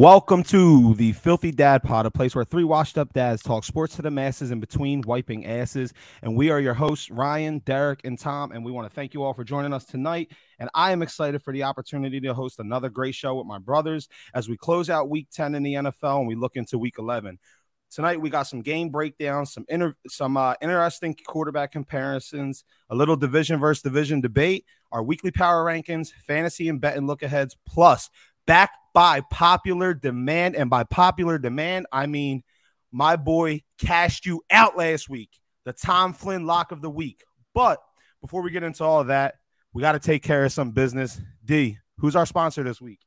Welcome to the Philthy Dad Pod, a place where three washed up dads talk sports to the masses in between wiping asses. And we are your hosts, Ryan, Derrick, and Tom. And we want to thank you all for joining us tonight. And I am excited for the opportunity to host another great show with my brothers as we close out week 10 in the NFL and we look into week 11. Tonight we got some game breakdowns, some inter- some uh, interesting quarterback comparisons, a little division versus division debate, our weekly power rankings, fantasy and bet and look aheads, plus back by popular demand. And by popular demand, I mean my boy cashed you out last week, the Tom Flynn lock of the week. But before we get into all that, we got to take care of some business. D, who's our sponsor this week?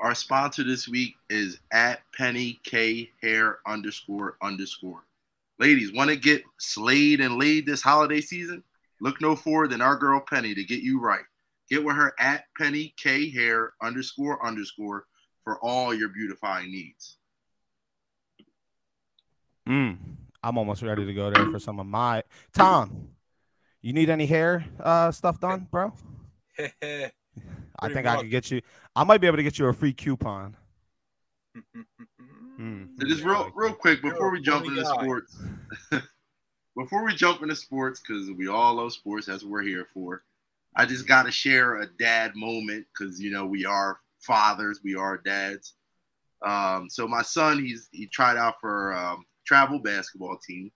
Our sponsor this week is at Penny K Hair underscore underscore. Ladies, want to get slayed and laid this holiday season? Look no further than our girl Penny to get you right. Get with her at Penny K Hair underscore underscore for all your beautifying needs. Mm, I'm almost ready to go there for some of my Tom. You need any hair uh, stuff done, bro? I think I can get you. I might be able to get you a free coupon. mm. So just real, real quick before we jump into sports. before we jump into sports, because we all love sports, that's what we're here for. I just got to share a dad moment because you know we are fathers, we are dads. Um, so my son, he's he tried out for um, travel basketball team,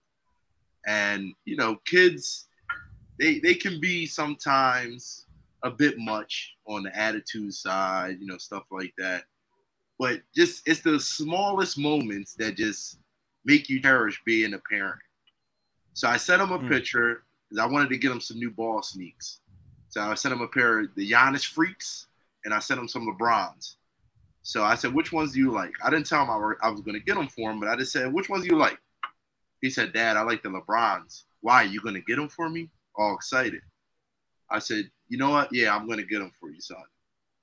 and you know kids, they they can be sometimes a bit much on the attitude side, you know stuff like that. But just it's the smallest moments that just make you cherish being a parent. So I sent him a mm. picture because I wanted to get him some new ball sneaks. So I sent him a pair of the Giannis Freaks, and I sent him some LeBrons. So I said, which ones do you like? I didn't tell him I, were, I was going to get them for him, but I just said, which ones do you like? He said, Dad, I like the LeBrons. Why? You going to get them for me? All excited. I said, you know what? Yeah, I'm going to get them for you, son.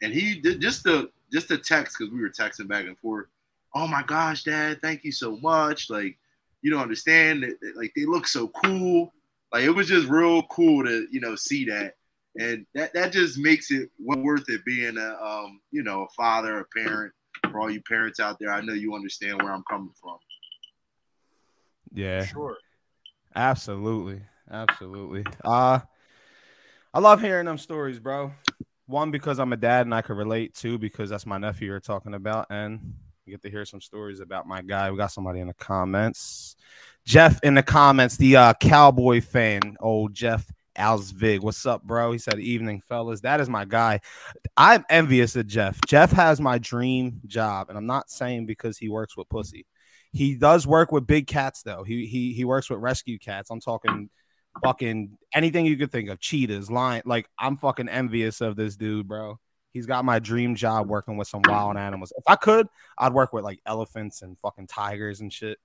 And he did just the just the text because we were texting back and forth. Oh my gosh, Dad, thank you so much. Like, you don't understand. Like, they look so cool. Like, it was just real cool to you know see that and that that just makes it worth it being a um, you know a father, a parent. For all you parents out there, I know you understand where I'm coming from. Yeah, sure, absolutely, absolutely. Uh I love hearing them stories, bro. One because I'm a dad and I can relate. Two because that's my nephew you're talking about, and you get to hear some stories about my guy. We got somebody in the comments. Jeff in the comments, the uh, cowboy fan, old Jeff Alsvig. What's up, bro? He said, Evening, fellas. That is my guy. I'm envious of Jeff. Jeff has my dream job, and I'm not saying because he works with pussy. He does work with big cats, though. He he he works with rescue cats. I'm talking fucking anything you could think of, cheetahs, lion. Like I'm fucking envious of this dude, bro. He's got my dream job working with some wild animals. If I could, I'd work with like elephants and fucking tigers and shit.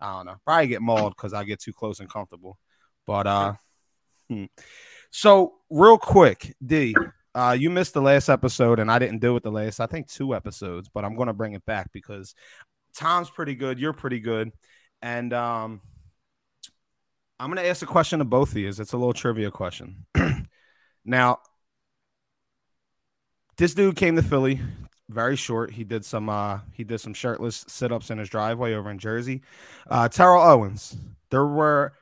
I don't know. Probably get mauled because I get too close and comfortable. But uh Hmm. So, real quick, D, uh, you missed the last episode, and I didn't do it the last, I think, two episodes, but I'm going to bring it back because Tom's pretty good. You're pretty good. And um, I'm going to ask a question to both of you. It's a little trivia question. now, this dude came to Philly very short. He did some uh he did some shirtless sit-ups in his driveway over in Jersey. Uh Terrell Owens. There were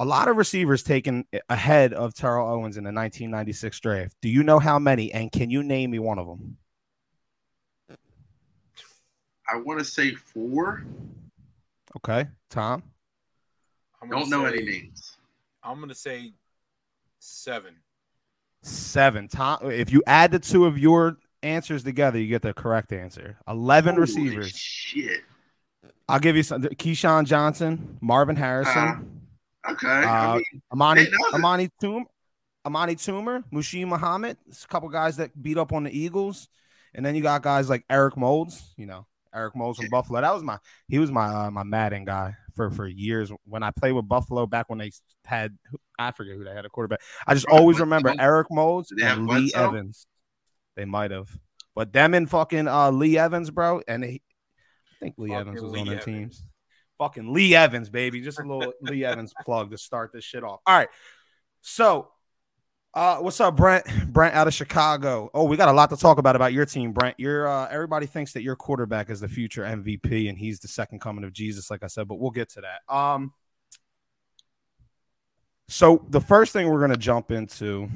a lot of receivers taken ahead of Terrell Owens in the 1996 draft. Do you know how many? And can you name me one of them? I want to say four. Okay, Tom. I Don't know say, any names. I'm gonna say seven. Seven. Tom. If you add the two of your answers together, you get the correct answer. Eleven Holy receivers. Shit. I'll give you some. Keyshawn Johnson, Marvin Harrison. Uh-huh. Okay. Uh, I mean, Amani Amani Toomer, Amani Toomer, Muhsin Muhammad. It's a couple guys that beat up on the Eagles, and then you got guys like Eric Moulds. You know, Eric Moulds from yeah. Buffalo. That was my he was my uh, my Madden guy for for years when I played with Buffalo back when they had I forget who they had a quarterback. I just always remember Eric Moulds and Lee Evans. They might have, but them and fucking uh, Lee Evans, bro, and they, I think Lee fucking Evans was Lee on their Evans. teams fucking Lee Evans, baby. Just a little Lee Evans plug to start this shit off. All right. So Uh, what's up, Brent? Brent out of Chicago. Oh, we got a lot to talk about about your team, Brent. Your uh, everybody thinks that your quarterback is the future MVP and he's the second coming of Jesus, like I said, but we'll get to that. Um, so the first thing we're gonna jump into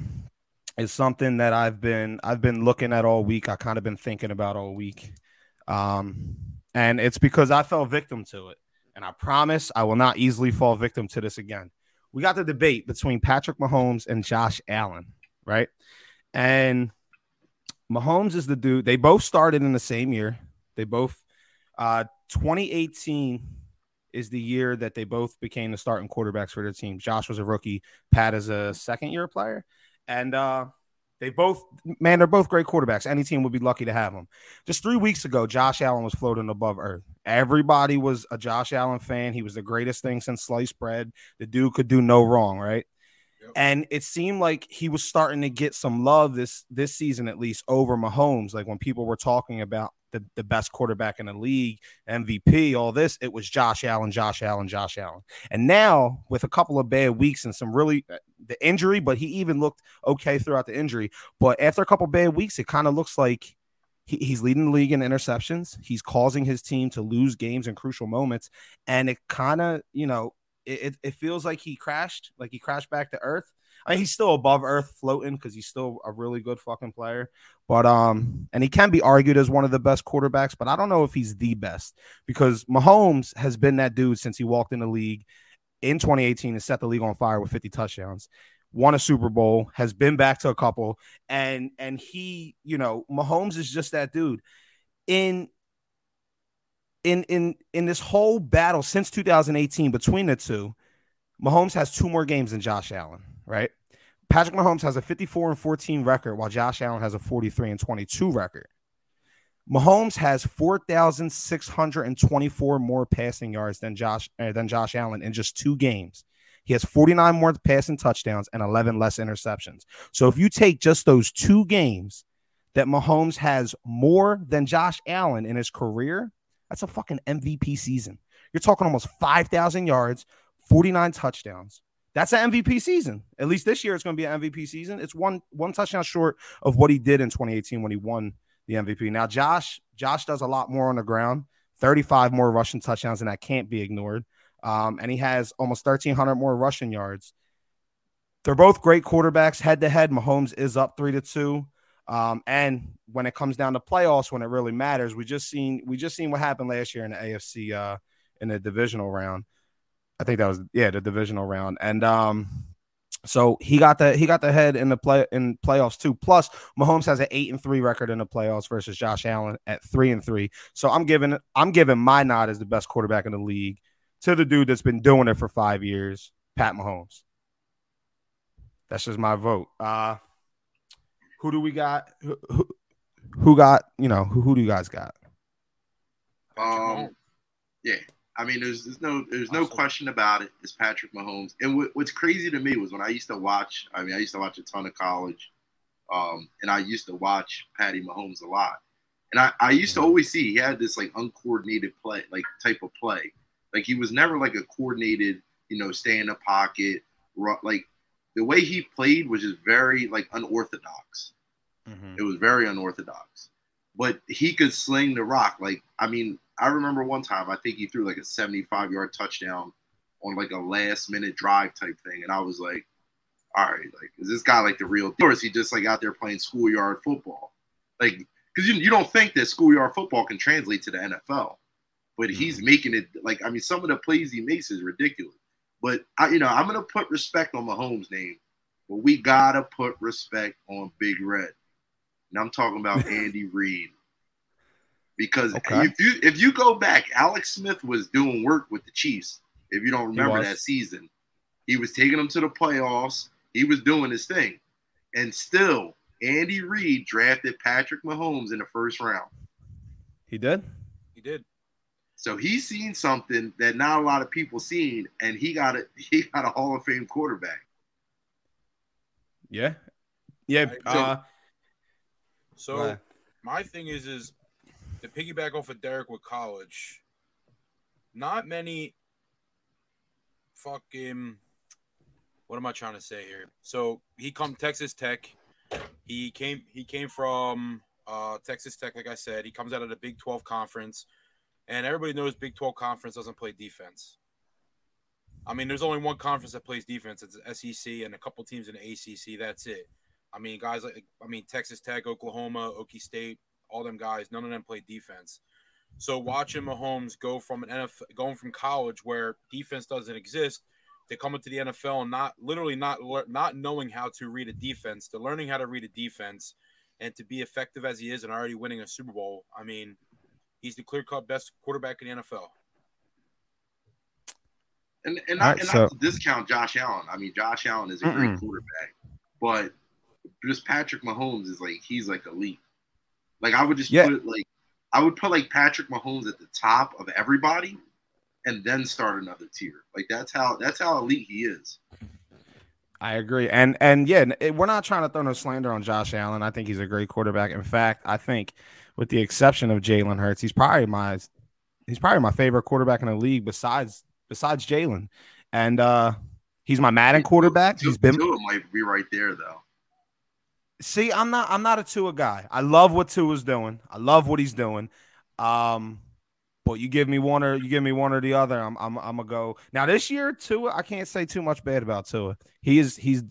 is something that I've been I've been looking at all week. I kind of been thinking about all week, um, and it's because I fell victim to it, and I promise I will not easily fall victim to this again we got the debate between Patrick Mahomes and Josh Allen, right? And Mahomes is the dude. They both started in the same year. They both, uh, 2018 is the year that they both became the starting quarterbacks for their team. Josh was a rookie, Pat is a second year player. And, uh, they both, man, they're both great quarterbacks. Any team would be lucky to have them. Just three weeks ago, Josh Allen was floating above earth. Everybody was a Josh Allen fan. He was the greatest thing since sliced bread. The dude could do no wrong, right? Yep. And it seemed like he was starting to get some love this this season, at least over Mahomes. Like when people were talking about the, the best quarterback in the league, MVP, all this, it was Josh Allen, Josh Allen, Josh Allen. And now, with a couple of bad weeks and some really uh, the injury, but he even looked okay throughout the injury. But after a couple bad weeks, it kind of looks like he, he's leading the league in interceptions. He's causing his team to lose games in crucial moments. And it kind of, you know, it, it feels like he crashed, like he crashed back to earth. I mean, he's still above earth floating because he's still a really good fucking player. But um, and he can be argued as one of the best quarterbacks, but I don't know if he's the best because Mahomes has been that dude since he walked in the league in 2018 and set the league on fire with 50 touchdowns won a Super Bowl, has been back to a couple, and and he, you know, Mahomes is just that dude. In in in in this whole battle since 2018 between the two, Mahomes has two more games than Josh Allen, right? Patrick Mahomes has a 54 and 14 record, while Josh Allen has a 43 and 22 record. Mahomes has 4,624 more passing yards than Josh uh, than Josh Allen in just two games. He has 49 more passing touchdowns and 11 less interceptions. So if you take just those two games that Mahomes has more than Josh Allen in his career, that's a fucking MVP season. You're talking almost 5,000 yards, 49 touchdowns. That's an MVP season. At least this year, it's going to be an MVP season. It's one one touchdown short of what he did in 2018 when he won the MVP. Now, Josh, Josh does a lot more on the ground, 35 more rushing touchdowns, and that can't be ignored. Um, and he has almost 1,300 more rushing yards. They're both great quarterbacks head to head. Mahomes is up three to two. Um, and when it comes down to playoffs, when it really matters, we just seen we just seen what happened last year in the AFC uh, in the divisional round. I think that was yeah the divisional round, and um, so he got the he got the head in the play in playoffs too. Plus, Mahomes has an eight and three record in the playoffs versus Josh Allen at three and three. So I'm giving I'm giving my nod as the best quarterback in the league to the dude that's been doing it for five years, Pat Mahomes. That's just my vote. Uh who do we got? Who, who, got, you know, who, who do you guys got? Um yeah. I mean, there's, there's no there's no question about it. It's Patrick Mahomes. And w- what's crazy to me was when I used to watch. I mean, I used to watch a ton of college, um, and I used to watch Patty Mahomes a lot. And I, I used to mm-hmm. always see he had this like uncoordinated play, like type of play, like he was never like a coordinated, you know, stay in the pocket. Like the way he played was just very like unorthodox. Mm-hmm. It was very unorthodox. But he could sling the rock. Like I mean, I remember one time I think he threw like a 75 yard touchdown on like a last minute drive type thing, and I was like, all right, like is this guy like the real deal, or is he just like out there playing schoolyard football? Like because you, you don't think that schoolyard football can translate to the NFL but he's mm-hmm. making it like I mean some of the plays he makes is ridiculous. But I, you know, I'm gonna put respect on Mahomes' name, but we gotta put respect on Big Red. And I'm talking about Andy Reid. Because okay. if you if you go back, Alex Smith was doing work with the Chiefs. If you don't remember that season, he was taking them to the playoffs. He was doing his thing, and still, Andy Reid drafted Patrick Mahomes in the first round. He did. He did. So he's seen something that not a lot of people seen, and he got it. He got a Hall of Fame quarterback. Yeah, yeah. Uh, so my thing is, is to piggyback off of Derrick with college. Not many fucking what am I trying to say here? So he come Texas Tech. He came he came from uh, Texas Tech, like I said. He comes out of the Big 12 conference, and everybody knows Big 12 conference doesn't play defense. I mean, there's only one conference that plays defense. It's SEC and a couple teams in the ACC. That's it. I mean, guys like I mean Texas Tech, Oklahoma, Okie State, all them guys. None of them play defense. So watching Mahomes go from an NFL, going from college where defense doesn't exist to come to the NFL and not literally not not knowing how to read a defense to learning how to read a defense and to be effective as he is and already winning a Super Bowl. I mean, he's the clear cut best quarterback in the NFL. And and, not, right, and so. not to discount Josh Allen. I mean, Josh Allen is a Mm-mm. great quarterback, but just Patrick Mahomes is like he's like elite. Like I would just yeah. put like I would put like Patrick Mahomes at the top of everybody, and then start another tier. Like that's how that's how elite he is. I agree, and and yeah, we're not trying to throw no slander on Josh Allen. I think he's a great quarterback. In fact, I think, with the exception of Jalen Hurts, he's probably my he's probably my favorite quarterback in the league besides besides Jalen, and uh he's my Madden quarterback. He's been Tua might be right there though. See, I'm not I'm not a Tua guy. I love what Tua's doing. I love what he's doing. Um, but you give me one or you give me one or the other, I'm I'm I'm gonna go. Now this year, Tua, I can't say too much bad about Tua. He is he's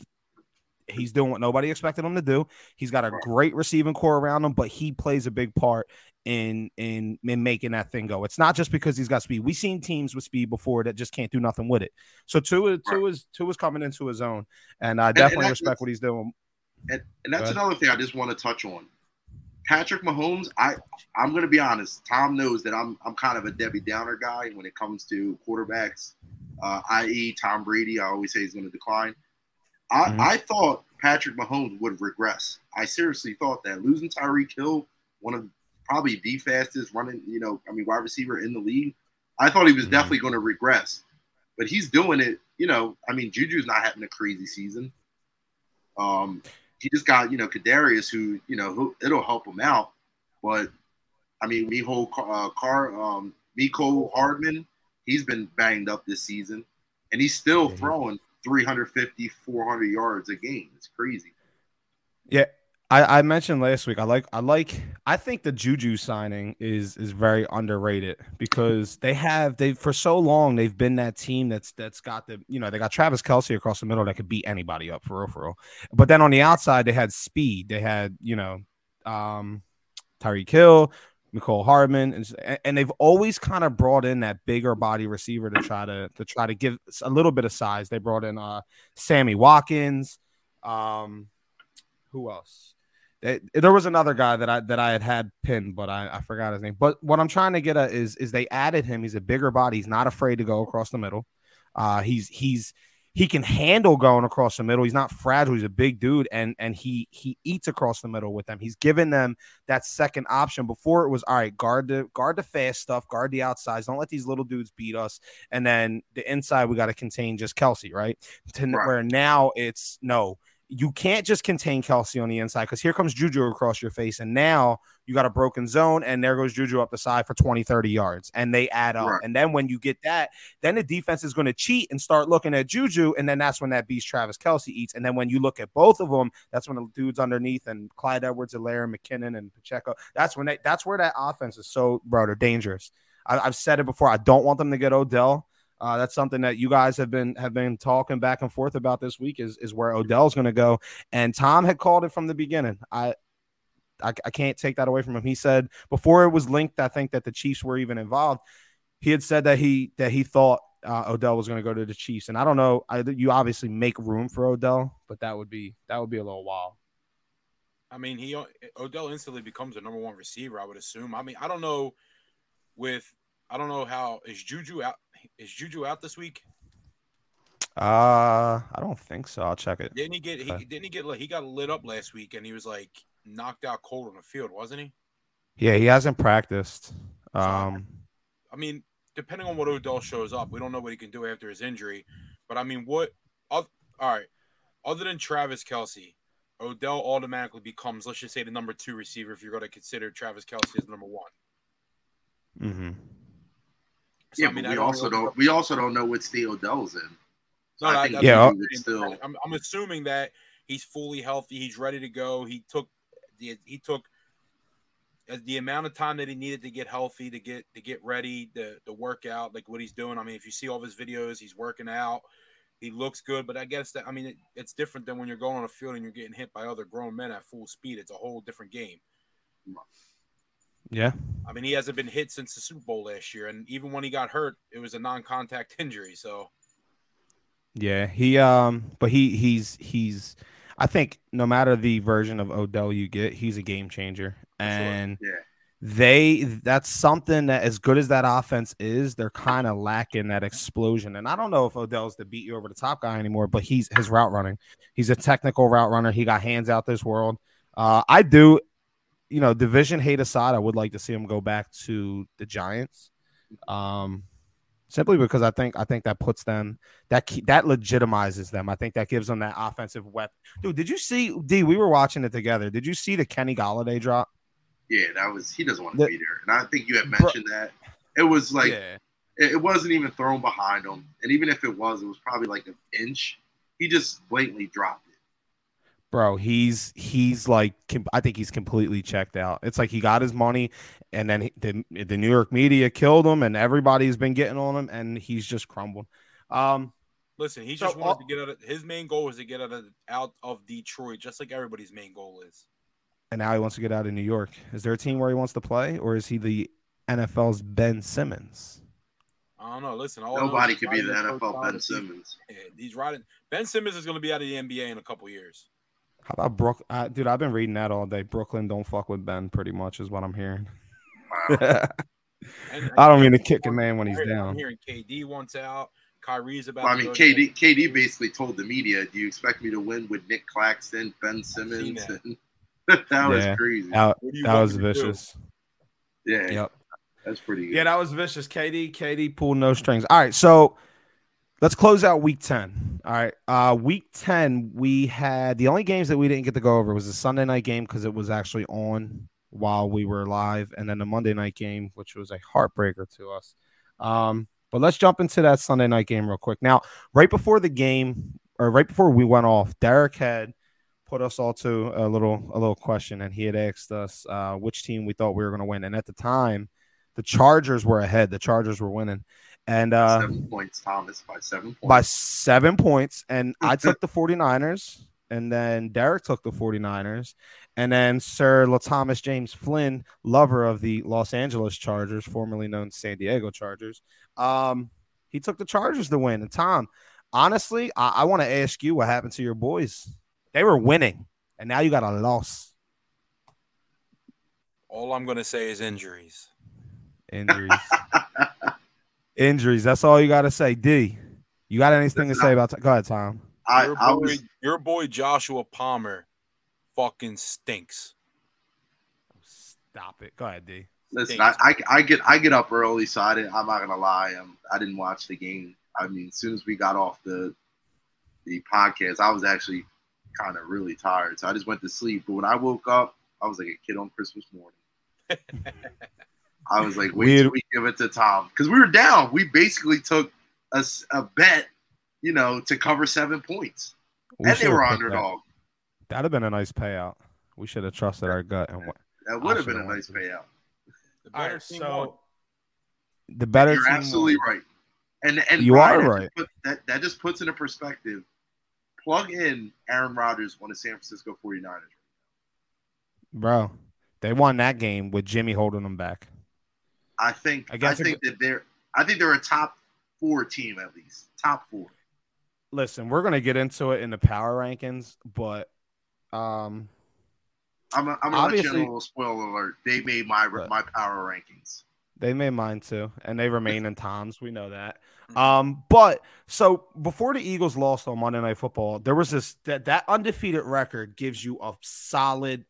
he's doing what nobody expected him to do. He's got a great receiving corps around him, but he plays a big part in in in making that thing go. It's not just because he's got speed. We've seen teams with speed before that just can't do nothing with it. So Tua Tua is Tua is coming into his own, and I definitely and, and respect what he's doing. And, and that's another thing I just want to touch on. Patrick Mahomes, I I'm gonna be honest. Tom knows that I'm I'm kind of a Debbie Downer guy when it comes to quarterbacks, uh, i.e. Tom Brady. I always say he's going to decline. I, mm-hmm. I thought Patrick Mahomes would regress. I seriously thought that losing Tyreek Hill, one of probably the fastest running, you know, I mean, wide receiver in the league. I thought he was mm-hmm. definitely going to regress, but he's doing it. You know, I mean, Juju's not having a crazy season. Um, he just got you know Kadarius, who you know who, it'll help him out. But I mean, Miho uh, Car, um, Mecole Hardman, he's been banged up this season, and he's still mm-hmm. throwing 350, 400 yards a game. It's crazy. Yeah, I, I mentioned last week. I like I like I think the Juju signing is is very underrated because they have they for so long they've been that team that's that's got the you know they got Travis Kelce across the middle that could beat anybody up for real for real. But then on the outside they had speed. They had you know um Tyreek Hill, Mecole Hardman, and, and they've always kind of brought in that bigger body receiver to try to to try to give a little bit of size. They brought in uh Sammy Watkins. Um, who else? It, there was another guy that I that I had had pinned, but I, I forgot his name. But what I'm trying to get at is is they added him. He's a bigger body. He's not afraid to go across the middle. Uh, he's he's he can handle going across the middle. He's not fragile. He's a big dude, and and he he eats across the middle with them. He's given them that second option. Before it was all right, guard the guard the fast stuff, guard the outsides. Don't let these little dudes beat us. And then the inside, we got to contain just Kelce, right? To right. where now it's no you can't just contain Kelce on the inside because here comes Juju across your face. And now you got a broken zone, and there goes Juju up the side for 20, 30 yards, and they add up. Right. And then when you get that, then the defense is going to cheat and start looking at Juju. And then that's when that beast Travis Kelce eats. And then when you look at both of them, that's when the dudes underneath and Clyde Edwards, Helaire, McKinnon, and Pacheco, that's when they, that's where that offense is so, bro, they're dangerous. I, I've said it before. I don't want them to get Odell. Uh, that's something that you guys have been have been talking back and forth about this week is is where Odell's going to go. And Tom had called it from the beginning. I, I I can't take that away from him. He said before it was linked, I think that the Chiefs were even involved. He had said that he that he thought uh, Odell was going to go to the Chiefs, and I don't know. I, you obviously make room for Odell, but that would be that would be a little wild. I mean, he Odell instantly becomes a number one receiver. I would assume. I mean, I don't know with I don't know how is Juju out. Is Juju out this week? Uh, I don't think so. I'll check it. Didn't he get? He didn't he get? He got lit up last week, and he was like knocked out cold on the field, wasn't he? Yeah, he hasn't practiced. Um, I mean, depending on what Odell shows up, we don't know what he can do after his injury. But I mean, what? All right. Other than Travis Kelce, Odell automatically becomes, let's just say, the number two receiver if you're going to consider Travis Kelce as number one. Mm-hmm. So, yeah, I mean, but we also don't we also don't know what state Odell's in. No, I think Yeah. I'm still- I'm, I'm assuming that he's fully healthy. He's ready to go. He took the he took uh, the amount of time that he needed to get healthy, to get to get ready, to to work out, like what he's doing. I mean, if you see all of his videos, he's working out. He looks good, but I guess that I mean it, it's different than when you're going on a field and you're getting hit by other grown men at full speed. It's a whole different game. Yeah. I mean, he hasn't been hit since the Super Bowl last year, and even when he got hurt, it was a non-contact injury. So Yeah, he um but he he's he's I think no matter the version of Odell you get, he's a game changer. And Yeah. they that's something that as good as that offense is, they're kind of lacking that explosion. And I don't know if Odell's the beat you over the top guy anymore, but he's his route running. He's a technical route runner. He got hands out this world. Uh I do you know, division hate aside, I would like to see him go back to the Giants. Um simply because I think I think that puts them that that legitimizes them. I think that gives them that offensive weapon. Dude, did you see D? We were watching it together. Did you see the Kenny Golladay drop? Yeah, that was he doesn't want The- to be there, and I think you had Bro- mentioned that. It was like yeah, it, it wasn't even thrown behind him, and even if it was, it was probably like an inch. He just blatantly dropped it. Bro. He's he's like I think he's completely checked out. It's like he got his money, and then he, the the New York media killed him, and everybody's been getting on him, and he's just crumbled. Um, listen, he So, just wanted uh, to get out. Of, his main goal was to get out of out of Detroit, just like everybody's main goal is. and now he wants to get out of New York. Is there a team where he wants to play, or is he the NFL's Ben Simmons? I don't know. Listen, all I know is Nobody could be the NFL Ben Simmons. Yeah, He's riding. Ben Simmons is going to be out of the NBA in a couple years. How about Brook? Uh, dude, I've been reading that all day. Brooklyn don't fuck with Ben, pretty much, is what I'm hearing. Wow. And, I don't mean to kick a man when he's down. I'm hearing KD wants out. Kyrie's about. Well, I mean, go KD KD basically told the media, "Do you expect me to win with Nick Claxton, Ben Simmons?" that. That was Yeah. crazy. That, What do you that was me to do? vicious. yeah, Yep. that's pretty good. Yeah, that was vicious. KD, KD pulled no strings. All right, so let's close out week 10. All right. Uh week 10, we had the only games that we didn't get to go over was the Sunday night game because it was actually on while we were live, and then the Monday night game, which was a heartbreaker to us. Um, but let's jump into that Sunday night game real quick. Now, right before the game, or right before we went off, Derrick had put us all to a little a little question, and he had asked us uh, which team we thought we were going to win. And at the time, the Chargers were ahead. The Chargers were winning, and uh, seven points, Thomas, by seven points. by seven points. And I took the 49ers, and then Derrick took the 49ers. And then Sir LaThomas James Flynn, lover of the Los Angeles Chargers, formerly known San Diego Chargers, um, he took the Chargers to win. And Tom, honestly, I, I want to ask you what happened to your boys. They were winning, and now you got a loss. All I'm going to say is injuries. Injuries. Injuries. That's all you got to say. D, you got anything to say about? Go ahead, Tom. I, your, I boy, was your boy Joshua Palmer fucking stinks. Stop it. Go ahead, D. listen. I, I, I get I get up early, so I didn't. I'm not gonna lie. Um, I didn't watch the game. I mean, as soon as we got off the the podcast, I was actually kind of really tired, so I just went to sleep. But when I woke up, I was like a kid on Christmas morning. I was like, wait till Weird. we give it to Tom because we were down. We basically took a bet, you know, to cover seven points, We and they were put that- underdog. That'd have been a nice payout. We should have trusted our gut and what That would have been a nice payout. The better team won. the better You're team absolutely won. right. And and You Brian, are right. just put- that that just puts into perspective. Plug in Aaron Rodgers on the San Francisco 49ers. bro. They won that game with Jimmy holding them back. I think I a think that they're I think they're a top four team at least. Top four. Listen, we're gonna get into it in the power rankings, but um, I'm, I'm gonna let you know a little spoiler alert. They made my What? my power rankings. They made mine too, and they remain in Tom's. We know that. Um, but so before the Eagles lost on Monday Night Football, there was this that that undefeated record gives you a solid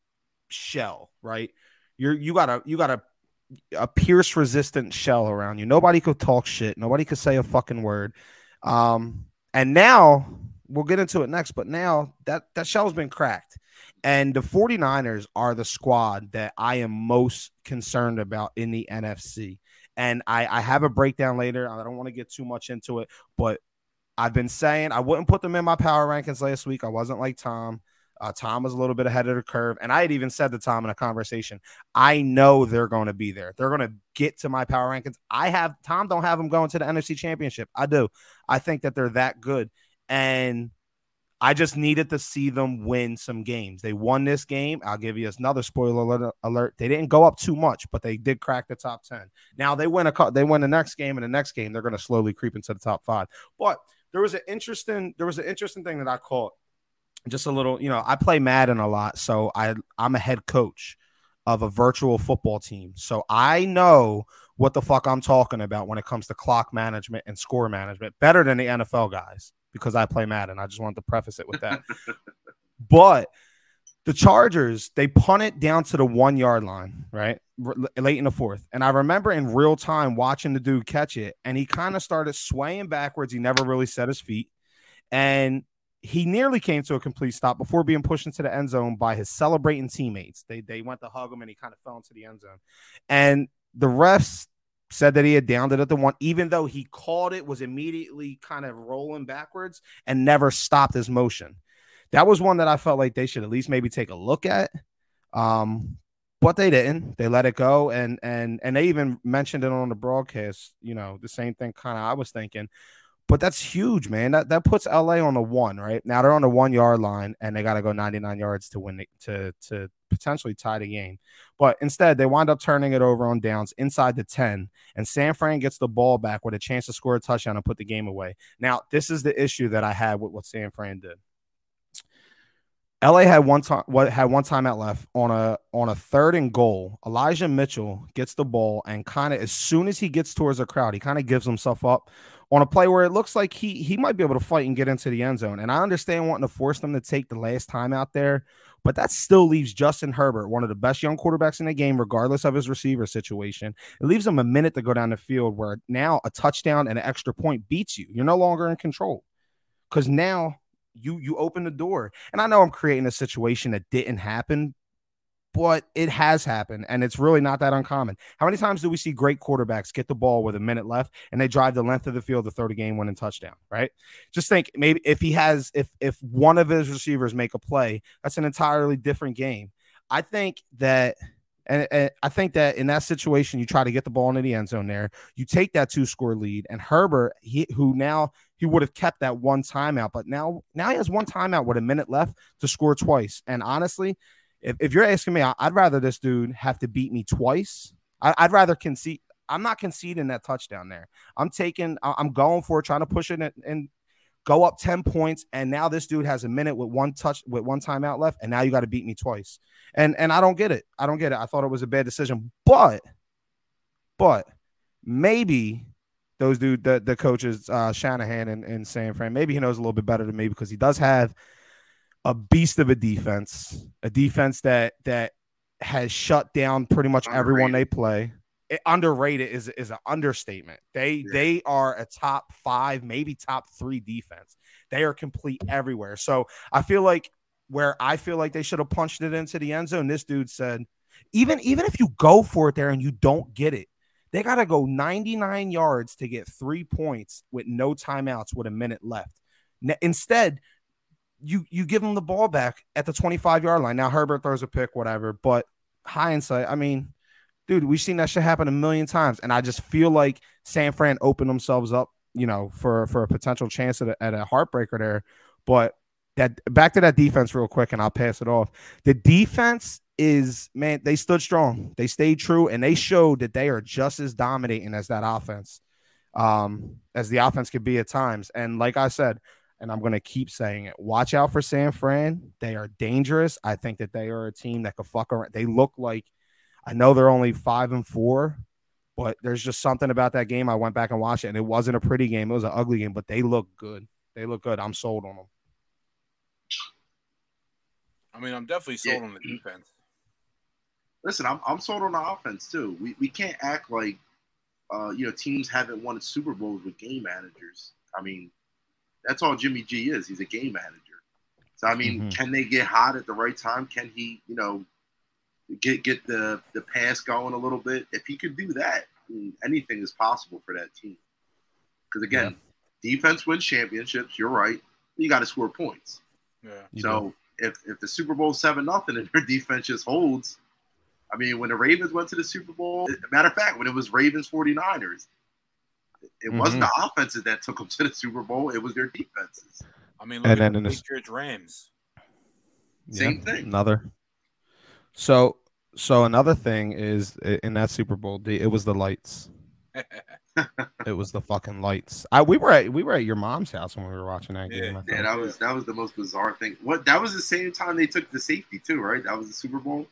shell, right? You're you got a you got a a pierce resistant shell around you. Nobody could talk shit. Nobody could say a fucking word. Um, and now we'll get into it next, but now that that shell's been cracked. And the 49ers are the squad that I am most concerned about in the NFC. And I, I have a breakdown later. I don't want to get too much into it, but I've been saying I wouldn't put them in my power rankings last week. I wasn't like Tom. Uh, Tom was a little bit ahead of the curve. And I had even said to Tom in a conversation, I know they're going to be there. They're going to get to my power rankings. I have Tom, don't have them going to the NFC championship. I do. I think that they're that good. And I just needed to see them win some games. They won this game. I'll give you another spoiler alert. They didn't go up too much, but they did crack the top 10. Now they win a they win the next game and the next game they're going to slowly creep into the top 5. But there was an interesting there was an interesting thing that I caught just a little, you know, I play Madden a lot, so I I'm a head coach of a virtual football team. So I know what the fuck I'm talking about when it comes to clock management and score management better than the NFL guys because I play Madden. I just wanted to preface it with that. but the Chargers, they punt it down to the one yard line, right? R- late in the fourth. And I remember in real time watching the dude catch it, and he kind of started swaying backwards. He never really set his feet. And he nearly came to a complete stop before being pushed into the end zone by his celebrating teammates. They they went to hug him and he kind of fell into the end zone. And the refs said that he had downed it at the one, even though he called it, was immediately kind of rolling backwards and never stopped his motion. That was one that I felt like they should at least maybe take a look at. Um, but they didn't. They let it go, and and and they even mentioned it on the broadcast. You know, the same thing kind of I was thinking. But that's huge, man. That that puts LA on the one, right? Now they're on the one yard line and they got to go 99 yards to win the, to to potentially tie the game. But instead, they wind up turning it over on downs inside the 10, and San Fran gets the ball back with a chance to score a touchdown and put the game away. Now, this is the issue that I had with what San Fran did. LA had one time what had one timeout left on a on a third and goal. Elijah Mitchell gets the ball and kind of as soon as he gets towards the crowd, he kind of gives himself up on a play where it looks like he he might be able to fight and get into the end zone. And I understand wanting to force them to take the last time out there, but that still leaves Justin Herbert, one of the best young quarterbacks in the game, regardless of his receiver situation. It leaves him a minute to go down the field where now a touchdown and an extra point beats you. You're no longer in control because now you you open the door. And I know I'm creating a situation that didn't happen, but it has happened and it's really not that uncommon. How many times do we see great quarterbacks get the ball with a minute left and they drive the length of the field to throw the game winning touchdown, right? Just think maybe if he has if if one of his receivers make a play, that's an entirely different game. I think that and, and, I think that in that situation, you try to get the ball into the end zone there. You take that two score lead, and Herbert, he, who now he would have kept that one timeout, but now now he has one timeout with a minute left to score twice. And honestly, if, if you're asking me, I, would rather this dude have to beat me twice. I, would rather concede. I'm not conceding that touchdown there. I'm taking, I'm going for it, trying to push it and, and go up 10 points. And now this dude has a minute with one touch, with one timeout left. And now you got to beat me twice. And, and I don't get it. I don't get it. I thought it was a bad decision, but, but maybe those dude, the, the coaches, uh, Shanahan and, and San Fran, maybe he knows a little bit better than me because he does have a beast of a defense, a defense that that has shut down pretty much underrated. everyone they play. It, underrated is is an understatement. They yeah. they are a top five, maybe top three defense. They are complete everywhere. So I feel like where I feel like they should have punched it into the end zone. This dude said, even even if you go for it there and you don't get it, they got to go 99 yards to get three points with no timeouts with a minute left. Instead, you you give him the ball back at the 25 yard line. Now Herbert throws a pick, whatever. But hindsight, I mean, dude, we've seen that shit happen a million times, and I just feel like San Fran opened themselves up, you know, for for a potential chance at a, at a heartbreaker there. But that back to that defense real quick, and I'll pass it off. The defense is man, they stood strong, they stayed true, and they showed that they are just as dominating as that offense, um, as the offense could be at times. And like I said, and I'm going to keep saying it. Watch out for San Fran. They are dangerous. I think that they are a team that could fuck around. They look like, I know they're only five and four, but there's just something about that game. I went back and watched it, and it wasn't a pretty game. It was an ugly game, but they look good. They look good. I'm sold on them. I mean, I'm definitely sold yeah. on the defense. Listen, I'm, I'm sold on the offense too. We, we can't act like uh, you know teams haven't won Super Bowls with game managers. I mean, that's all Jimmy G is. He's a game manager. So I mean, mm-hmm. can they get hot at the right time? Can he, you know, get get the the pass going a little bit? If he could do that, I mean, anything is possible for that team. Because again, defense wins championships. You're right. You got to score points. Yeah. You so if if the Super Bowl seven nothing and their defense just holds, I mean, when the Ravens went to the Super Bowl, matter of fact, when it was Ravens 49ers, it wasn't Mm-hmm. the offenses that took them to the Super Bowl. It was their defenses. I mean, look And at then the in the- Patriots Rams. Same thing. Another. So so another thing is in that Super Bowl, it was the lights. It was the fucking lights. I we were at we were at your mom's house when we were watching that Yeah. game. Yeah, that was that was the most bizarre thing. What that was the same time they took the safety too, right? That was the Super Bowl.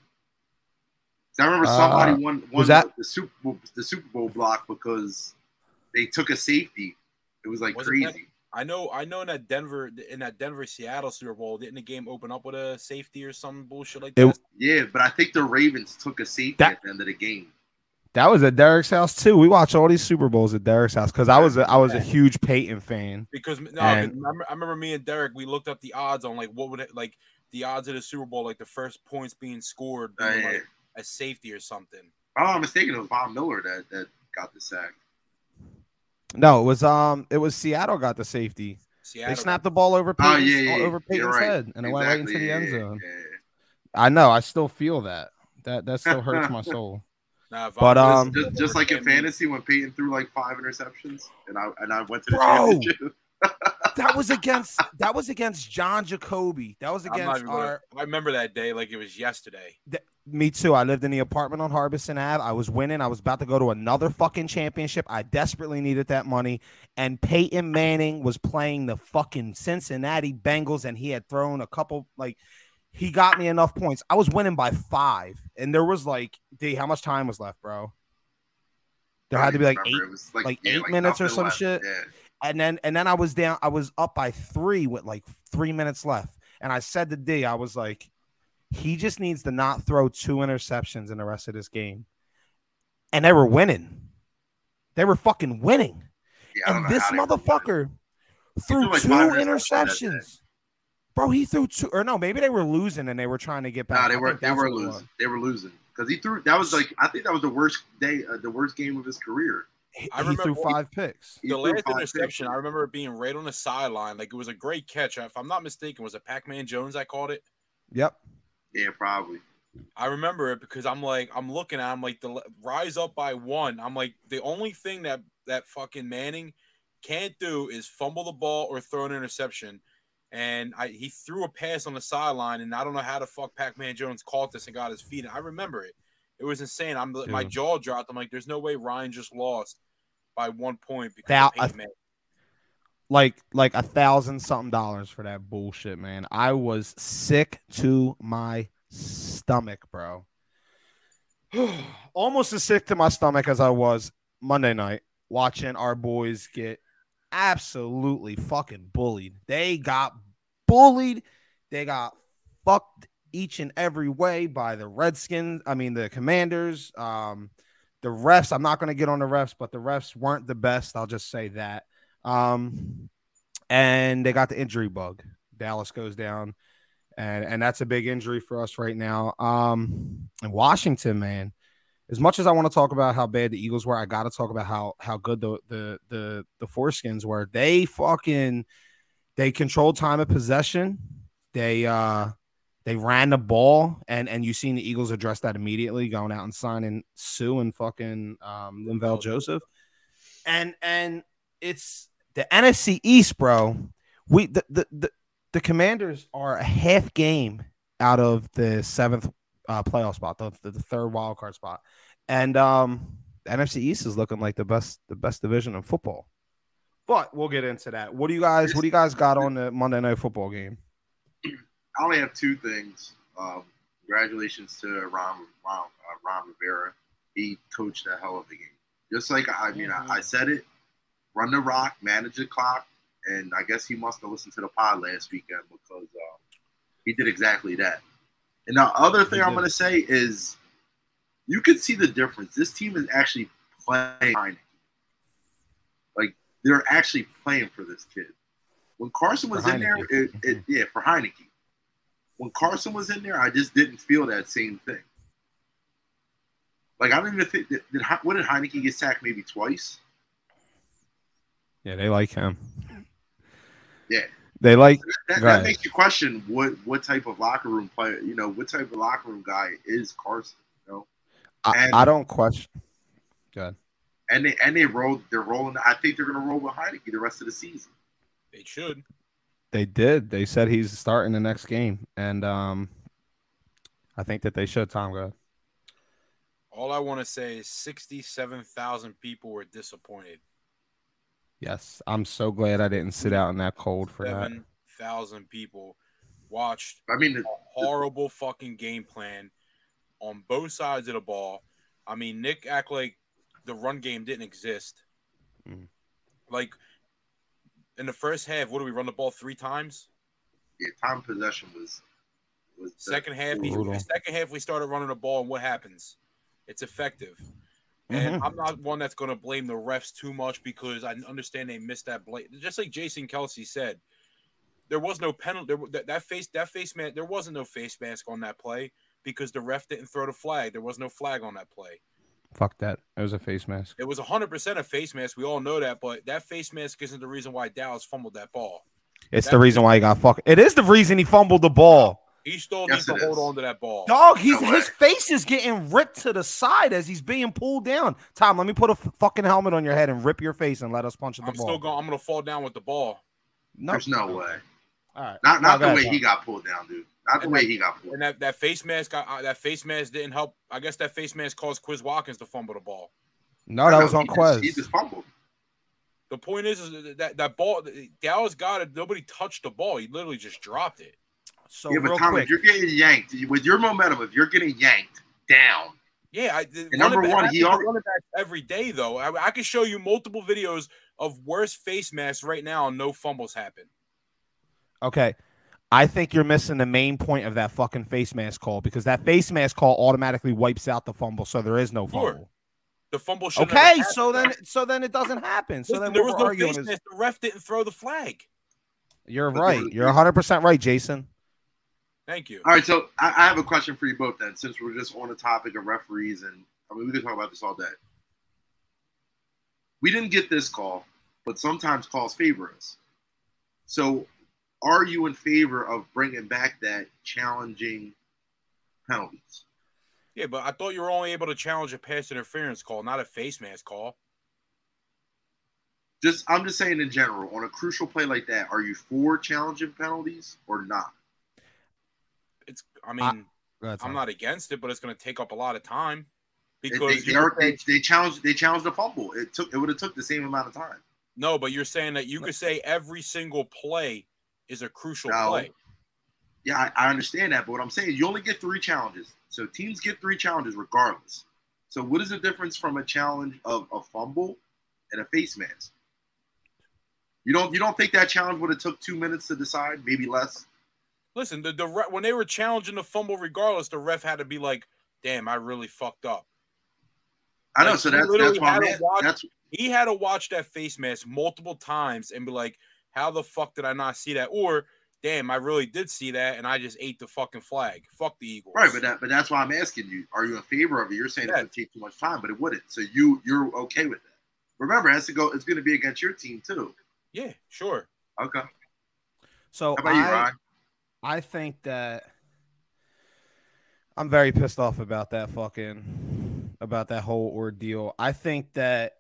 I remember somebody Uh, won, won was that- the Super Bowl the Super Bowl block because they took a safety. It was like Was it crazy. I know, I know. In that Denver, in that Denver Seattle Super Bowl, didn't the game open up with a safety or some bullshit like It- Yeah, but I think the Ravens took a safety That- at the end of the game. That was at Derrick's house too. We watched all these Super Bowls at Derrick's house because I was a, I was a huge Peyton fan. Because no, 'cause And- I remember, me and Derrick, we looked up the odds on like what would it like the odds of the Super Bowl, like the first points being scored, Uh, being yeah. like a safety or something. Oh, I'm mistaken. It was Von Miller that, that got the sack. No, it was um it was Seattle got the safety. Seattle. They snapped the ball over Oh Peyton's, yeah, yeah, yeah. over Peyton's right. head and it went right into the end zone. yeah, yeah. I know. I still feel that. That that still hurts my soul. Nah, But, Miller's- um, Just, just like in fantasy when Peyton threw like five interceptions and I and I went to the Bro! championship. That was against that was against John Jacoby. That was against even gonna- our I remember that day like it was yesterday. Me too. I lived in the apartment on Harbison Ave. I was winning. I was about to go to another fucking championship. I desperately needed that money. And Peyton Manning was playing the fucking Cincinnati Bengals, and he had thrown a couple like he got me enough points. I was winning by five, and there was like, D, how much time was left, bro? There had to be like remember. eight, It like, like yeah, eight minutes or some left. shit. Yeah. And then and then I was down. I was up by three with like three minutes left, and I said to D, I was like, he just needs to not throw two interceptions in the rest of this game, and they were winning. They were fucking winning, Yeah, and this how they were winning. motherfucker threw threw like two interceptions. Bro, he threw two, or no, maybe they were losing and they were trying to get back. No, they were they were losing. They were losing because he threw. That was like I think that was the worst day, uh, the worst game of his career. He, I he threw remember- five picks. The last interception, picks. I remember it being right on the sideline. Like it was a great catch. If I'm not mistaken, was it Pac-Man Jones? I called it. Yep. Yeah, probably. I remember it because I'm like, I'm looking at, I'm like, the rise up by one. I'm like, the only thing that that fucking Manning can't do is fumble the ball or throw an interception. And I he threw a pass on the sideline, and I don't know how the fuck Pac-Man Jones caught this and got his feet. And I remember it. It was insane. I'm my jaw dropped. I'm like, there's no way Ryan just lost by one point because Peyton Manning. like like a thousand something dollars for that bullshit, man. I was sick to my stomach, bro. Almost as sick to my stomach as I was Monday night watching our boys get absolutely fucking bullied. They got bullied. They got fucked each and every way by the Redskins. I mean the Commanders. Um, the refs. I'm not going to get on the refs, but the refs weren't the best. I'll just say that. Um, and they got the injury bug. Dallas goes down, and and that's a big injury for us right now. Um, and Washington, man. As much as I want to talk about how bad the Eagles were, I got to talk about how how good the the the the foreskins were. They fucking they controlled time of possession. They uh they ran the ball, and and you seen the Eagles address that immediately, going out and signing Suh and fucking um, Linval Joseph, and and it's the NFC East, bro. We the the the, the Commanders are a half game out of the seventh uh, playoff spot, the, the, the third wild card spot, and um, the NFC East is looking like the best the best division in football. But we'll get into that. What do you guys What do you guys got on the Monday Night Football game? I only have two things. Um, congratulations to Ron Ron, uh, Ron Rivera. He coached a hell of a game. Just like I mean, I, I said it. Run the rock, manage the clock, and I guess he must have listened to the pod last weekend because uh, he did exactly that. And the other thing I'm going to say is, you can see the difference. This team is actually playing. Like they're actually playing for this kid. When Carson was in there, it, it, yeah, for Heinicke. When Carson was in there, I just didn't feel that same thing. Like I don't even think that did, what did Heinicke get sacked maybe twice. Yeah, they like him. Yeah. They like That, that makes you question what what type of locker room player, you know, what type of locker room guy is Carson. You know, I, And- I don't question. Good. and they and they roll, they're rolling. I think they're gonna roll with Heinicke the rest of the season. They should. They did. They said he's starting the next game, and um, I think that they should. Tom, go. All I want to say is 67,000 people were disappointed. Yes, I'm so glad I didn't sit out in that cold for that. 7,000 people watched I mean, a horrible fucking game plan on both sides of the ball. I mean, Nick act like the run game didn't exist. Mhm. Like in the first half, what do we run the ball three times? yeah, time possession was was Second half, we, second half we started running the ball, and what happens? It's effective. And Mhm. I'm not one that's going to blame the refs too much because I understand they missed that blade. Just like Jason Kelce said, there was no penalty. There, that, that face, that face man, there wasn't no face mask on that play because the ref didn't throw the flag. There was no flag on that play. Fuck that. It was a face mask. It was 100% a face mask. We all know that, but that face mask isn't the reason why Dallas fumbled that ball. It's That- the reason why he got fucked. It is the reason he fumbled the ball. He still Yes, needs to it hold is. on to that ball. Dog, he's No his face is getting ripped to the side as he's being pulled down. Tom, let me put a f- fucking helmet on your head and rip your face and let us punch at the I'm ball. still going. I'm going to fall down with the ball. No, There's no way. All right. Not not go the ahead, way Tom. he got pulled down, dude. Not the And way that- he got pulled. And that, that face mask, uh, that face mask didn't help. I guess that face mask caused Quez Watkins to fumble the ball. No, that was on he just- He just fumbled. The point is, is that that ball, Dallas got it. Nobody touched the ball. He literally just dropped it. So yeah, but real Tom, quick, if you're getting yanked with your momentum, if you're getting yanked down, Yeah, I, And number one, he already- running back every day though. I, I could show you multiple videos of worse face masks right now. and No fumbles happen. okay. I think you're missing the main point of that fucking face mask call because that face mask call automatically wipes out the fumble, so there is no Sure. fumble. The fumble should. Okay, so then so then it doesn't happen. So then there what was we're no arguing face is mask. The ref didn't throw the flag. you're right. You're 100 percent right, Jason. Thank you. All right, so I, I have a question for you both then, since we're just on the topic of referees, and I mean we could talk about this all day. We didn't get this call, but sometimes calls favor us. So, are you in favor of bringing back that challenging penalties? Yeah, but I thought you were only able to challenge a pass interference call, not a face mask call. Just, I'm just saying in general, on a crucial play like that, are you for challenging penalties or not? It's. I mean, That's I'm not against it, but it's going to take up a lot of time because they, they, you are, could say- they, they challenged, they challenged the fumble. It took, it would have took the same amount of time. no, but you're saying that you could say every single play is a crucial No. play. Yeah, I, I understand that, but what I'm saying, you only get three challenges. So teams get three challenges regardless. So what is the difference from a challenge of a fumble and a face mask? You don't you don't think that challenge would have took two minutes to decide, maybe less? Listen, the, the re- when they were challenging the fumble, regardless, the ref had to be like, "Damn, I really fucked up." I know, Like, so that's that's why I'm had to at, watch- that's He had to watch that face mask multiple times and be like, "How the fuck did I not see that?" Or, "Damn, I really did see that, and I just ate the fucking flag." Fuck the Eagles. right, but that but that's why I'm asking you. Are you in favor of it? You're saying Yeah. it's gonna take too much time, but it wouldn't. So you you're okay with that. Remember, it has to go it's gonna be against your team too. yeah, sure. Okay. So How about you, I, Ryan? I think that I'm very pissed off about that fucking about that whole ordeal. I think that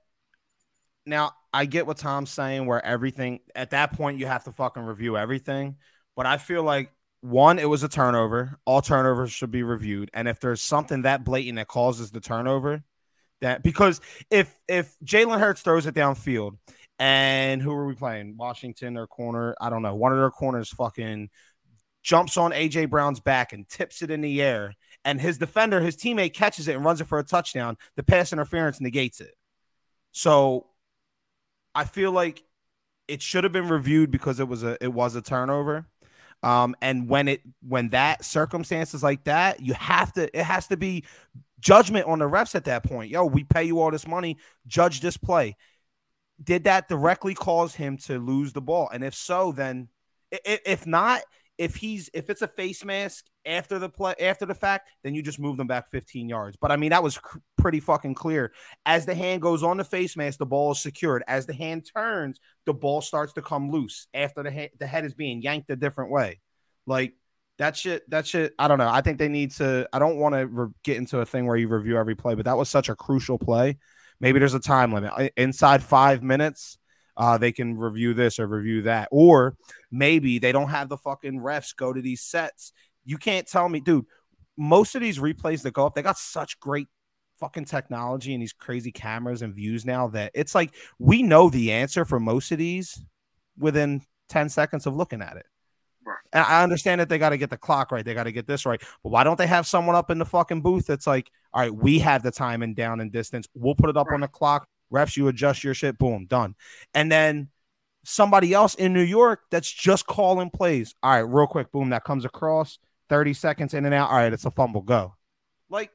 now I get what Tom's saying where everything at that point you have to fucking review everything, but I feel like one, it was a turnover. All turnovers should be reviewed. And if there's something that blatant that causes the turnover, that because if if Jalen Hurts throws it downfield and who are we playing? Washington or corner? I don't know. One of their corners fucking jumps on AJ Brown's back and tips it in the air. And his defender, his teammate catches it and runs it for a touchdown. The pass interference negates it. So I feel like it should have been reviewed because it was a it was a turnover. Um, and when it when that circumstances like that, you have to it has to be judgment on the refs at that point. Yo, we pay you all this money, judge this play. Did that directly cause him to lose the ball? And if so, then if not, if he's if it's a face mask after the play after the fact, then you just move them back 15 yards. But I mean, that was cr- pretty fucking clear. As the hand goes on the face mask, the ball is secured. As the hand turns, the ball starts to come loose after the, ha- the head is being yanked a different way. Like that shit, that shit, I don't know. I think they need to, I don't want to re- get into a thing where you review every play, but that was such a crucial play. Maybe there's a time limit. Inside five minutes, uh, they can review this or review that. Or maybe they don't have the fucking refs go to these sets. You can't tell me, dude, most of these replays that go up, they got such great fucking technology and these crazy cameras and views now that it's like we know the answer for most of these within 10 seconds of looking at it. Right. And I understand that they got to get the clock right. They got to get this right. But why don't they have someone up in the fucking booth that's like, all right, we have the time and down and distance. We'll put it up right. on the clock. Refs, you adjust your shit. Boom, done. And then somebody else in New York that's just calling plays. All right, real quick. Boom, that comes across 30 seconds in and out. All right, it's a fumble. Go. Like,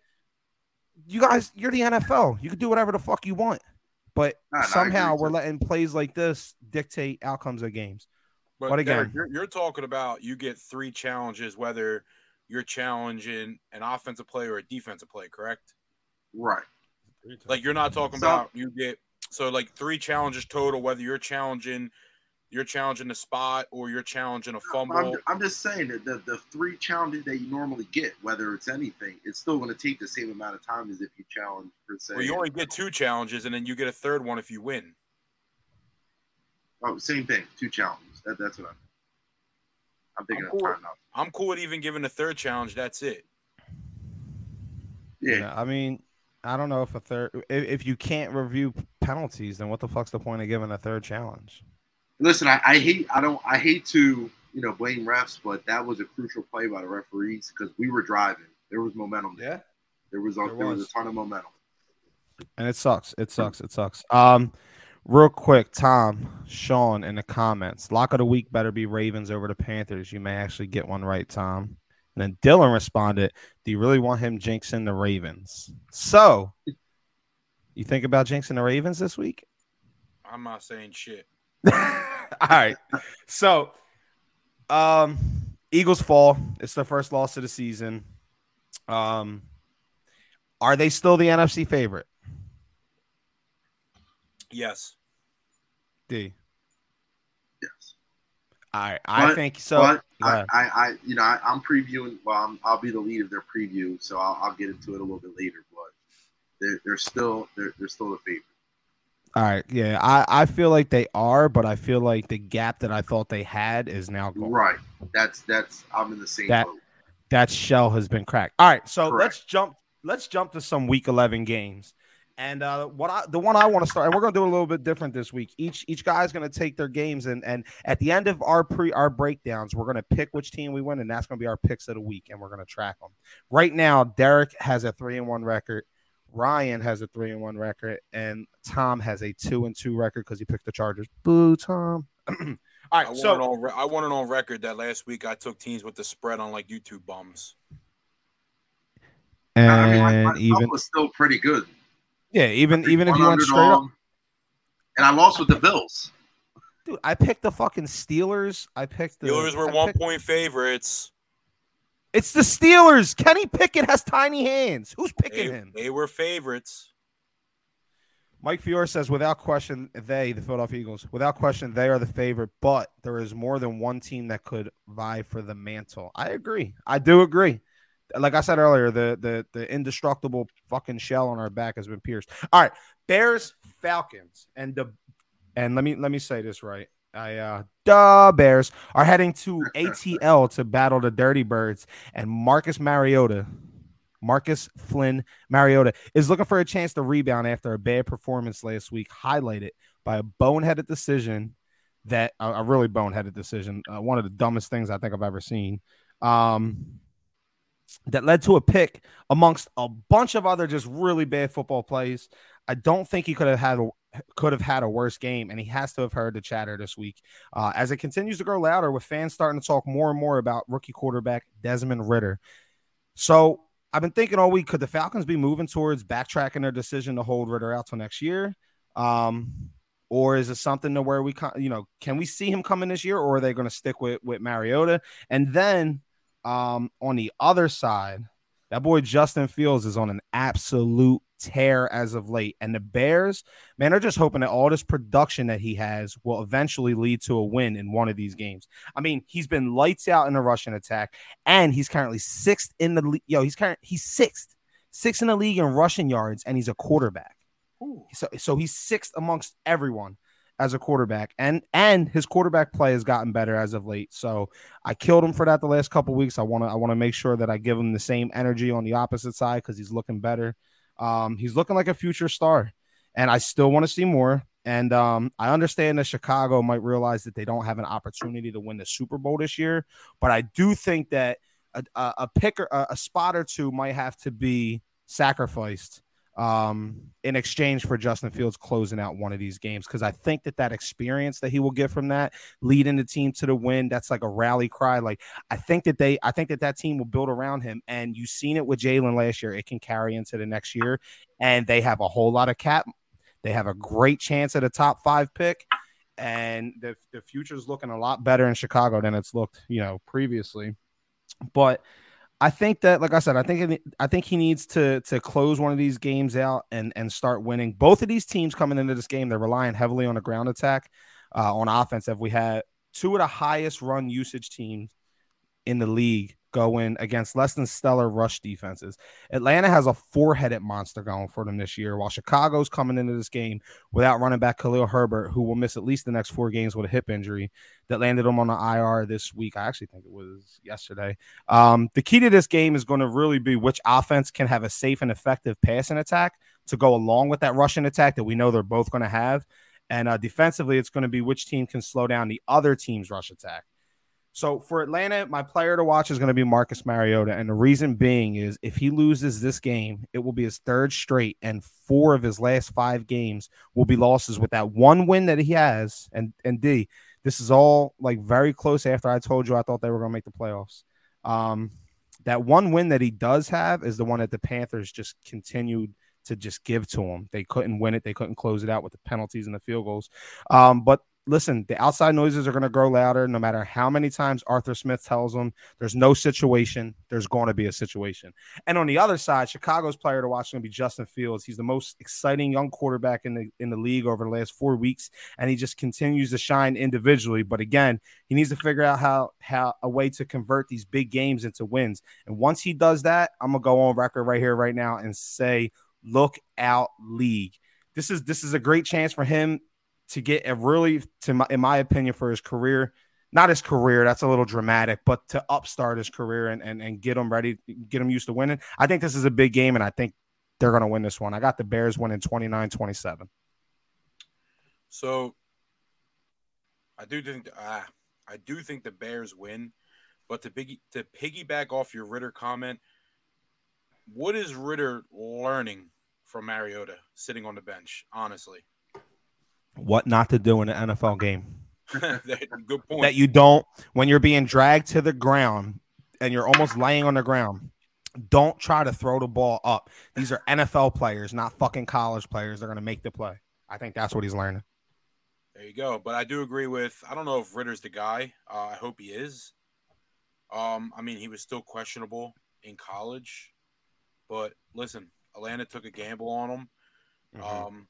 you guys, you're the NFL. You can do whatever the fuck you want. But nah, somehow we're letting plays like this dictate outcomes of games. But, but again, Derek, you're, you're talking about you get three challenges, whether you're challenging an offensive play or a defensive play, correct? Right. Like you're not talking so, about you get so like three challenges total, whether you're challenging you're challenging the spot or you're challenging a fumble. I'm, I'm just saying that the, the three challenges that you normally get, whether it's anything, it's still going to take the same amount of time as if you challenge per se. Well, you only get two challenges, and then you get a third one if you win. Oh, same thing. Two challenges. That, that's what I'm. I'm thinking I'm cool. of I'm cool with even giving a third challenge. That's it. Yeah. yeah. I mean, I don't know if a third. If, if you can't review penalties, then what the fuck's the point of giving a third challenge? Listen, I, I hate. I don't. I hate to you know blame refs, but that was a crucial play by the referees because we were driving. There was momentum. There. Yeah. There was a, there, there was. was a ton of momentum. And it sucks. It sucks. It sucks. Um, Real quick, Tom, Sean in the comments. Lock of the week better be Ravens over the Panthers. You may actually get one right, Tom. And then Dylan responded, Do you really want him jinxing the Ravens? So, you think about jinxing the Ravens this week? I'm not saying shit. All right. So, um, Eagles fall. It's their first loss of the season. Um, are they still the NFC favorite? Yes. D. I I think so. But I, I, I, you know, I, am previewing. Well, i will be the lead of their preview, so I'll, I'll, get into it a little bit later. But they're, they're still they're, they're still the favorite. All right, yeah, I, I feel like they are, but I feel like the gap that I thought they had is now gone. Right. That's that's I'm in the same that, boat. That shell has been cracked. All right, so Correct. let's jump let's jump to some week 11 games. And uh, what I the one I want to start, and we're gonna do a little bit different this week. Each each guy's gonna take their games, and and at the end of our pre our breakdowns, we're gonna pick which team we win, and that's gonna be our picks of the week, and we're gonna track them. Right now, Derek has a three and one record. Ryan has a three and one record, and Tom has a two and two record because he picked the Chargers. Boo, Tom. All right, I so on, I want it on record that last week I took teams with the spread on like YouTube bums. And I mean, my, my even was still pretty good. Yeah, even even if you went straight up. And I lost with the Bills. Dude, I picked the fucking Steelers. I picked the Steelers were I one picked, point favorites. It's the Steelers. Kenny Pickett has tiny hands. Who's picking they, him? They were favorites. Mike Fiore says, without question, they, the Philadelphia Eagles, without question, they are the favorite, but there is more than one team that could vie for the mantle. I agree. I do agree like I said earlier, the the the indestructible fucking shell on our back has been pierced. All right, Bears, Falcons, and the and let me let me say this right. I uh the Bears are heading to ATL to battle the Dirty Birds, and Marcus Mariota, Marcus Flynn Mariota is looking for a chance to rebound after a bad performance last week, highlighted by a boneheaded decision that a, really boneheaded decision, uh, one of the dumbest things I think I've ever seen. Um, that led to a pick amongst a bunch of other just really bad football plays. I don't think he could have had a, could have had a worse game, and he has to have heard the chatter this week uh, as it continues to grow louder with fans starting to talk more and more about rookie quarterback Desmond Ridder. So I've been thinking all week: could the Falcons be moving towards backtracking their decision to hold Ridder out till next year? Um, or is it something to where we, you know, can we see him coming this year, or are they going to stick with with Mariota? And then um, on the other side, that boy Justin Fields is on an absolute tear as of late. And the Bears, man, are just hoping that all this production that he has will eventually lead to a win in one of these games. I mean, he's been lights out in the rushing attack, and he's currently sixth in the league. Yo, he's current he's sixth, sixth in the league in rushing yards, and he's a quarterback. Ooh. So, so he's sixth amongst everyone as a quarterback, and and his quarterback play has gotten better as of late. So I killed him for that the last couple weeks. I want to I want to make sure that I give him the same energy on the opposite side because he's looking better. Um, he's looking like a future star, and I still want to see more. And um, I understand that Chicago might realize that they don't have an opportunity to win the Super Bowl this year, but I do think that a, a, a picker, a, a spot or two might have to be sacrificed um, in exchange for Justin Fields closing out one of these games because I think that that experience that he will get from that, leading the team to the win, that's like a rally cry. Like I think that they, I think that that team will build around him, and you've seen it with Jalen last year. It can carry into the next year, and they have a whole lot of cap. They have a great chance at a top five pick, and the the future is looking a lot better in Chicago than it's looked, you know, previously. But I think that, like I said, I think I think he needs to to close one of these games out and and start winning. Both of these teams coming into this game, they're relying heavily on a ground attack, uh, on offense. If we had two of the highest run usage teams in the league going against less than stellar rush defenses. Atlanta has a four-headed monster going for them this year, while Chicago's coming into this game without running back Khalil Herbert, who will miss at least the next four games with a hip injury that landed him on the IR this week. I actually think it was yesterday. Um, the key to this game is going to really be which offense can have a safe and effective passing attack to go along with that rushing attack that we know they're both going to have. And uh, defensively, it's going to be which team can slow down the other team's rush attack. So for Atlanta, my player to watch is going to be Marcus Mariota. And the reason being is if he loses this game, it will be his third straight, and four of his last five games will be losses with that one win that he has. And and D, this is all like very close after I told you I thought they were going to make the playoffs. Um, that one win that he does have is the one that the Panthers just continued to just give to him. They couldn't win it. They couldn't close it out with the penalties and the field goals. Um, but listen, the outside noises are going to grow louder no matter how many times Arthur Smith tells them there's no situation, there's going to be a situation. And on the other side, Chicago's player to watch is going to be Justin Fields. He's the most exciting young quarterback in the in the league over the last 4 weeks and he just continues to shine individually, but again, he needs to figure out how how a way to convert these big games into wins. And once he does that, I'm going to go on record right here right now and say look out league. This is this is a great chance for him to get a really, to my, in my opinion, for his career, not his career, that's a little dramatic, but to upstart his career and, and, and get him ready, get him used to winning. I think this is a big game, and I think they're going to win this one. I got the Bears winning 29 27. So I do think, uh, I do think the Bears win, but to, big, to piggyback off your Ridder comment, what is Ridder learning from Mariota sitting on the bench, honestly? What not to do in an NFL game. Good point. That you don't when you're being dragged to the ground and you're almost laying on the ground. Don't try to throw the ball up. These are NFL players, not fucking college players. They're going to make the play. I think that's what he's learning. There you go. But I do agree with. I don't know if Ridder's the guy. Uh, I hope he is. Um, I mean, he was still questionable in college, but listen, Atlanta took a gamble on him. Mm-hmm. Um,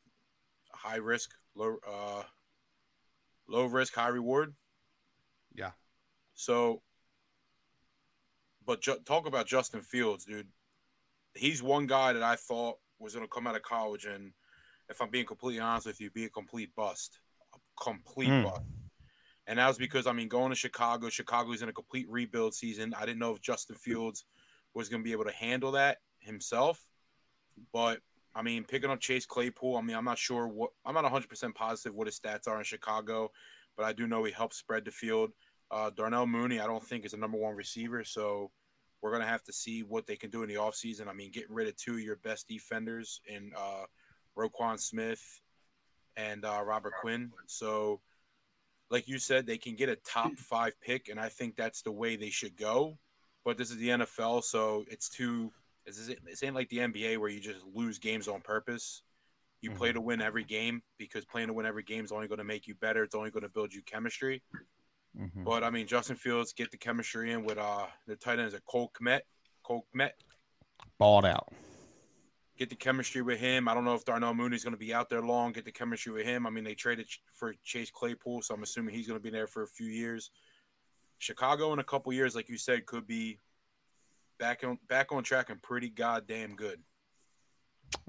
high risk, low uh, low risk, high reward. Yeah. So, but ju- talk about Justin Fields, dude. He's one guy that I thought was going to come out of college, and if I'm being completely honest with you, be a complete bust, a complete mm. bust. And that was because I mean, going to Chicago, Chicago's in a complete rebuild season. I didn't know if Justin Fields was going to be able to handle that himself, but I mean, picking up Chase Claypool. I mean, I'm not sure what I'm not 100 percent positive what his stats are in Chicago, but I do know he helps spread the field. Uh, Darnell Mooney, I don't think is a number one receiver, so we're gonna have to see what they can do in the offseason. I mean, getting rid of two of your best defenders in uh, Roquan Smith and uh, Robert Quinn. So, like you said, they can get a top five pick, and I think that's the way they should go. But this is the NFL, so it's too this ain't like the NBA where you just lose games on purpose. You mm-hmm. play to win every game because playing to win every game is only going to make you better. It's only going to build you chemistry. Mm-hmm. But I mean, Justin Fields get the chemistry in with uh the tight end is a Cole Kmet. Cole Kmet. Balled out. get the chemistry with him. I don't know if Darnell Mooney's going to be out there long. Get the chemistry with him. I mean, they traded for Chase Claypool, so I'm assuming he's going to be there for a few years. Chicago in a couple years, like you said, could be back on back on track and pretty goddamn good.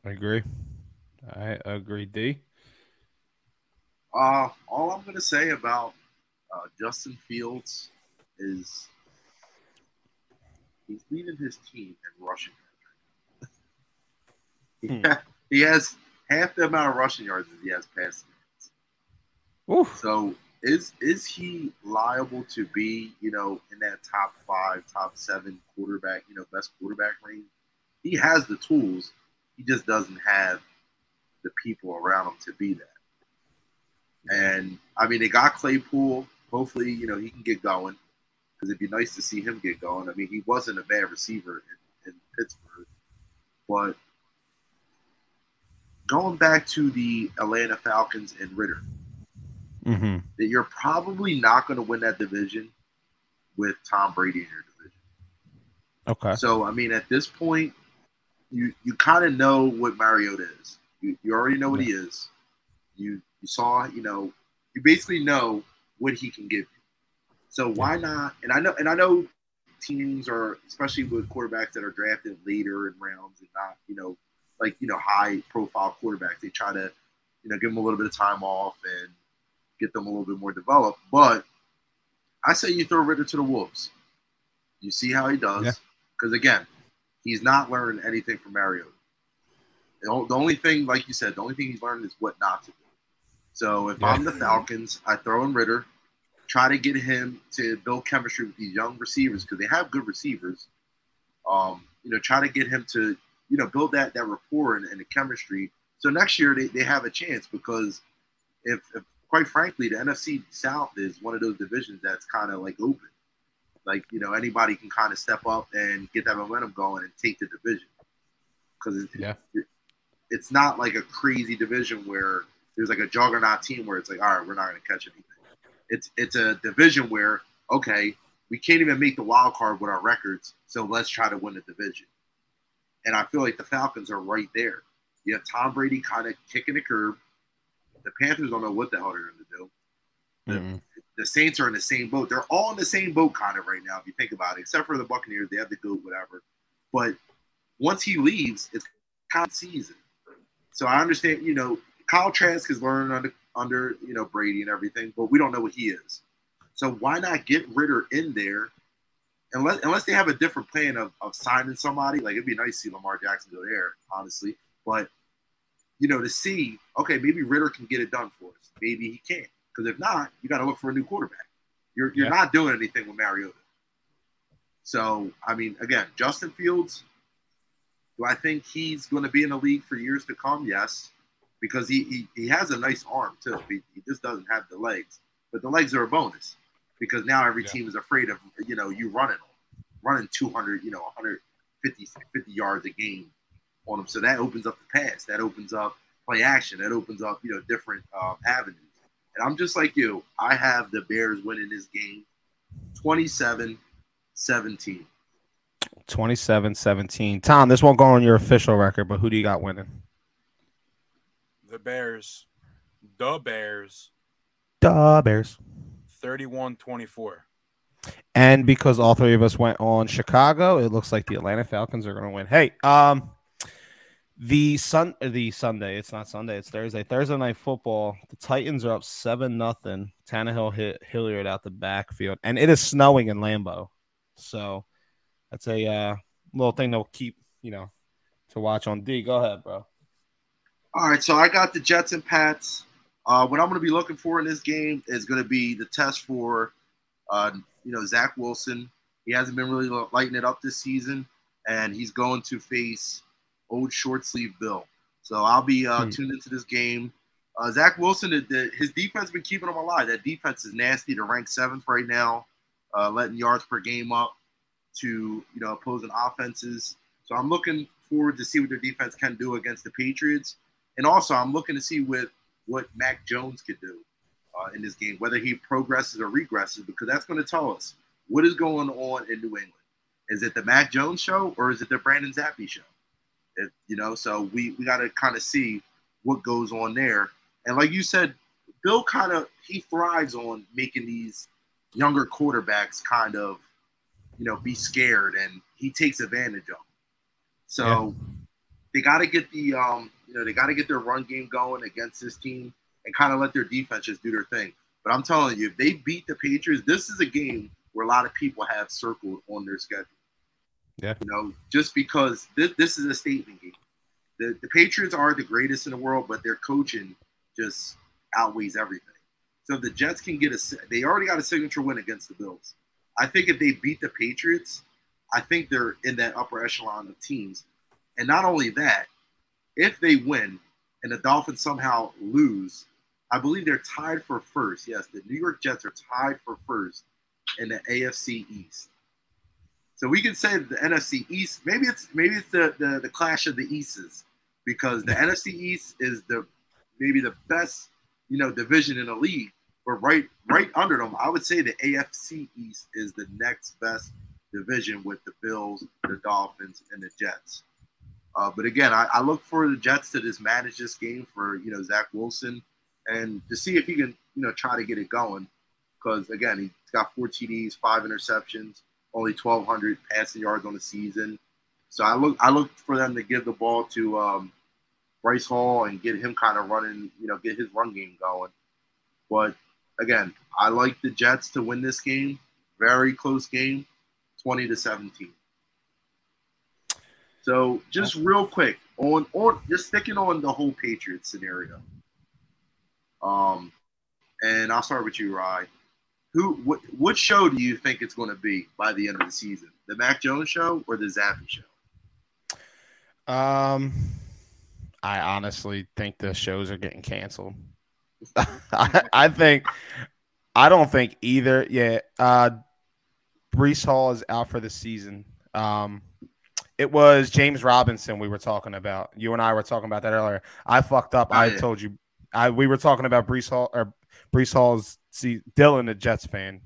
I agree. I agree, D. Uh, all I'm gonna say about uh, Justin Fields is he's leading his team in rushing. he, hmm. he has half the amount of rushing yards as he has passing yards. Oof. So is is he liable to be, you know, in that top five, top seven quarterback, you know, best quarterback range? He has the tools. He just doesn't have the people around him to be that. And I mean, they got Claypool. Hopefully, you know, he can get going because it'd be nice to see him get going. I mean, he wasn't a bad receiver in, in Pittsburgh, but going back to the Atlanta Falcons and Ridder, mm-hmm. that you're probably not going to win that division with Tom Brady in your division. Okay. So I mean, at this point, you you kind of know what Mariota is. You, you already know what he is. You you saw, you know, you basically know what he can give you. So why not? And I know, and I know teams are, especially with quarterbacks that are drafted later in rounds and not, you know, like you know, high profile quarterbacks. They try to, you know, give them a little bit of time off and get them a little bit more developed. But I say you throw Ridder to the wolves. You see how he does, because yeah. again, he's not learned anything from Mariota. The only thing, like you said, the only thing he's learned is what not to do. So if yeah. I'm the Falcons, I throw in Ridder, try to get him to build chemistry with these young receivers because they have good receivers. Um, you know, try to get him to, you know, build that that rapport and, and the chemistry. So next year they, they have a chance because if, if quite frankly the NFC South is one of those divisions that's kind of like open. Like, you know, anybody can kind of step up and get that momentum going and take the division. Because it, yeah. It, it's not like a crazy division where there's like a juggernaut team where it's like, all right, we're not going to catch anything. It's it's a division where okay, we can't even make the wild card with our records, so let's try to win the division. And I feel like the Falcons are right there. You have Tom Brady kind of kicking the curb. The Panthers don't know what the hell they're going to do. The, mm-hmm. the, Saints are in the same boat. They're all in the same boat kind of right now, if you think about it, except for the Buccaneers. They have the goat, whatever. But once he leaves, it's kind of season. So I understand, you know, Kyle Trask is learning under under you know Brady and everything, but we don't know what he is. So why not get Ridder in there? Unless unless they have a different plan of, of signing somebody, like it'd be nice to see Lamar Jackson go there, honestly. But you know, to see, okay, maybe Ridder can get it done for us. Maybe he can't. Because if not, you got to look for a new quarterback. You're you're yeah. not doing anything with Mariota. So I mean, again, Justin Fields. Do I think he's going to be in the league for years to come? Yes because he, he, he has a nice arm too. He, he, just doesn't have the legs, but the legs are a bonus because now every yeah. team is afraid of you know you running running 200 you know 150 50 yards a game on them. So that opens up the pass, that opens up play action, that opens up you know different uh, avenues. And I'm just like you. I have the Bears winning this game 27 17. 27 17. Tom, this won't go on your official record, but who do you got winning? the Bears, the Bears, the Bears, 31 24. And because all three of us went on Chicago, it looks like the Atlanta Falcons are going to win. Hey, um, the sun, the Sunday, it's not Sunday, it's Thursday. Thursday night football. The Titans are up seven nothing. Tannehill hit Hilliard out the backfield, and it is snowing in Lambeau, so that's a uh, little thing to keep, you know, to watch on D. Go ahead, bro. All right, so I got the Jets and Pats. Uh, what I'm going to be looking for in this game is going to be the test for, uh, you know, Zach Wilson. He hasn't been really lighting it up this season, and he's going to face old short sleeve Bill. So I'll be uh, hmm. tuned into this game. Uh, Zach Wilson, the, the, his defense has been keeping him alive. That defense is nasty. To rank seventh right now, uh, letting yards per game up to you know opposing offenses. So I'm looking forward to see what their defense can do against the Patriots. And also, I'm looking to see what what Mac Jones could do uh, in this game, whether he progresses or regresses, because that's going to tell us what is going on in New England. Is it the Mac Jones show or is it the Brandon Zappe show? It, you know, so we we got to kind of see what goes on there. And like you said, Bill kind of he thrives on making these younger quarterbacks kind of, you know, be scared, and he takes advantage of. Them. So yeah. they got to get the um, you know, they got to get their run game going against this team and kind of let their defense just do their thing. But I'm telling you, if they beat the Patriots, this is a game where a lot of people have circled on their schedule. Yeah. You know, just because this, this is a statement game. The, the Patriots are the greatest in the world, but their coaching just outweighs everything. So if the Jets can get a, they already got a signature win against the Bills. I think if they beat the Patriots, I think they're in that upper echelon of teams. And not only that, if they win and the Dolphins somehow lose, I believe they're tied for first. Yes, the New York Jets are tied for first in the AFC East. So we can say the NFC East. Maybe it's maybe it's the the, the clash of the Easts because the NFC East is the maybe the best you know division in the league. But right right under them, I would say the AFC East is the next best division with the Bills, the Dolphins, and the Jets. Uh, but again, I, I, look for the Jets to just manage this game for you know Zach Wilson and to see if he can you know try to get it going. Because again, he's got four TDs, five interceptions, only 1,200 passing yards on the season. So I look I look for them to give the ball to um, Breece Hall and get him kind of running, you know, get his run game going. But again, I like the Jets to win this game. Very close game, 20 to 17. So just real quick on on just sticking on the whole Patriots scenario. Um, and I'll start with you, Rye. Who what what show do you think it's going to be by the end of the season? The Mac Jones show or the Zappe show? Um, I honestly think the shows are getting canceled. I, I think I don't think either. Yeah, uh, Breece Hall is out for the season. Um, it was James Robinson we were talking about. You and I were talking about that earlier. I fucked up. Oh, I yeah. told you. I we were talking about Breece Hall or Breece Hall's. See, Dylan, a Jets fan,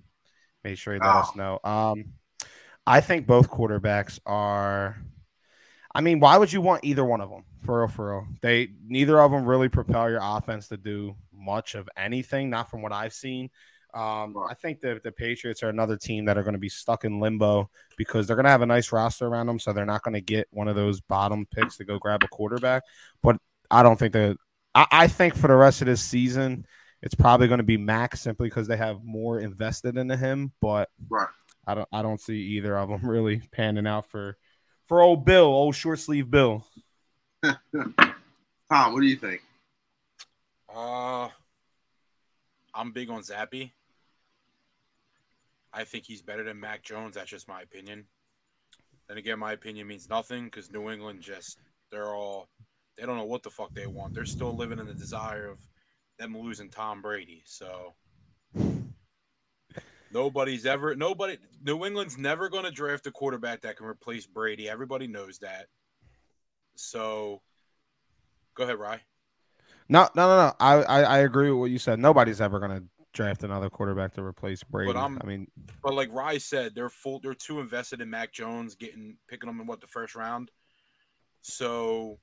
made sure he let oh. us know. Um, I think both quarterbacks are. I mean, why would you want either one of them? For real, for real. They neither of them really propel your offense to do much of anything. Not from what I've seen. Um, I think that the Patriots are another team that are going to be stuck in limbo because they're going to have a nice roster around them, so they're not going to get one of those bottom picks to go grab a quarterback. But I don't think that. I, I think for the rest of this season, it's probably going to be Max simply because they have more invested into him. But right. I don't. I don't see either of them really panning out for for old Bill, old short sleeve Bill. Tom, what do you think? Uh, I'm big on Zappe. I think he's better than Mac Jones. That's just my opinion. Then again, my opinion means nothing because New England just they're all they don't know what the fuck they want. They're still living in the desire of them losing Tom Brady. So nobody's ever nobody New England's never going to draft a quarterback that can replace Brady. Everybody knows that. So go ahead, Rye. No, no, no, no. I, I, I agree with what you said. Nobody's ever going to draft another quarterback to replace Brady. But I'm, I mean, but like Rye said, they're full. They're too invested in Mac Jones, getting picking them in what the first round. So,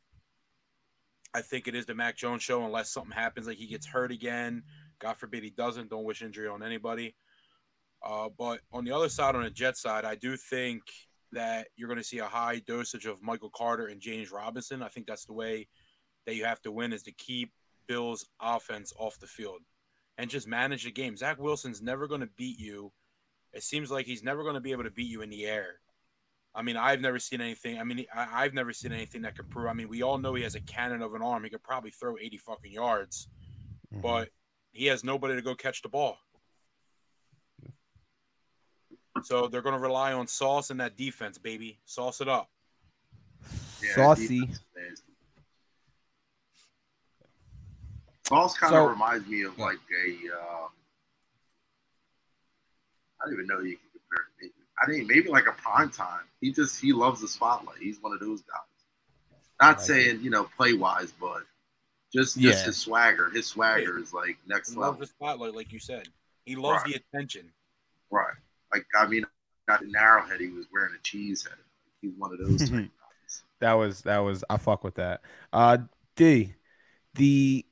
I think it is the Mac Jones show, unless something happens, like he gets hurt again. God forbid he doesn't. Don't wish injury on anybody. Uh, but on the other side, on the Jet side, I do think that you're going to see a high dosage of Michael Carter and James Robinson. I think that's the way that you have to win is to keep Bills' offense off the field and just manage the game. Zach Wilson's never going to beat you. It seems like he's never going to be able to beat you in the air. I mean, I've never seen anything. I mean, I, have never seen anything that could prove. I mean, we all know he has a cannon of an arm. He could probably throw 80 fucking yards, mm-hmm. but he has nobody to go catch the ball. So they're going to rely on Sauce and that defense, baby. Sauce it up. Yeah, Saucy. Sauce kind of so, reminds me of like a. Uh, I don't even know you can compare. It. I think maybe like a prime time. He just he loves the spotlight. He's one of those guys. Not saying you know play wise, but just just yeah. his swagger. His swagger is like next he level. Loves the spotlight, like you said. He loves right. the attention. Right. Like I mean, not in Arrowhead, he was wearing a cheese head. He's one of those. guys. That was that was I fuck with that. Uh D the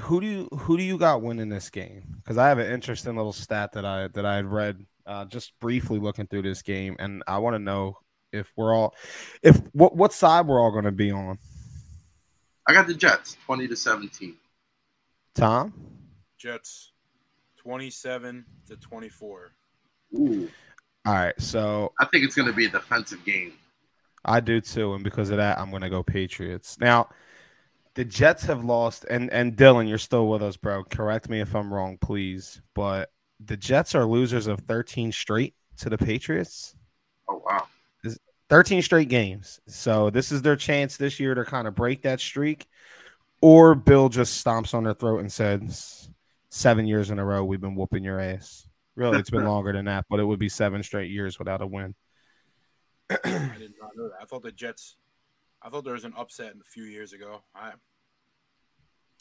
who do you who do you got winning this game? Because I have an interesting little stat that I that I had read uh, just briefly looking through this game, and I want to know if we're all if what what side we're all going to be on. I got the Jets, twenty to seventeen. Tom. Jets, twenty-seven to twenty-four. Ooh. All right, so I think it's going to be a defensive game. I do too, and because of that, I'm going to go Patriots. Now, the Jets have lost, and and Dylan, you're still with us, bro. Correct me if I'm wrong, please. But the Jets are losers of 13 straight to the Patriots. Oh wow. 13 straight games. So this is their chance this year to kind of break that streak. Or Bill just stomps on their throat and says, Seven years in a row, we've been whooping your ass. Really, it's been longer than that, but it would be seven straight years without a win. I did not know that. I thought the Jets I thought there was an upset a few years ago. I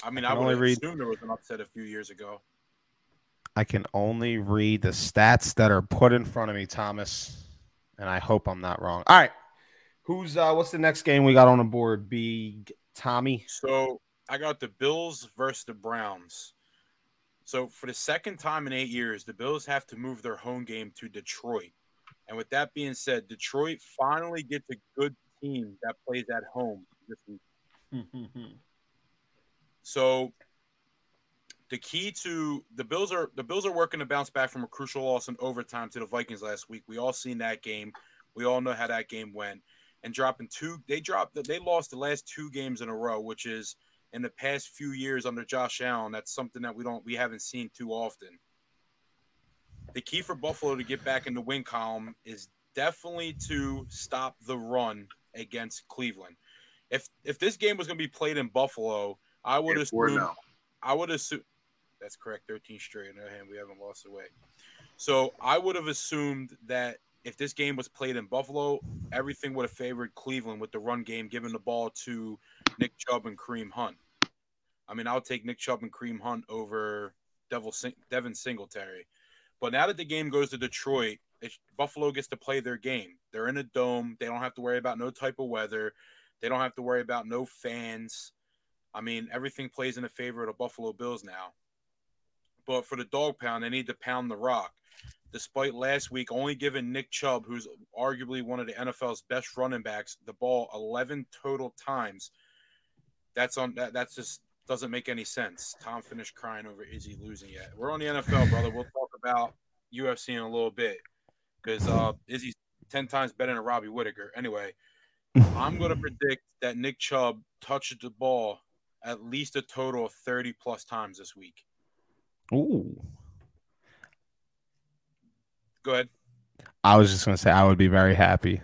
I mean I, I would read, assume there was an upset a few years ago. I can only read the stats that are put in front of me, Thomas, and I hope I'm not wrong. All right. Who's uh what's the next game we got on the board? Big Tommy. So I got the Bills versus the Browns. So for the second time in eight years, the Bills have to move their home game to Detroit. And with that being said, Detroit finally gets a good team that plays at home this week. so the key to the Bills are the Bills are working to bounce back from a crucial loss in overtime to the Vikings last week. We all seen that game. We all know how that game went. And dropping two, they dropped they lost the last two games in a row, which is in the past few years under Josh Allen. That's something that we don't we haven't seen too often. The key for Buffalo to get back in the win column is definitely to stop the run against Cleveland. If if this game was going to be played in Buffalo, I would assume I would assume that's correct. 13 straight. On other hand, we haven't lost away. So I would have assumed that if this game was played in Buffalo, everything would have favored Cleveland with the run game, giving the ball to Nick Chubb and Kareem Hunt. I mean, I'll take Nick Chubb and Kareem Hunt over Devil Devin Singletary. But now that the game goes to Detroit, Buffalo gets to play their game. They're in a dome. They don't have to worry about no type of weather. They don't have to worry about no fans. I mean, everything plays in the favor of the Buffalo Bills now. But for the dog pound, they need to pound the rock. Despite last week only giving Nick Chubb, who's arguably one of the NFL's best running backs, the ball 11 total times. That's on that. That's just doesn't make any sense. Tom finished crying over Izzy losing yet. We're on the NFL, brother. We'll talk about UFC in a little bit because uh, Izzy's 10 times better than Robbie Whittaker. Anyway, I'm going to predict that Nick Chubb touched the ball at least a total of 30 plus times this week. Ooh. Go ahead. I was just going to say I would be very happy.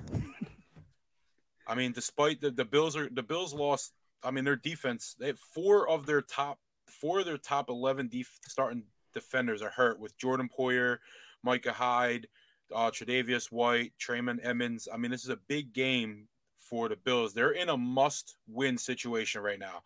I mean, despite the, the Bills are the Bills lost. I mean, their defense. They have four of their top four of their top eleven def, starting defenders are hurt with Jordan Poyer, Micah Hyde, uh, Tre'Davious White, Tremaine Edmunds. I mean, this is a big game for the Bills. They're in a must-win situation right now,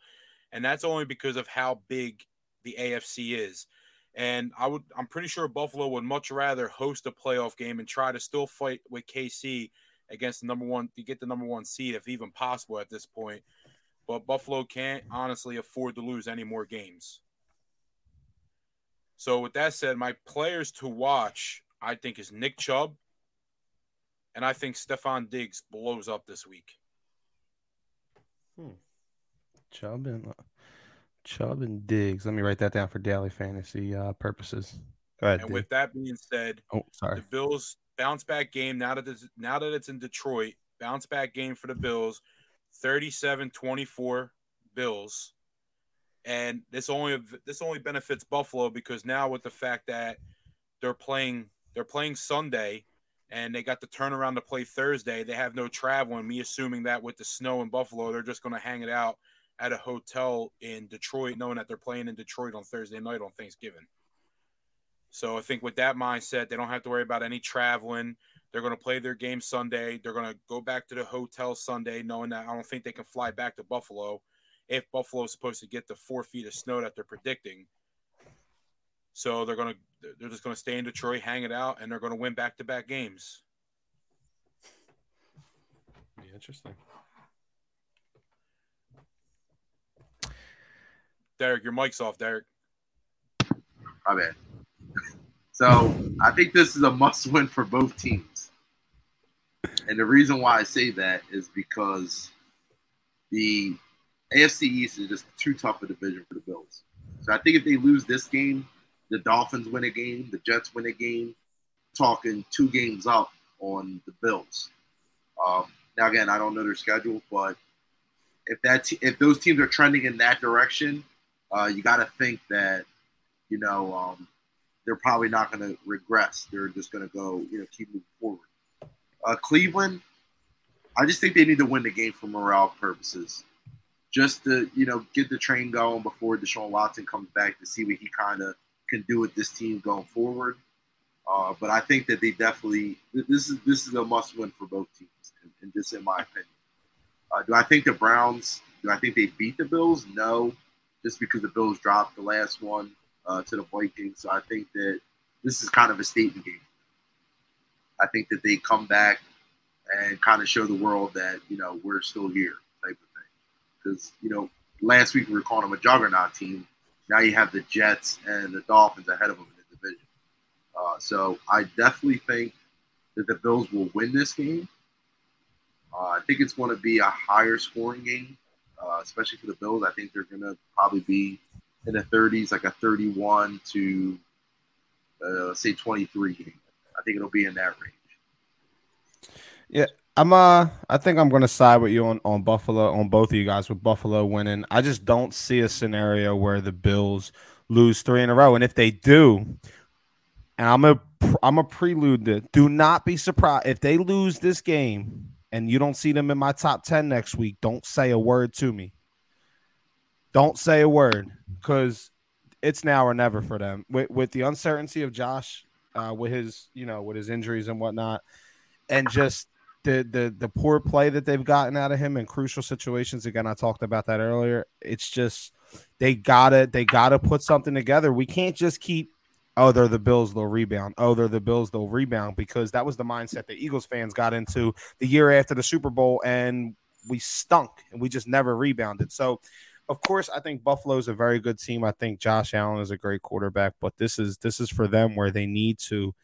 and that's only because of how big the AFC is. And I would, I'm pretty sure Buffalo would much rather host a playoff game and try to still fight with KC against the number one to get the number one seed, if even possible at this point. But Buffalo can't honestly afford to lose any more games. So with that said, my players to watch I think is Nick Chubb, and I think Stefon Diggs blows up this week. Hmm. Chubb and Chubb and Diggs. Let me write that down for daily fantasy uh, purposes. Go ahead. And Dig. with that being said, oh sorry, the Bills bounce back game now that it's, now that it's in Detroit. Bounce back game for the Bills, 37-24 Bills. And this only this only benefits Buffalo because now with the fact that they're playing they're playing Sunday and they got the turnaround to play Thursday. They have no travel, and me assuming that with the snow in Buffalo, they're just going to hang it out at a hotel in Detroit, knowing that they're playing in Detroit on Thursday night on Thanksgiving. So I think with that mindset, they don't have to worry about any traveling. They're going to play their game Sunday. They're going to go back to the hotel Sunday, knowing that I don't think they can fly back to Buffalo if Buffalo is supposed to get the four feet of snow that they're predicting. So they're gonna they're just gonna stay in Detroit, hang it out, and they're gonna win back to back games. Be interesting. Derrick, your mic's off, Derrick. My bad. So I think this is a must win for both teams. And the reason why I say that is because the AFC East is just too tough a division for the Bills. So I think if they lose this game, the Dolphins win a game, the Jets win a game, talking two games up on the Bills. Um, now again, I don't know their schedule, but if that if those teams are trending in that direction, uh, you got to think that you know um, they're probably not going to regress. They're just going to go, you know, keep moving forward. Uh, Cleveland, I just think they need to win the game for morale purposes, just to you know get the train going before Deshaun Watson comes back to see what he kind of can do with this team going forward. Uh, but I think that they definitely this is this is a must win for both teams, and, and just in my opinion. Uh, do I think the Browns? Do I think they beat the Bills? No, just because the Bills dropped the last one uh, to the Vikings. So I think that this is kind of a statement game. I think that they come back and kind of show the world that you know we're still here, type of thing. Because you know last week we were calling them a juggernaut team. Now you have the Jets and the Dolphins ahead of them in the division. Uh, so I definitely think that the Bills will win this game. Uh, I think it's going to be a higher scoring game, uh, especially for the Bills. I think they're going to probably be in the 30s, like a 31 to uh, say 23 game. I think it'll be in that range. Yeah, I'm uh I think I'm gonna side with you on, on Buffalo on both of you guys with Buffalo winning. I just don't see a scenario where the Bills lose three in a row. And if they do, and I'm a I'm a prelude to do not be surprised if they lose this game and you don't see them in my top 10 next week, don't say a word to me. Don't say a word because it's now or never for them. With, with the uncertainty of Josh, uh, with his, you know, with his injuries and whatnot, and just the the the poor play that they've gotten out of him in crucial situations. Again, I talked about that earlier. It's just they gotta they gotta put something together. We can't just keep oh, they're the Bills, they'll rebound. Oh, they're the Bills, they'll rebound because that was the mindset that Eagles fans got into the year after the Super Bowl, and we stunk and we just never rebounded. So, of course, I think Buffalo is a very good team. I think Josh Allen is a great quarterback, but this is this is for them where they need to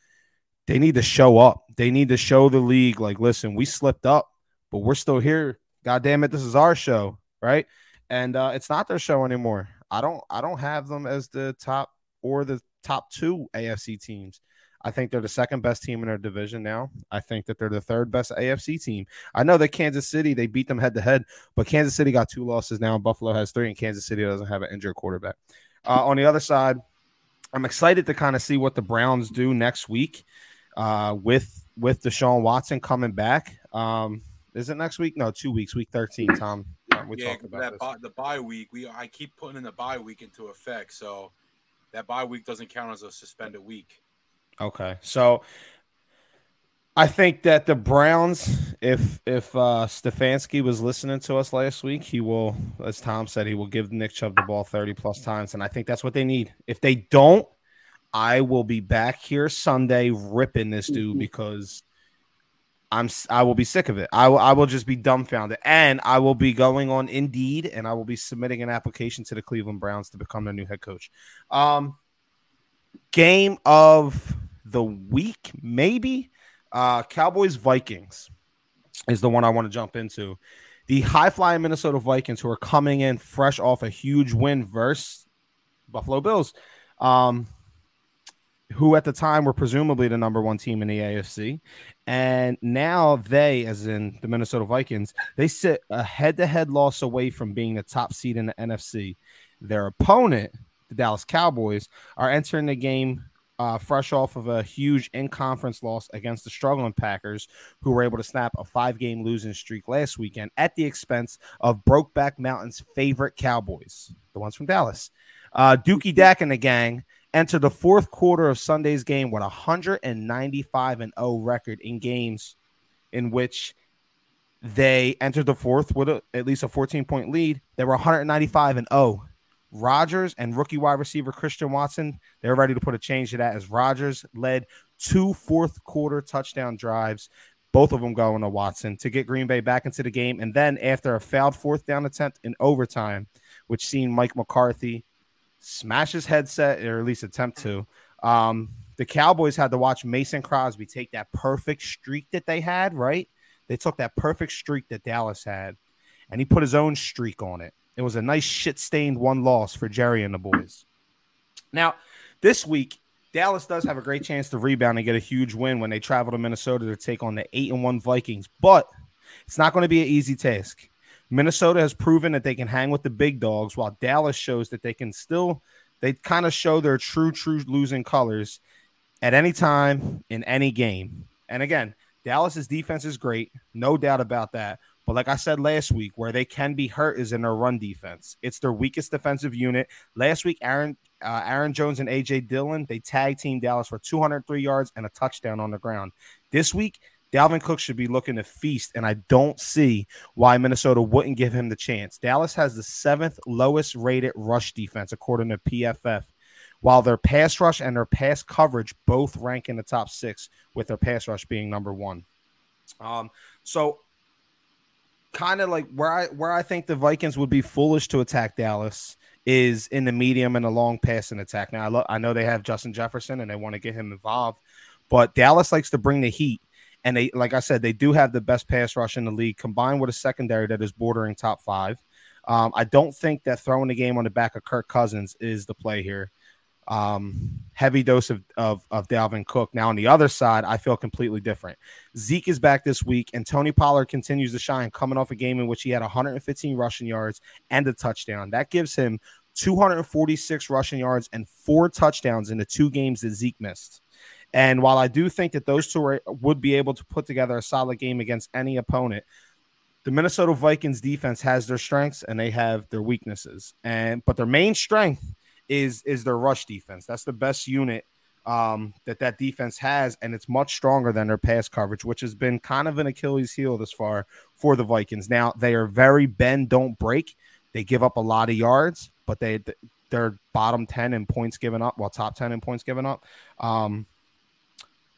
they need to show up. They need to show the league like, listen, we slipped up, but we're still here. God damn it, this is our show, right? And uh, it's not their show anymore. I don't I don't have them as the top or the top two AFC teams. I think they're the second best team in their division now. I think that they're the third best AFC team. I know that Kansas City, they beat them head to head, but Kansas City got two losses now. Buffalo has three, and Kansas City doesn't have an injured quarterback. Uh, on the other side, I'm excited to kind of see what the Browns do next week uh, with with Deshaun Watson coming back. Um, is it next week? No, two weeks. Week 13, Tom. We yeah, that bi- the bye week. We I keep putting in the bye week into effect, so that bye week doesn't count as a suspended week. Okay, so I think that the Browns, if if uh, Stefanski was listening to us last week, he will, as Tom said, he will give Nick Chubb the ball thirty plus times, and I think that's what they need. If they don't, I will be back here Sunday ripping this dude mm-hmm. because I'm I will be sick of it. I will I will just be dumbfounded, and I will be going on Indeed, and I will be submitting an application to the Cleveland Browns to become their new head coach. Um, game of the week, maybe. Uh, Cowboys Vikings is the one I want to jump into. The high flying Minnesota Vikings, who are coming in fresh off a huge win versus Buffalo Bills. Um, who at the time were presumably the number one team in the AFC. And now they, as in the Minnesota Vikings, they sit a head to head loss away from being the top seed in the NFC. Their opponent, the Dallas Cowboys, are entering the game uh, fresh off of a huge in conference loss against the struggling Packers, who were able to snap a five game losing streak last weekend at the expense of Brokeback Mountain's favorite Cowboys, the ones from Dallas. Uh, Dookie Dak and the gang enter the fourth quarter of Sunday's game with a 195 and 0 record in games in which they entered the fourth with a, at least a 14 point lead. They were 195 and 0. Rodgers and rookie wide receiver Christian Watson, they're ready to put a change to that as Rodgers led two fourth quarter touchdown drives, both of them going to Watson to get Green Bay back into the game. And then after a failed fourth down attempt in overtime, which seen Mike McCarthy smash his headset, or at least attempt to. Um, the Cowboys had to watch Mason Crosby take that perfect streak that they had, right? They took that perfect streak that Dallas had, and he put his own streak on it. It was a nice shit stained one loss for Jerry and the boys. Now, this week, Dallas does have a great chance to rebound and get a huge win when they travel to Minnesota to take on the 8 and 1 Vikings, but it's not going to be an easy task. Minnesota has proven that they can hang with the big dogs while Dallas shows that they can still they kind of show their true true losing colors at any time in any game. And again, Dallas's defense is great, no doubt about that. But like I said last week, where they can be hurt is in their run defense. It's their weakest defensive unit. Last week, Aaron uh, Aaron Jones and AJ Dillon they tag team Dallas for 203 yards and a touchdown on the ground. This week, Dalvin Cook should be looking to feast, and I don't see why Minnesota wouldn't give him the chance. Dallas has the seventh lowest rated rush defense according to PFF, while their pass rush and their pass coverage both rank in the top six, with their pass rush being number one. Um, so kind of like where I where I think the Vikings would be foolish to attack Dallas is in the medium and the long passing attack. Now I, lo- I know they have Justin Jefferson and they want to get him involved, but Dallas likes to bring the heat. And they, like I said, they do have the best pass rush in the league, combined with a secondary that is bordering top five. Um, I don't think that throwing the game on the back of Kirk Cousins is the play here um, heavy dose of, of, of Dalvin Cook. Now, on the other side, I feel completely different. Zeke is back this week, and Tony Pollard continues to shine, coming off a game in which he had 115 rushing yards and a touchdown. That gives him 246 rushing yards and four touchdowns in the two games that Zeke missed. And while I do think that those two are, would be able to put together a solid game against any opponent, the Minnesota Vikings defense has their strengths and they have their weaknesses. And but their main strength is is their rush defense. That's the best unit um, that that defense has, and it's much stronger than their pass coverage, which has been kind of an Achilles heel this far for the Vikings. Now they are very bend don't break. They give up a lot of yards, but they they're bottom ten in points given up, well top ten in points given up. Um,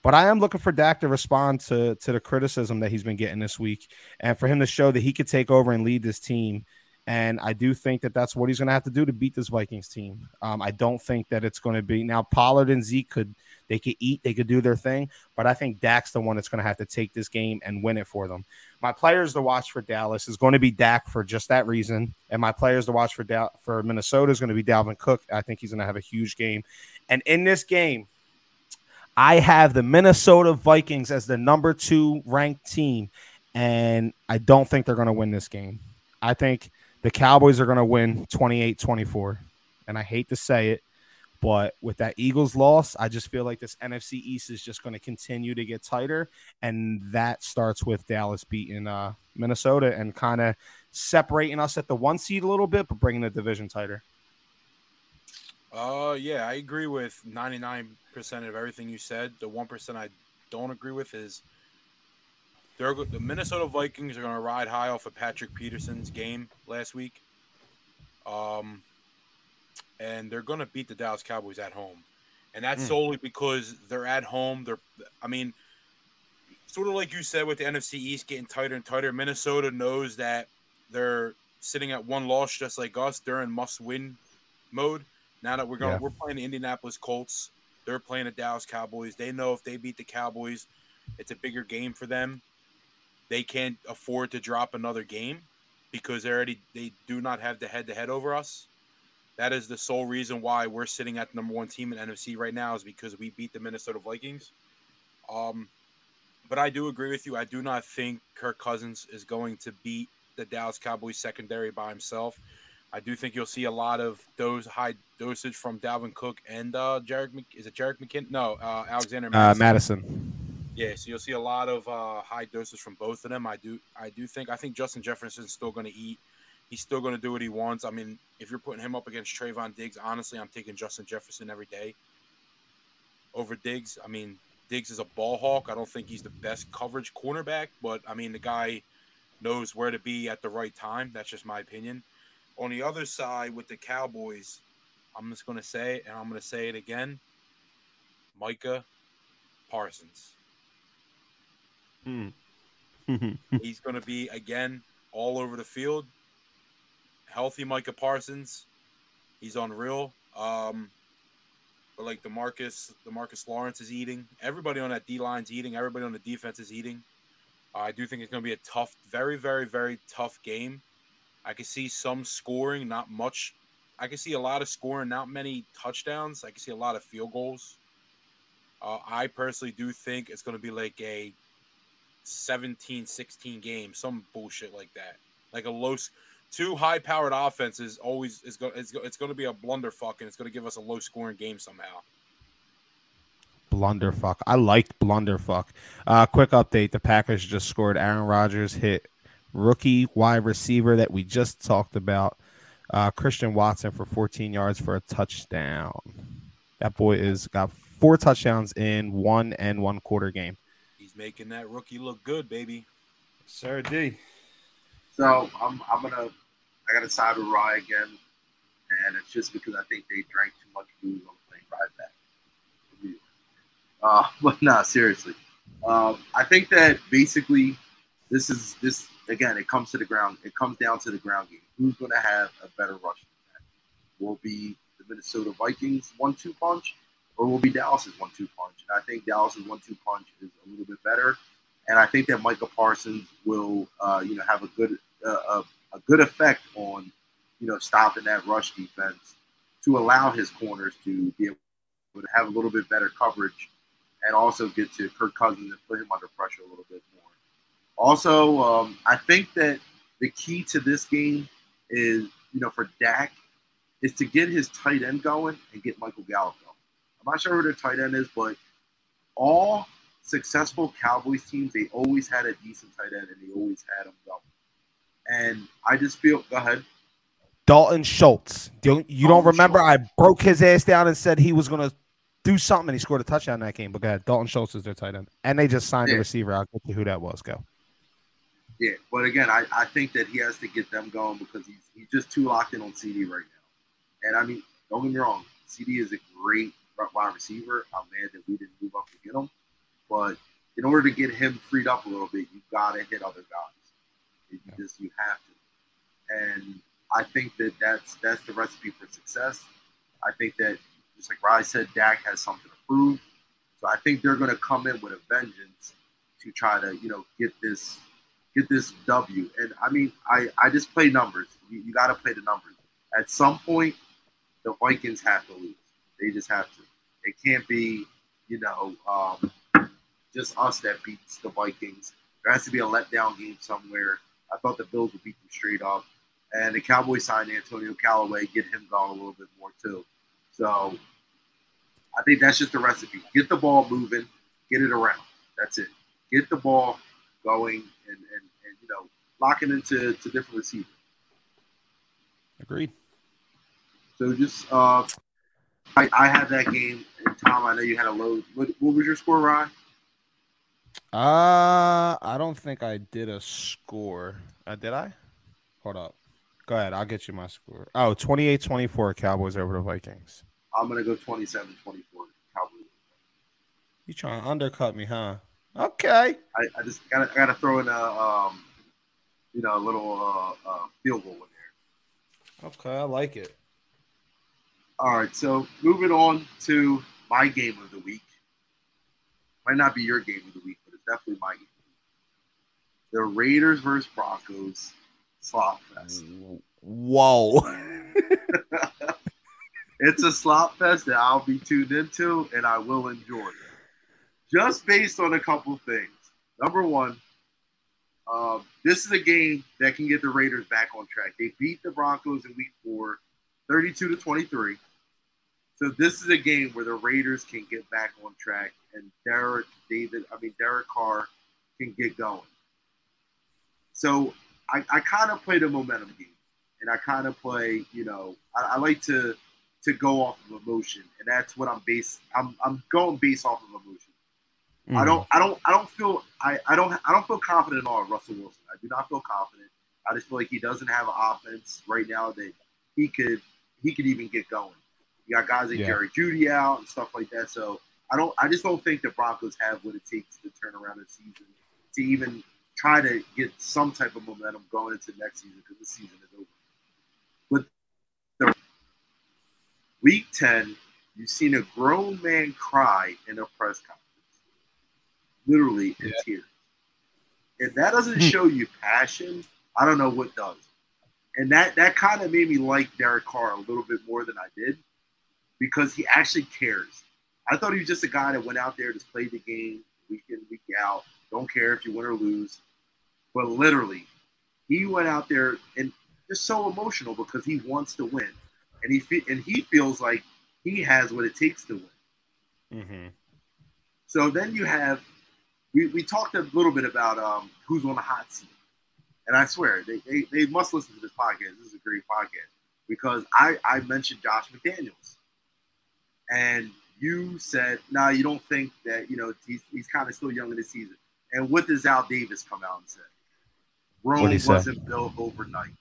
but I am looking for Dak to respond to to the criticism that he's been getting this week, and for him to show that he could take over and lead this team and I do think that that's what he's going to have to do to beat this Vikings team. Um, I don't think that it's going to be now Pollard and Zeke could they could eat, they could do their thing, but I think Dak's the one that's going to have to take this game and win it for them. My players to watch for Dallas is going to be Dak for just that reason, and my players to watch for da- for Minnesota is going to be Dalvin Cook. I think he's going to have a huge game, and in this game. I have the Minnesota Vikings as the number two ranked team, and I don't think they're going to win this game. I think the Cowboys are going to win 28 24. And I hate to say it, but with that Eagles loss, I just feel like this NFC East is just going to continue to get tighter. And that starts with Dallas beating uh, Minnesota and kind of separating us at the one seed a little bit, but bringing the division tighter. Uh, yeah, I agree with 99% of everything you said. The 1% I don't agree with is they're the Minnesota Vikings are going to ride high off of Patrick Peterson's game last week. Um, and they're going to beat the Dallas Cowboys at home, and that's mm. solely because they're at home. They're, I mean, sort of like you said with the NFC East getting tighter and tighter. Minnesota knows that they're sitting at one loss, just like us. They're in must-win mode. Now that we're going, yeah. we're playing the Indianapolis Colts. They're playing the Dallas Cowboys. They know if they beat the Cowboys, it's a bigger game for them they can't afford to drop another game because they already they do not have the head to head over us. That is the sole reason why we're sitting at the number one team in NFC right now is because we beat the Minnesota Vikings. Um, but I do agree with you. I do not think Kirk Cousins is going to beat the Dallas Cowboys secondary by himself. I do think you'll see a lot of those high dosage from Dalvin Cook and uh, Jerick. Is it Jerick McKinnon? No, uh, Alexander Madison. Uh, Mattison. Yeah, so you'll see a lot of uh, high doses from both of them. I do, I do think, I think Justin Jefferson's still going to eat. He's still going to do what he wants. I mean, if you're putting him up against Trevon Diggs, honestly, I'm taking Justin Jefferson every day over Diggs. I mean, Diggs is a ball hawk. I don't think he's the best coverage cornerback, but I mean, the guy knows where to be at the right time. That's just my opinion. On the other side, with the Cowboys, I'm just going to say, and I'm going to say it again Micah Parsons. Hmm. He's going to be again all over the field. Healthy Micah Parsons. He's unreal. Um, but like the Marcus, the Marcus Lawrence is eating. Everybody on that D line's eating. Everybody on the defense is eating. Uh, I do think it's going to be a tough, very, very, very tough game. I can see some scoring, not much. I can see a lot of scoring, not many touchdowns. I can see a lot of field goals. Uh, I personally do think it's going to be like a 17 16 game, some bullshit like that. Like a low, two high powered offenses always is going it's, it's going to be a blunderfuck and it's going to give us a low scoring game somehow. Blunderfuck. I liked blunderfuck. Uh, quick update: the Packers just scored. Aaron Rodgers hit rookie wide receiver that we just talked about, uh, Christian Watson for 14 yards for a touchdown. That boy is got four touchdowns in one and one quarter game. He's making that rookie look good, baby. Sir D. So I'm I'm gonna I gotta side with Rye again, and it's just because I think they drank too much booze on the plane ride back. Uh, but nah, seriously, um, I think that basically this is this again. It comes to the ground. It comes down to the ground game. Who's going to have a better rush? Will be the Minnesota Vikings one-two punch, or will be Dallas's one-two punch? And I think Dallas's one-two punch is a little bit better. And I think that Michael Parsons will, uh, you know, have a good a, a good effect on, you know, stopping that rush defense to allow his corners to be able to have a little bit better coverage and also get to Kirk Cousins and put him under pressure a little bit more. Also, um, I think that the key to this game is, you know, for Dak, is to get his tight end going and get Michael Gallup going. I'm not sure who their tight end is, but all successful Cowboys teams, they always had a decent tight end and they always had him going. And I just feel, go ahead. Dalton Schultz. Don't, you don't remember? Schultz. I broke his ass down and said he was going to do something, and he scored a touchdown in that game. But go ahead. Dalton Schultz is their tight end. And they just signed yeah. a receiver. I'll get to who that was. Go. Yeah, but again, I, I think that he has to get them going because he's he's just too locked in on CD right now. And I mean, don't get me wrong, CD is a great wide receiver. I'm mad that we didn't move up to get him, but in order to get him freed up a little bit, you've got to hit other guys. You yeah. just you have to, and I think that that's that's the recipe for success. I think that just like Rise said, Dak has something to prove, so I think they're going to come in with a vengeance to try to you know get this get this W. And I mean, I I just play numbers. You, you got to play the numbers. At some point, the Vikings have to lose. They just have to. It can't be you know um, just us that beats the Vikings. There has to be a letdown game somewhere I thought the Bills would beat them straight up. And the Cowboys signed Antonio Callaway, get him going a little bit more too. So I think that's just the recipe. Get the ball moving, get it around. That's it. Get the ball going and, and, and you know, locking into to different receivers. Agreed. So just uh I, I had that game and Tom, I know you had a low what, what was your score, Ryan? Uh, I don't think I did a score. Uh, did I? Hold up. Go ahead. I'll get you my score. Oh, 28 24 Cowboys over the Vikings. I'm going to go 27 24 Cowboys. You trying to undercut me, huh? Okay. I, I just got to gotta throw in a, um, you know, a little uh, uh, field goal in there. Okay. I like it. All right. So moving on to my game of the week. Might not be your game of the week, but it's definitely my game. The Raiders versus Broncos slop fest. Whoa. it's a slop fest that I'll be tuned into and I will enjoy. Just based on a couple things. Number one, uh, this is a game that can get the Raiders back on track. They beat the Broncos in week four, 32 to 23. So this is a game where the Raiders can get back on track and Derek David, I mean Derek Carr can get going. So I, I kind of play the momentum game, and I kind of play, you know, I, I, like to to go off of emotion, and that's what I'm based. I'm I'm going based off of emotion. Mm. I don't I don't I don't feel I, I don't I don't feel confident at all Russell Wilson. I do not feel confident. I just feel like he doesn't have an offense right now that he could he could even get going. You got guys like yeah. Jerry Jeudy out and stuff like that. So I don't. I just don't think the Broncos have what it takes to turn around a season to even try to get some type of momentum going into next season because the season is over. But the, Week 10, you've seen a grown man cry in a press conference, literally in yeah. tears. If that doesn't hmm. show you passion, I don't know what does. And that that kind of made me like Derek Carr a little bit more than I did because he actually cares. I thought he was just a guy that went out there, just played the game week in, week out, don't care if you win or lose. But literally, he went out there and just so emotional because he wants to win, and he fe- and he feels like he has what it takes to win. Mm-hmm. So then you have we, we talked a little bit about um, who's on the hot seat, and I swear they, they, they must listen to this podcast. This is a great podcast because I I mentioned Josh McDaniels, and you said, "No, nah, you don't think that you know he's, he's kind of still young in the season." And what does Al Davis come out and say? Rome wasn't built overnight.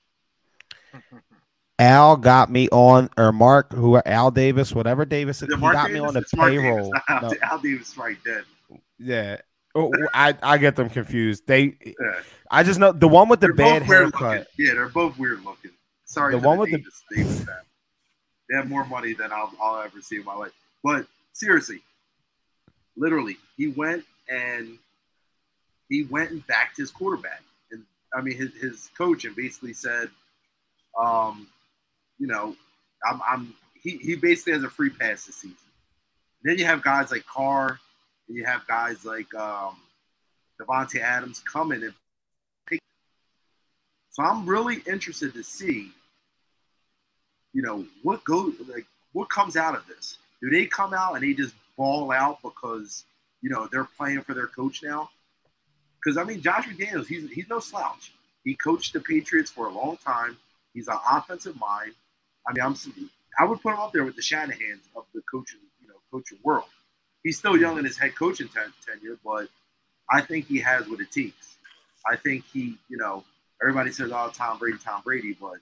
Al got me on, or Mark, who Al Davis, whatever Davis, he got Davis? me on the payroll. No. Al Davis, right then. Yeah, I I get them confused. They, yeah. I just know the one with the they're bad haircut. Yeah, they're both weird looking. Sorry, the one with the Davis They have more money than I'll, I'll ever see in my life. But seriously, literally, he went and he went and backed his quarterback. And I mean, his, his coach and basically said, um, you know, I'm, I'm he, he basically has a free pass this season. then you have guys like Carr, you have guys like um, Davante Adams coming and pick. So I'm really interested to see, you know, what goes like what comes out of this. Do they come out and they just ball out because you know they're playing for their coach now? Because I mean, Josh McDaniels, he's he's no slouch. He coached the Patriots for a long time. He's an offensive mind. I mean, I'm I would put him up there with the Shanahan's of the coaching, you know, coaching world. He's still young in his head coaching ten- tenure, but I think he has what it takes. I think he, you know, everybody says, "Oh, Tom Brady, Tom Brady," but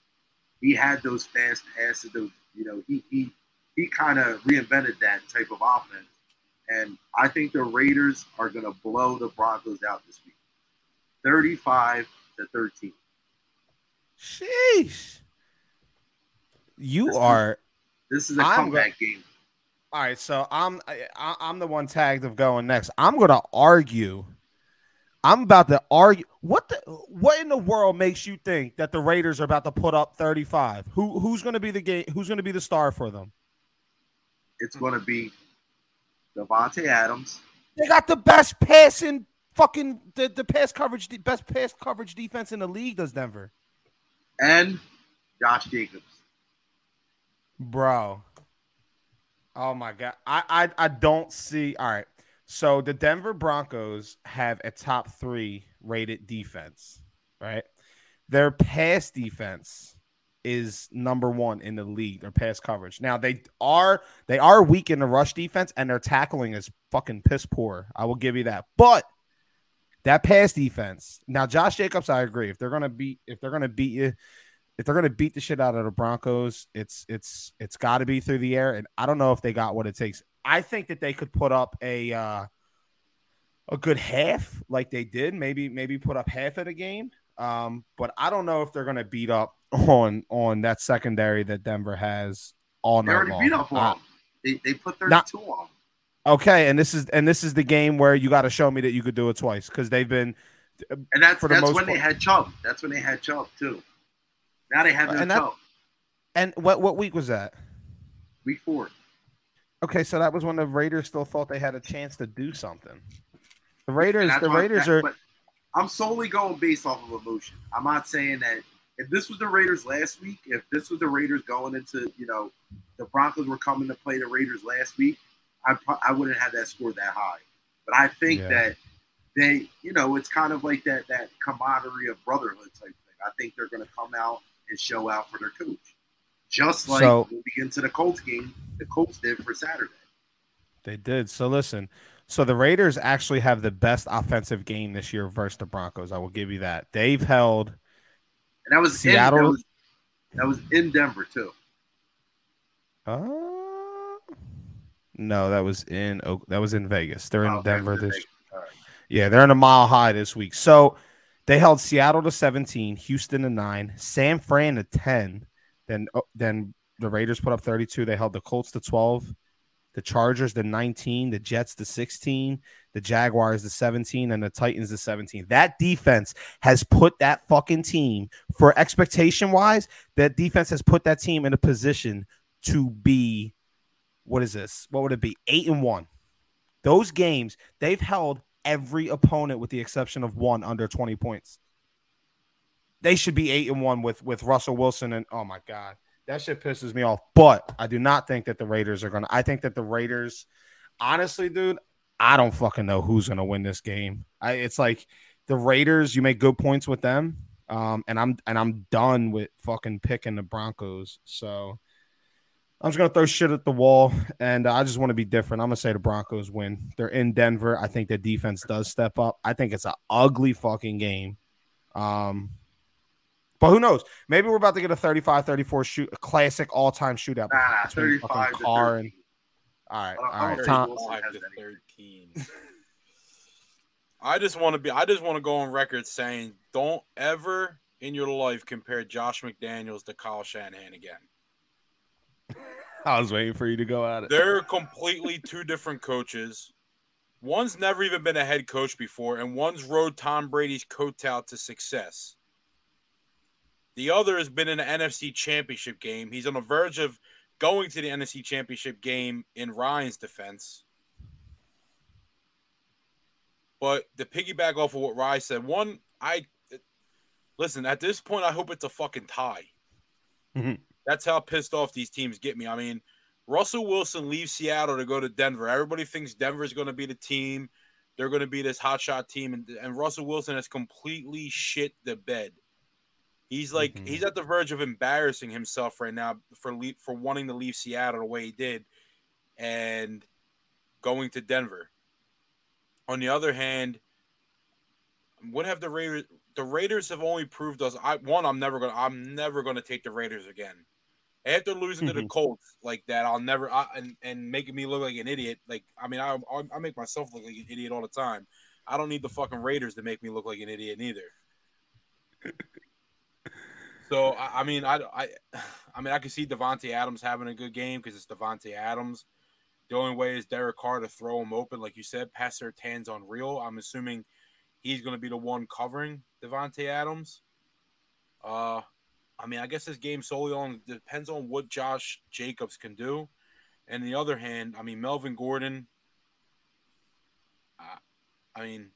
he had those fast passes. Those, you know, he he he kind of reinvented that type of offense. And I think the Raiders are going to blow the Broncos out this week 35 to 13. Sheesh. You this are. Is, this is a I'm comeback go- game. All right, so I'm I, I'm the one tagged of going next. I'm going to argue. I'm about to argue. What the what in the world makes you think that the Raiders are about to put up 35? Who who's going to be the game? Who's going to be the star for them? it's going to be Davante Adams. They got the best passing fucking the, the pass coverage, the best pass coverage defense in the league. Does Denver and Josh Jacobs, bro? Oh my god, I I I don't see. All right, so the Denver Broncos have a top three rated defense, right? Their pass defense is number one in the league. Their pass coverage. Now they are they are weak in the rush defense, and their tackling is fucking piss poor. I will give you that. But that pass defense. Now Josh Jacobs, I agree. If they're gonna beat if they're gonna beat you, if they're gonna beat the shit out of the Broncos, it's it's it's got to be through the air. And I don't know if they got what it takes. I think that they could put up a uh, a good half like they did. Maybe maybe put up half of the game. Um, but I don't know if they're going to beat up on on that secondary that Denver has all night they already long. beat up on uh, They, they put 32 not, on Okay, and this is and this is the game where you got to show me that you could do it twice because they've been. And that's that's when part. they had Chubb. That's when they had Chubb too. Now they have uh, no and Chubb. and what what week was that? Week four. Okay, so that was when the Raiders still thought they had a chance to do something. The Raiders, the Raiders are. I'm solely going based off of emotion. I'm not saying that if this was the Raiders last week, if this was the Raiders going into, you know, the Broncos were coming to play the Raiders last week, I, I wouldn't have that score that high. But I think yeah. that they, you know, it's kind of like that that camaraderie of brotherhood type thing. I think they're going to come out and show out for their coach, just like so, we get into the Colts game, the Colts did for Saturday. They did. So listen, so the Raiders actually have the best offensive game this year versus the Broncos. I will give you that. They've held and that was Seattle. In, that, was, that, was, in Denver too. Uh, no, that was in that was in Vegas. They're in oh, Denver this. Right. Yeah, they're in a mile high this week. So they held Seattle to 17, Houston to 9, San Fran to 10, then oh, then the Raiders put up 32. They held the Colts to 12, the Chargers to 19, the Jets to 16, the Jaguars to 17, and the Titans to 17. That defense has put that fucking team, for expectation wise, that defense has put that team in a position to be what is this? What would it be? Eight and one. Those games, they've held every opponent with the exception of one under 20 points. They should be eight and one with with Russell Wilson and oh my god, that shit pisses me off. But I do not think that the Raiders are gonna. I think that the Raiders, honestly, dude, I don't fucking know who's gonna win this game. I, it's like the Raiders. You make good points with them, um, and I'm and I'm done with fucking picking the Broncos. So I'm just gonna throw shit at the wall, and I just want to be different. I'm gonna say the Broncos win. They're in Denver. I think the defense does step up. I think it's an ugly fucking game. Um, but who knows? Maybe we're about to get a 35-34 shoot, a classic all-time shootout. Nah, 35 to Carr 13. and all right, I don't- all I don't right. think Tom, Wilson Five has to 13. I just want to be. I just want to go on record saying, don't ever in your life compare Josh McDaniels to Kyle Shanahan again. I was waiting for you to go at it. They're completely two different coaches. One's never even been a head coach before, and one's rode Tom Brady's coattail to success. The other has been in an NFC championship game. He's on the verge of going to the NFC championship game in Ryan's defense. But to piggyback off of what Ryan said, one, I listen, at this point, I hope it's a fucking tie. Mhm. That's how pissed off these teams get me. I mean, Russell Wilson leaves Seattle to go to Denver. Everybody thinks Denver's going to be the team. They're going to be this hotshot team, and, and Russell Wilson has completely shit the bed. He's like Mhm. he's at the verge of embarrassing himself right now for le- for wanting to leave Seattle the way he did, and going to Denver. On the other hand, what have the Raiders? The Raiders have only proved us. I one, I'm never gonna. I'm never gonna take the Raiders again. After losing to the. Colts like that, I'll never. I, and and making me look like an idiot. Like I mean, I I make myself look like an idiot all the time. I don't need the fucking Raiders to make me look like an idiot neither. So I, I mean, I, I, I mean, I can see Davante Adams having a good game because it's Davante Adams. The only way is Derek Carr to throw him open, like you said. Pat Surtain's on real. I'm assuming he's going to be the one covering Davante Adams. Uh, I mean, I guess this game solely on depends on what Josh Jacobs can do. And the other hand, I mean, Melvin Gordon. Uh, I mean,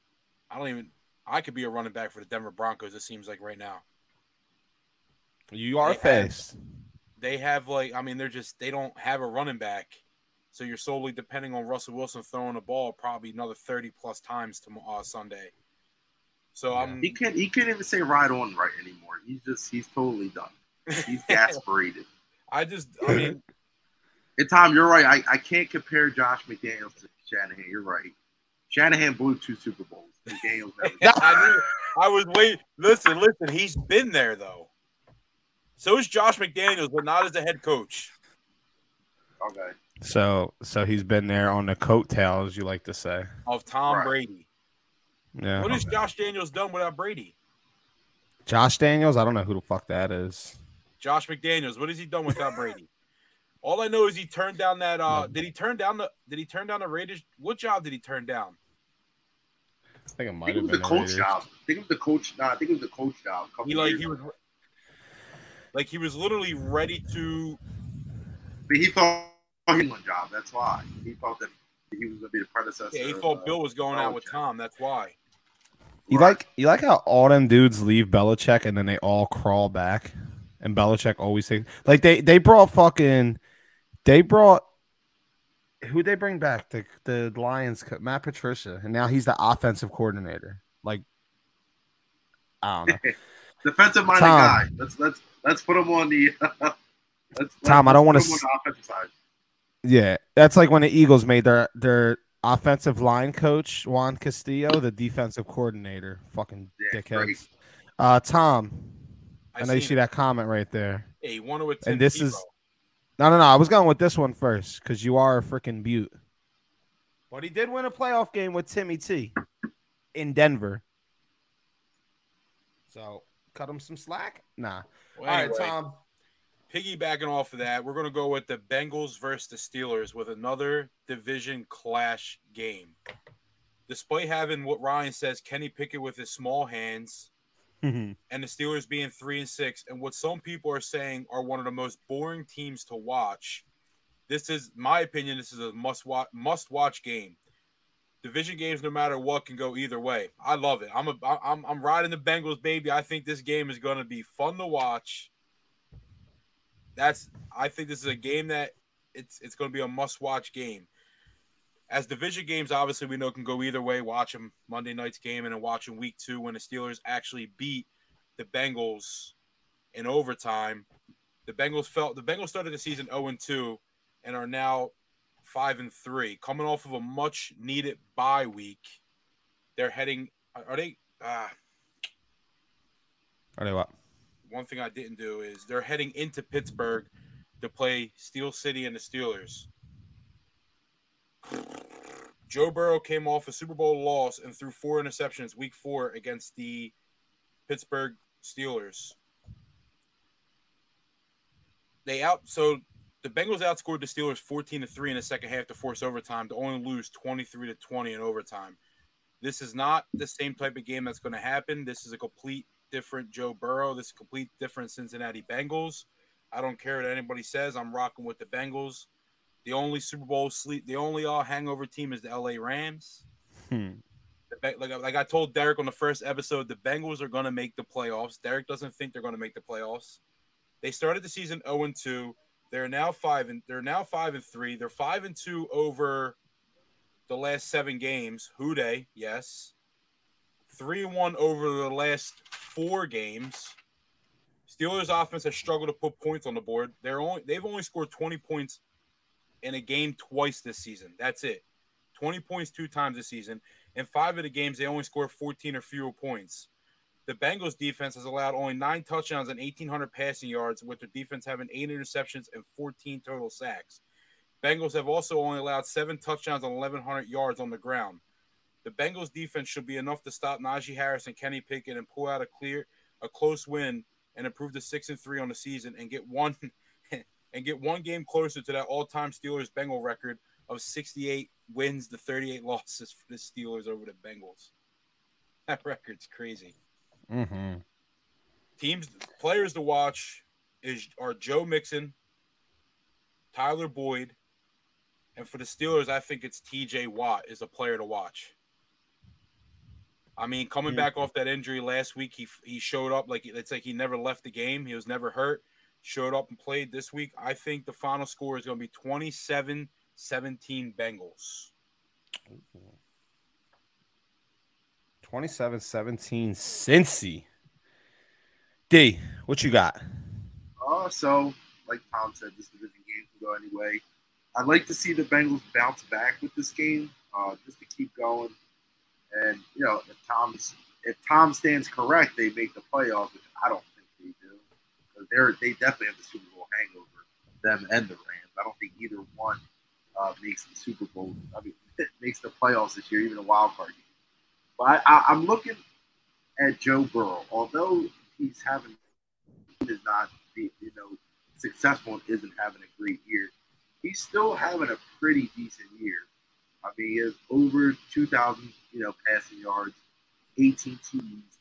I don't even. I could be a running back for the Denver Broncos. It seems like right now You are They have- faced. they have like I mean they're just they don't have a running back, so you're solely depending on Russell Wilson throwing the ball probably another thirty plus times to uh, Sunday. So I'm He can't. He can't even say right on right anymore. He's just. He's totally done. He's gasparated. I just I mean And Tom, you're right. I, I can't compare Josh McDaniels to Shanahan. You're right. Shanahan blew two Super Bowls. McDaniels never. I knew I was wait listen listen he's been there though. So is Josh McDaniels, but not as a head coach. Okay. So, so he's been there on the coattails, you like to say. Of Tom Right. Brady. Yeah. What has Josh Daniels done without Brady? Josh Daniels? I don't know who the fuck that is. Josh McDaniels, what has he done without Brady? All I know is he turned down that. Uh, did he turn down the? Did he turn down the Raiders? What job did he turn down? I think it I might think have been the the coach Raiders. job. I think it was the coach. Nah, I think it was the coach job. He like he was, like he was literally ready to. But he thought he had one job. That's why he thought that he was going to be the predecessor. Yeah, he thought uh, Bill was going out with Tom. That's why. You Right. like you like how all them dudes leave Belichick and then they all crawl back, and Belichick always takes like they they brought fucking they brought who they bring back the the Lions Matt Patricia and now he's the offensive coordinator. Like I don't know. defensive minded guy. Let's let's let's put him on the. let's, let's Tom, I don't s- the offensive side. Yeah, that's like when the Eagles made their their offensive line coach Juan Castillo the defensive coordinator. Fucking Yeah, dickheads. Uh, Tom, I, know you see that comment right there. Hey, he won with And this Tebow. is- No, no, no. I was going with this one first because you are a freaking butte. But he did win a playoff game with Timmy T in Denver. So cut him some slack. Nah. Well, All right, anyway, Tom. Piggybacking off of that, we're going to go with the Bengals versus the Steelers with another division clash game. Despite having what Ryan says, Kenny Pickett with his small hands, mm-hmm. and the Steelers being three and six, and what some people are saying are one of the most boring teams to watch. This is my opinion. This is a must watch must watch game. Division games, no matter what, can go either way. I love it. I'm a I'm I'm riding the Bengals, baby. I think this game is going to be fun to watch. That's I think this is a game that it's it's going to be a must watch game. As division games, obviously we know can go either way. Watch them Monday night's game and then watching week two when the Steelers actually beat the Bengals in overtime. The Bengals felt the Bengals started the season 0 and 2 and are now five and three, coming off of a much needed bye week. They're heading. Are they? Uh, are they what? One thing I didn't do is they're heading into Pittsburgh to play Steel City and the Steelers. Joe Burrow came off a Super Bowl loss and threw four interceptions week four against the Pittsburgh Steelers. They out so the Bengals outscored the Steelers 14 to 3 in the second half to force overtime to only lose 23 to 20 in overtime. This is not the same type of game that's going to happen. This is a complete different Joe Burrow. This complete different Cincinnati Bengals. I don't care what anybody says. I'm rocking with the Bengals. The only Super Bowl sleep, the only all hangover team is the LA Rams. Hmm. The, like, like I told Derrick on the first episode, the Bengals are going to make the playoffs. Derrick doesn't think they're going to make the playoffs. They started the season 0 and 2. They're now five and they're now five and three. They're five and two over the last seven games. Who they? Yes. Three and one over the last four games. Steelers offense has struggled to put points on the board. They're only they've only scored 20 points in a game twice this season. That's it. 20 points two times this season. In five of the games, they only scored 14 or fewer points. The Bengals defense has allowed only nine touchdowns and 1,800 passing yards, with their defense having eight interceptions and 14 total sacks. Bengals have also only allowed seven touchdowns and 1,100 yards on the ground. The Bengals defense should be enough to stop Najee Harris and Kenny Pickett and pull out a clear, a close win and improve to six and three on the season and get one and get one game closer to that all-time Steelers Bengal record of 68 wins to 38 losses for the Steelers over the Bengals. That record's crazy. Mm-hmm. Teams, players to watch is are Joe Mixon, Tyler Boyd, and for the Steelers, I think it's T.J. Watt is a player to watch. I mean, coming back off that injury last week, he he showed up like it's like he never left the game. He was never hurt. Showed up and played this week. I think the final score is going to be 27 17 Bengals. 27 17 Cincy. D, what you got? Uh, so, like Tom said, this division game can go anyway. I'd like to see the Bengals bounce back with this game, uh, just to keep going. And you know, if Tom's if Tom stands correct, they make the playoffs, which I don't think they do. Because they're they definitely have the Super Bowl hangover, them and the Rams. I don't think either one uh, makes the Super Bowl. I mean, makes the playoffs this year, even a wild card game. But I, am looking at Joe Burrow. Although he's having is not you know successful and isn't having a great year, he's still having a pretty decent year. I mean, he has over 2,000 you know passing yards, 18 TDs,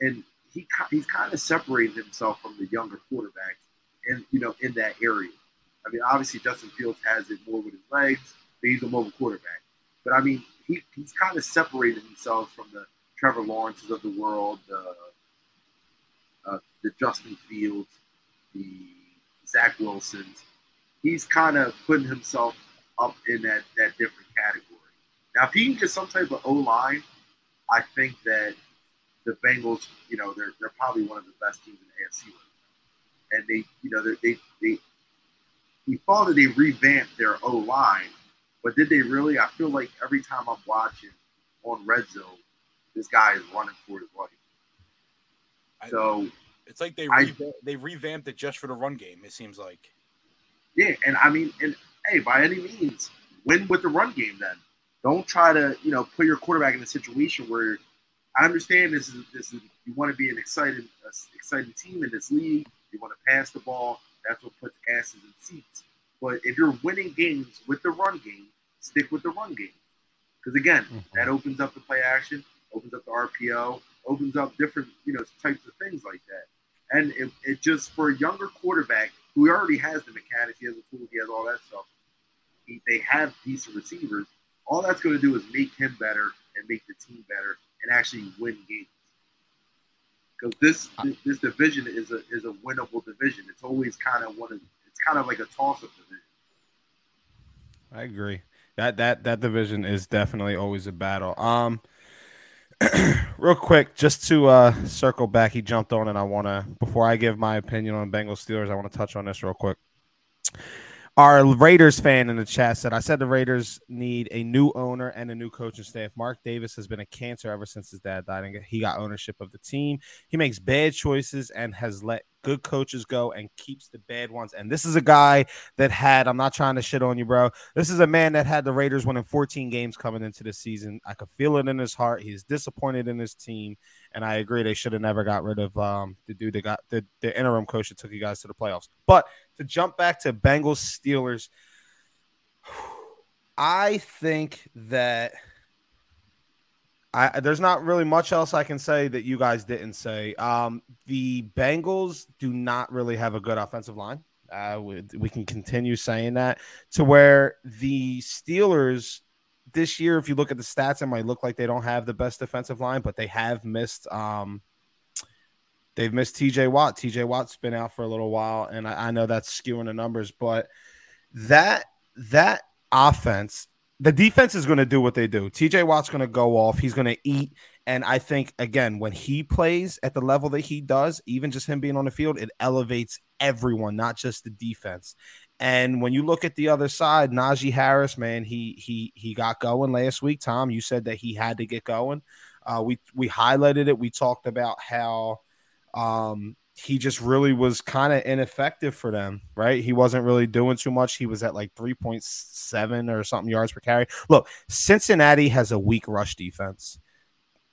and he he's kind of separated himself from the younger quarterbacks, and you know in that area. I mean, obviously Justin Fields has it more with his legs, but he's a mobile quarterback. But I mean, he, he's kind of separated himself from the Trevor Lawrences of the world, the uh, the Justin Fields, the Zach Wilsons. He's kind of putting himself up in that that different category. Now, if he can get some type of O line, I think that the Bengals, you know, they're they're probably one of the best teams in the AFC right now. And they, you know, they they, they we thought that they revamped their O line but did they really? I feel like every time I'm watching on Red Zone, this guy is running for his life. So it's like they revamped, I, they revamped it just for the run game. It seems like. Yeah, and I mean, and hey, by any means, win with the run game. Then don't try to you know put your quarterback in a situation where I understand this is this is you want to be an excited uh, exciting team in this league. You want to pass the ball. That's what puts asses in seats. But if you're winning games with the run game, stick with the run game. Because again, mm-hmm. that opens up the play action, opens up the RPO, opens up different, you know, types of things like that. And it, it just for a younger quarterback who already has the mechanics, he has the tools, he has all that stuff. He, they have decent receivers. All that's going to do is make him better and make the team better and actually win games. Because this, this this division is a is a winnable division. It's always kind of one of it's kind of like a toss up division. I agree. That that that division is definitely always a battle. Um real quick, just to uh, circle back, he jumped on, and I want to before I give my opinion on Bengals Steelers, I want to touch on this real quick. Our Raiders fan in the chat said, I said the Raiders need a new owner and a new coaching staff. Mark Davis has been a cancer ever since his dad died, and he got ownership of the team. He makes bad choices and has let good coaches go and keeps the bad ones. And this is a guy that had, I'm not trying to shit on you, bro. This is a man that had the Raiders winning 14 games coming into the season. I could feel it in his heart. He's disappointed in his team. And I agree, they should have never got rid of um, the dude that got the, the interim coach that took you guys to the playoffs. But to jump back to Bengals Steelers, I think that I, there's not really much else I can say that you guys didn't say. Um, the Bengals do not really have a good offensive line. Uh, we, we, can continue saying that to where the Steelers this year, if you look at the stats, it might look like they don't have the best defensive line, but they have missed. Um, they've missed TJ Watt. TJ Watt's been out for a little while, and I, I know that's skewing the numbers, but that that offense the defense is going to do what they do. TJ Watt's going to go off. He's going to eat. And I think, again, when he plays at the level that he does, even just him being on the field, it elevates everyone, not just the defense. And when you look at the other side, Najee Harris, man, he he he got going last week. Tom, you said that he had to get going. Uh, we we highlighted it. We talked about how um, he just really was kind of ineffective for them, right? He wasn't really doing too much. He was at like 3.7 or something yards per carry. Look, Cincinnati has a weak rush defense.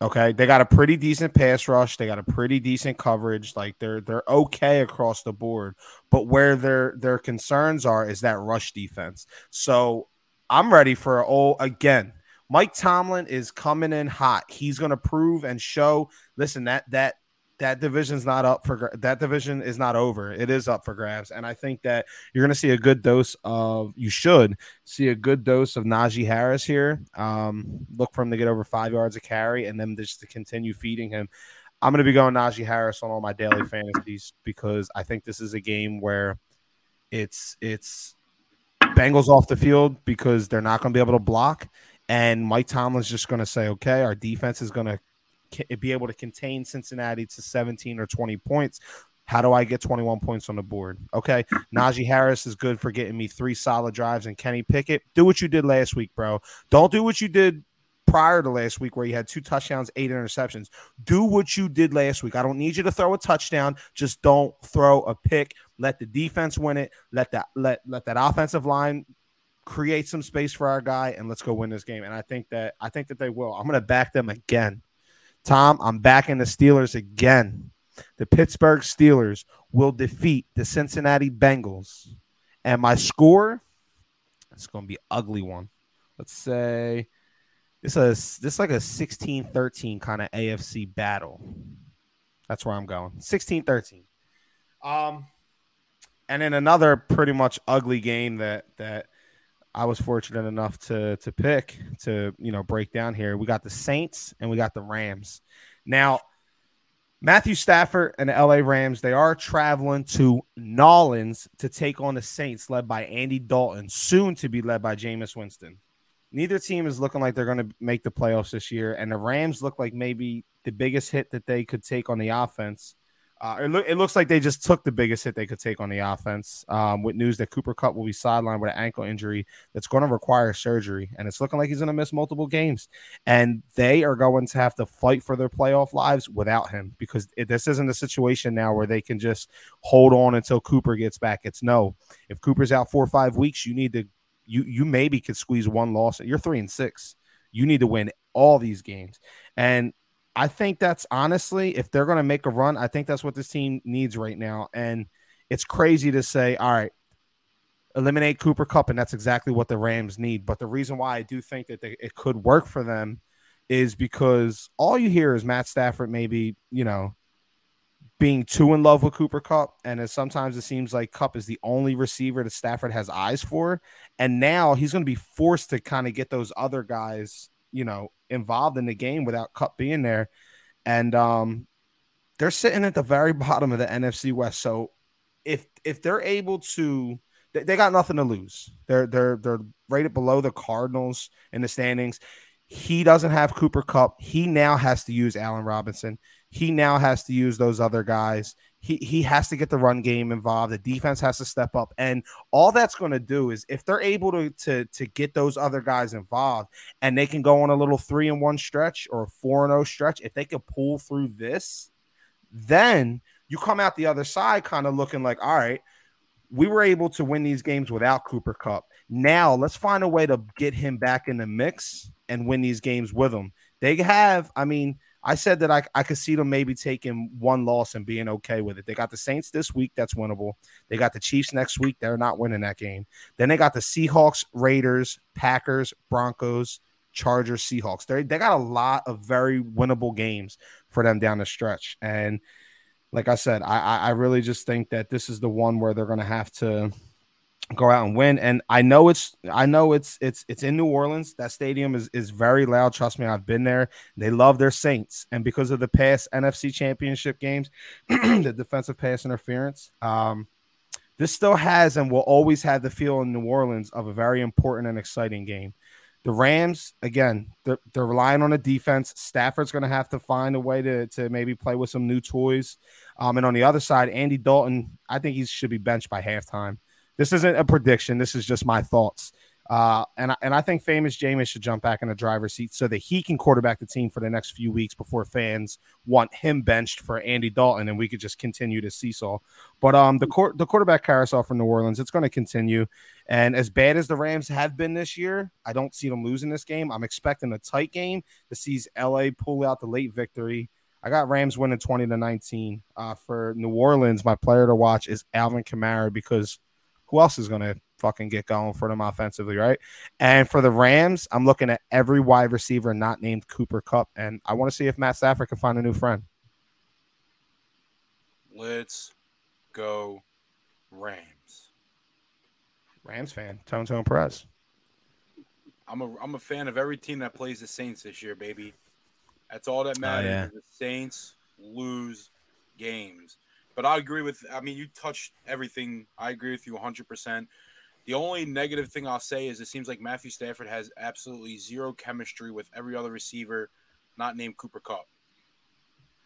Okay, they got a pretty decent pass rush. They got a pretty decent coverage. Like they're they're okay across the board. But where their their concerns are is that rush defense. So I'm ready for all again. Mike Tomlin is coming in hot. He's going to prove and show. Listen, that that that division's not up for that division is not over. It is up for grabs, and I think that you're going to see a good dose of. You should see a good dose of Najee Harris here. Um, look for him to get over five yards of carry, and then just to continue feeding him. I'm going to be going Najee Harris on all my daily fantasies because I think this is a game where it's it's Bengals off the field because they're not going to be able to block, and Mike Tomlin's just going to say, "Okay, our defense is going to be able to contain Cincinnati to 17 or 20 points. How do I get 21 points on the board? Okay. Najee Harris is good for getting me three solid drives. And Kenny Pickett, do what you did last week, bro. Don't do what you did prior to last week where you had two touchdowns, eight interceptions. Do what you did last week. I don't need you to throw a touchdown. Just don't throw a pick. Let the defense win it. Let that let let that offensive line create some space for our guy and let's go win this game. And I think that I think that they will. I'm going to back them again. Tom, I'm backing the Steelers again. The Pittsburgh Steelers will defeat the Cincinnati Bengals. And my score, it's going to be ugly one. Let's say this is this is like a 16-13 kind of AFC battle. That's where I'm going. 16-13. Um and in another pretty much ugly game that that I was fortunate enough to to pick to you know break down here. We got the Saints and we got the Rams. Now, Matthew Stafford and the LA Rams they are traveling to Nolans to take on the Saints, led by Andy Dalton, soon to be led by Jameis Winston. Neither team is looking like they're going to make the playoffs this year, and the Rams look like maybe the biggest hit that they could take on the offense uh, it, lo- it, looks like they just took the biggest hit they could take on the offense um, with news that Cooper Kupp will be sidelined with an ankle injury that's going to require surgery. And it's looking like he's going to miss multiple games. And they are going to have to fight for their playoff lives without him because it, this isn't a situation now where they can just hold on until Cooper gets back. It's no. If Cooper's out four or five weeks, you need to, you, you maybe could squeeze one loss. You're three and six. You need to win all these games. And I think that's honestly, if they're going to make a run, I think that's what this team needs right now. And it's crazy to say, all right, eliminate Cooper Kupp, and that's exactly what the Rams need. But the reason why I do think that they, it could work for them is because all you hear is Matt Stafford maybe, you know, being too in love with Cooper Kupp. And as sometimes it seems like Kupp is the only receiver that Stafford has eyes for. And now he's going to be forced to kind of get those other guys, you know, involved in the game without Kupp being there. And um they're sitting at the very bottom of the NFC West. So if if they're able to they, they got nothing to lose. They're they're they're rated below the Cardinals in the standings. He doesn't have Cooper Kupp. He now has to use Allen Robinson. He now has to use those other guys. He he has to get the run game involved. The defense has to step up, and all that's going to do is if they're able to to to get those other guys involved, and they can go on a little three and one stretch or a four and zero stretch. If they can pull through this, then you come out the other side kind of looking like, all right, we were able to win these games without Cooper Kupp. Now let's find a way to get him back in the mix and win these games with him. They have, I mean, I said that I, I could see them maybe taking one loss and being okay with it. They got the Saints this week, that's winnable. They got the Chiefs next week, they're not winning that game. Then they got the Seahawks, Raiders, Packers, Broncos, Chargers, Seahawks. They they got a lot of very winnable games for them down the stretch. And like I said, I I really just think that this is the one where they're going to have to go out and win. And I know it's I know it's it's it's in New Orleans. That stadium is is very loud. Trust me, I've been there. They love their Saints, and because of the past NFC Championship games, the defensive pass interference. Um, this still has and will always have the feel in New Orleans of a very important and exciting game. The Rams, again, they're, they're relying on a defense. Stafford's going to have to find a way to, to maybe play with some new toys. Um, and on the other side, Andy Dalton, I think he should be benched by halftime. This isn't a prediction. This is just my thoughts. Uh, and, I, and I think famous Jameis should jump back in the driver's seat so that he can quarterback the team for the next few weeks before fans want him benched for Andy Dalton, and we could just continue to seesaw. But um, the court the quarterback carousel for New Orleans, it's going to continue. And as bad as the Rams have been this year, I don't see them losing this game. I'm expecting a tight game to see LA pull out the late victory. I got Rams winning 20 to 19. Uh, for New Orleans, my player to watch is Alvin Kamara because who else is going to fucking get going for them offensively, right? And for the Rams, I'm looking at every wide receiver not named Cooper Kupp, and I want to see if Matt Stafford can find a new friend. Let's go Rams. Rams fan, Tone Tone Perez. I'm a I'm a fan of every team that plays the Saints this year, baby. That's all that matters. Oh, yeah. The Saints lose games. But I agree with. I mean, you touched everything. I agree with you 100. percent The only negative thing I'll say is it seems like Matthew Stafford has absolutely zero chemistry with every other receiver, not named Cooper Kupp.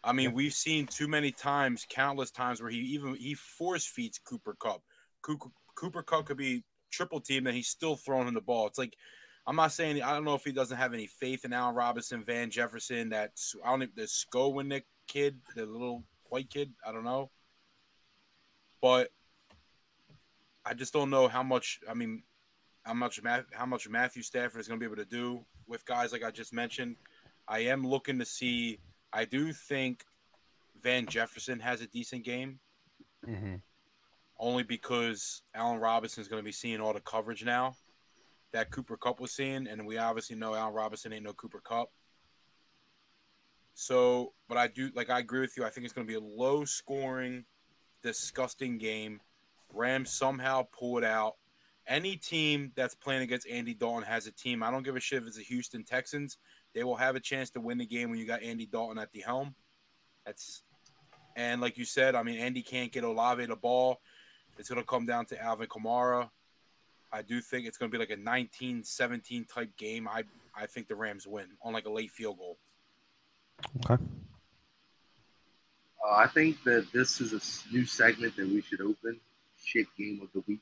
I mean, we've seen too many times, countless times, where he even he force feeds Cooper Kupp. Cooper, Cooper Kupp could be triple team, and he's still throwing him the ball. It's like I'm not saying I don't know if he doesn't have any faith in Allen Robinson, Van Jefferson, that I don't know the Skowronek kid, the little white kid. I don't know but I just don't know how much. I mean, how much how much Matthew Stafford is going to be able to do with guys like I just mentioned. I am looking to see. I do think Van Jefferson has a decent game, mm-hmm. only because Allen Robinson is going to be seeing all the coverage now that Cooper Kupp was seeing, and we obviously know Allen Robinson ain't no Cooper Kupp. So, but I do like I agree with you. I think it's going to be a low scoring disgusting game. Rams somehow pull it out. Any team that's playing against Andy Dalton has a team. I don't give a shit if it's the Houston Texans. They will have a chance to win the game when you got Andy Dalton at the helm. That's and like you said, I mean Andy can't get Olave the ball. It's going to come down to Alvin Kamara. I do think it's going to be like a 19-17 type game. I I think the Rams win on like a late field goal. Okay. Uh, I think that this is a new segment that we should open. Shit game of the week.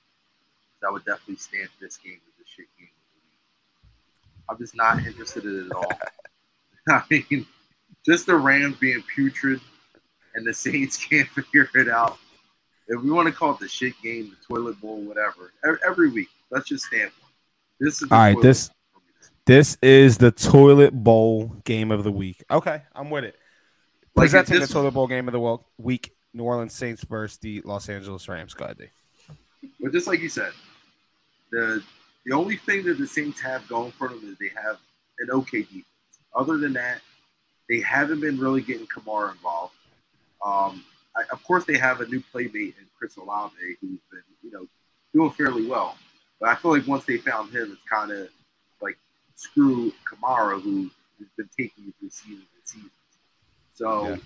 So I would definitely stamp this game as a shit game of the week. I'm just not interested in it at all. I mean, just the Rams being putrid and the Saints can't figure it out. If we want to call it the shit game, the toilet bowl, whatever, every week, let's just stamp one. This is all right. This this is the toilet bowl game of the week. Okay, I'm with it. Presenting the toilet bowl game of the week New Orleans Saints versus the Los Angeles Rams. Go ahead, But just like you said, the the only thing that the Saints have going for them is they have an okay defense. Other than that, they haven't been really getting Kamara involved. Um, I, of course, they have a new playmate in Chris Olave, who's been you know doing fairly well. But I feel like once they found him, it's kind of like screw Kamara, who has been taking you through season and seasons. So. Yeah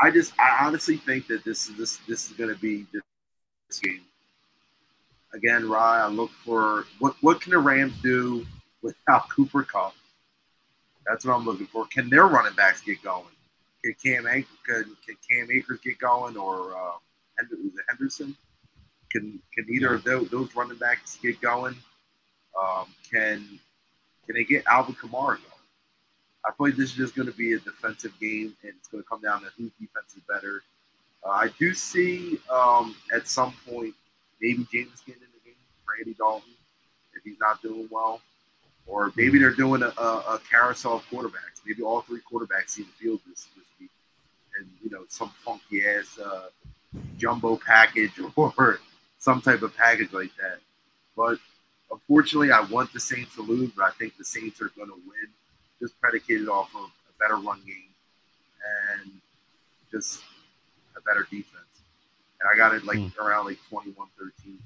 I just I honestly think that this is this this is going to be this game. Again, Rye, I look for what what can the Rams do without Cooper Kupp? That's what I'm looking for. Can their running backs get going? Can Cam can, can Cam Akers get going or uh, Henderson? Can can either of those, those running backs get going? Um, can can they get Alvin Kamara going? I feel like this is just going to be a defensive game, and it's going to come down to whose defense is better. Uh, I do see um, at some point maybe James getting in the game, Randy Dalton, if he's not doing well, or maybe they're doing a, a, a carousel of quarterbacks. Maybe all three quarterbacks see the field this, this week, and you know some funky ass uh, jumbo package or some type of package like that. But unfortunately, I want the Saints to lose, but I think the Saints are going to win just predicated off of a better run game and just a better defense. And I got it like mm. around like 21 13.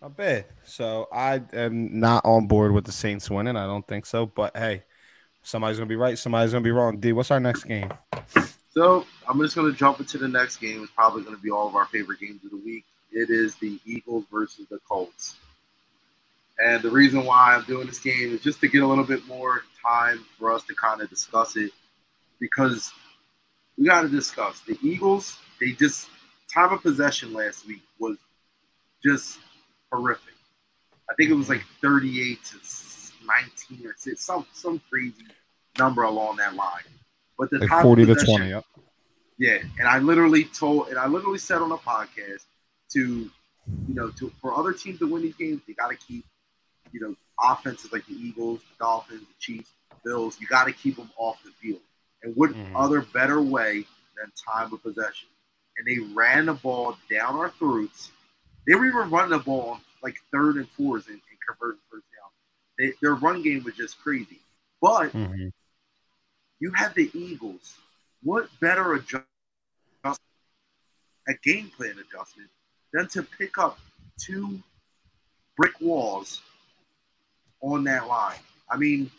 Not bad. So I am not on board with the Saints winning. I don't think so. But hey, somebody's gonna be right. Somebody's gonna be wrong. D, what's our next game? So I'm just gonna jump into the next game. It's probably gonna be all of our favorite games of the week. It is the Eagles versus the Colts. And the reason why I'm doing this game is just to get a little bit more time for us to kind of discuss it because we got to discuss the Eagles. They just time of possession last week was just horrific. I think it was like 38 to 19 or six, some some crazy number along that line. But the like 40 to 20, yep. Yeah, and I literally told, and I literally said on a podcast to, you know, to for other teams to win these games, they got to keep you know, offenses like the Eagles, the Dolphins, the Chiefs, Bills, you got to keep them off the field. And what mm-hmm. other better way than time of possession? And they ran the ball down our throats. They were even running the ball on like third and fours and, and converting first down. They, their run game was just crazy. But mm-hmm. you had the Eagles. What better adjustment, a game plan adjustment, than to pick up two brick walls on that line. I mean,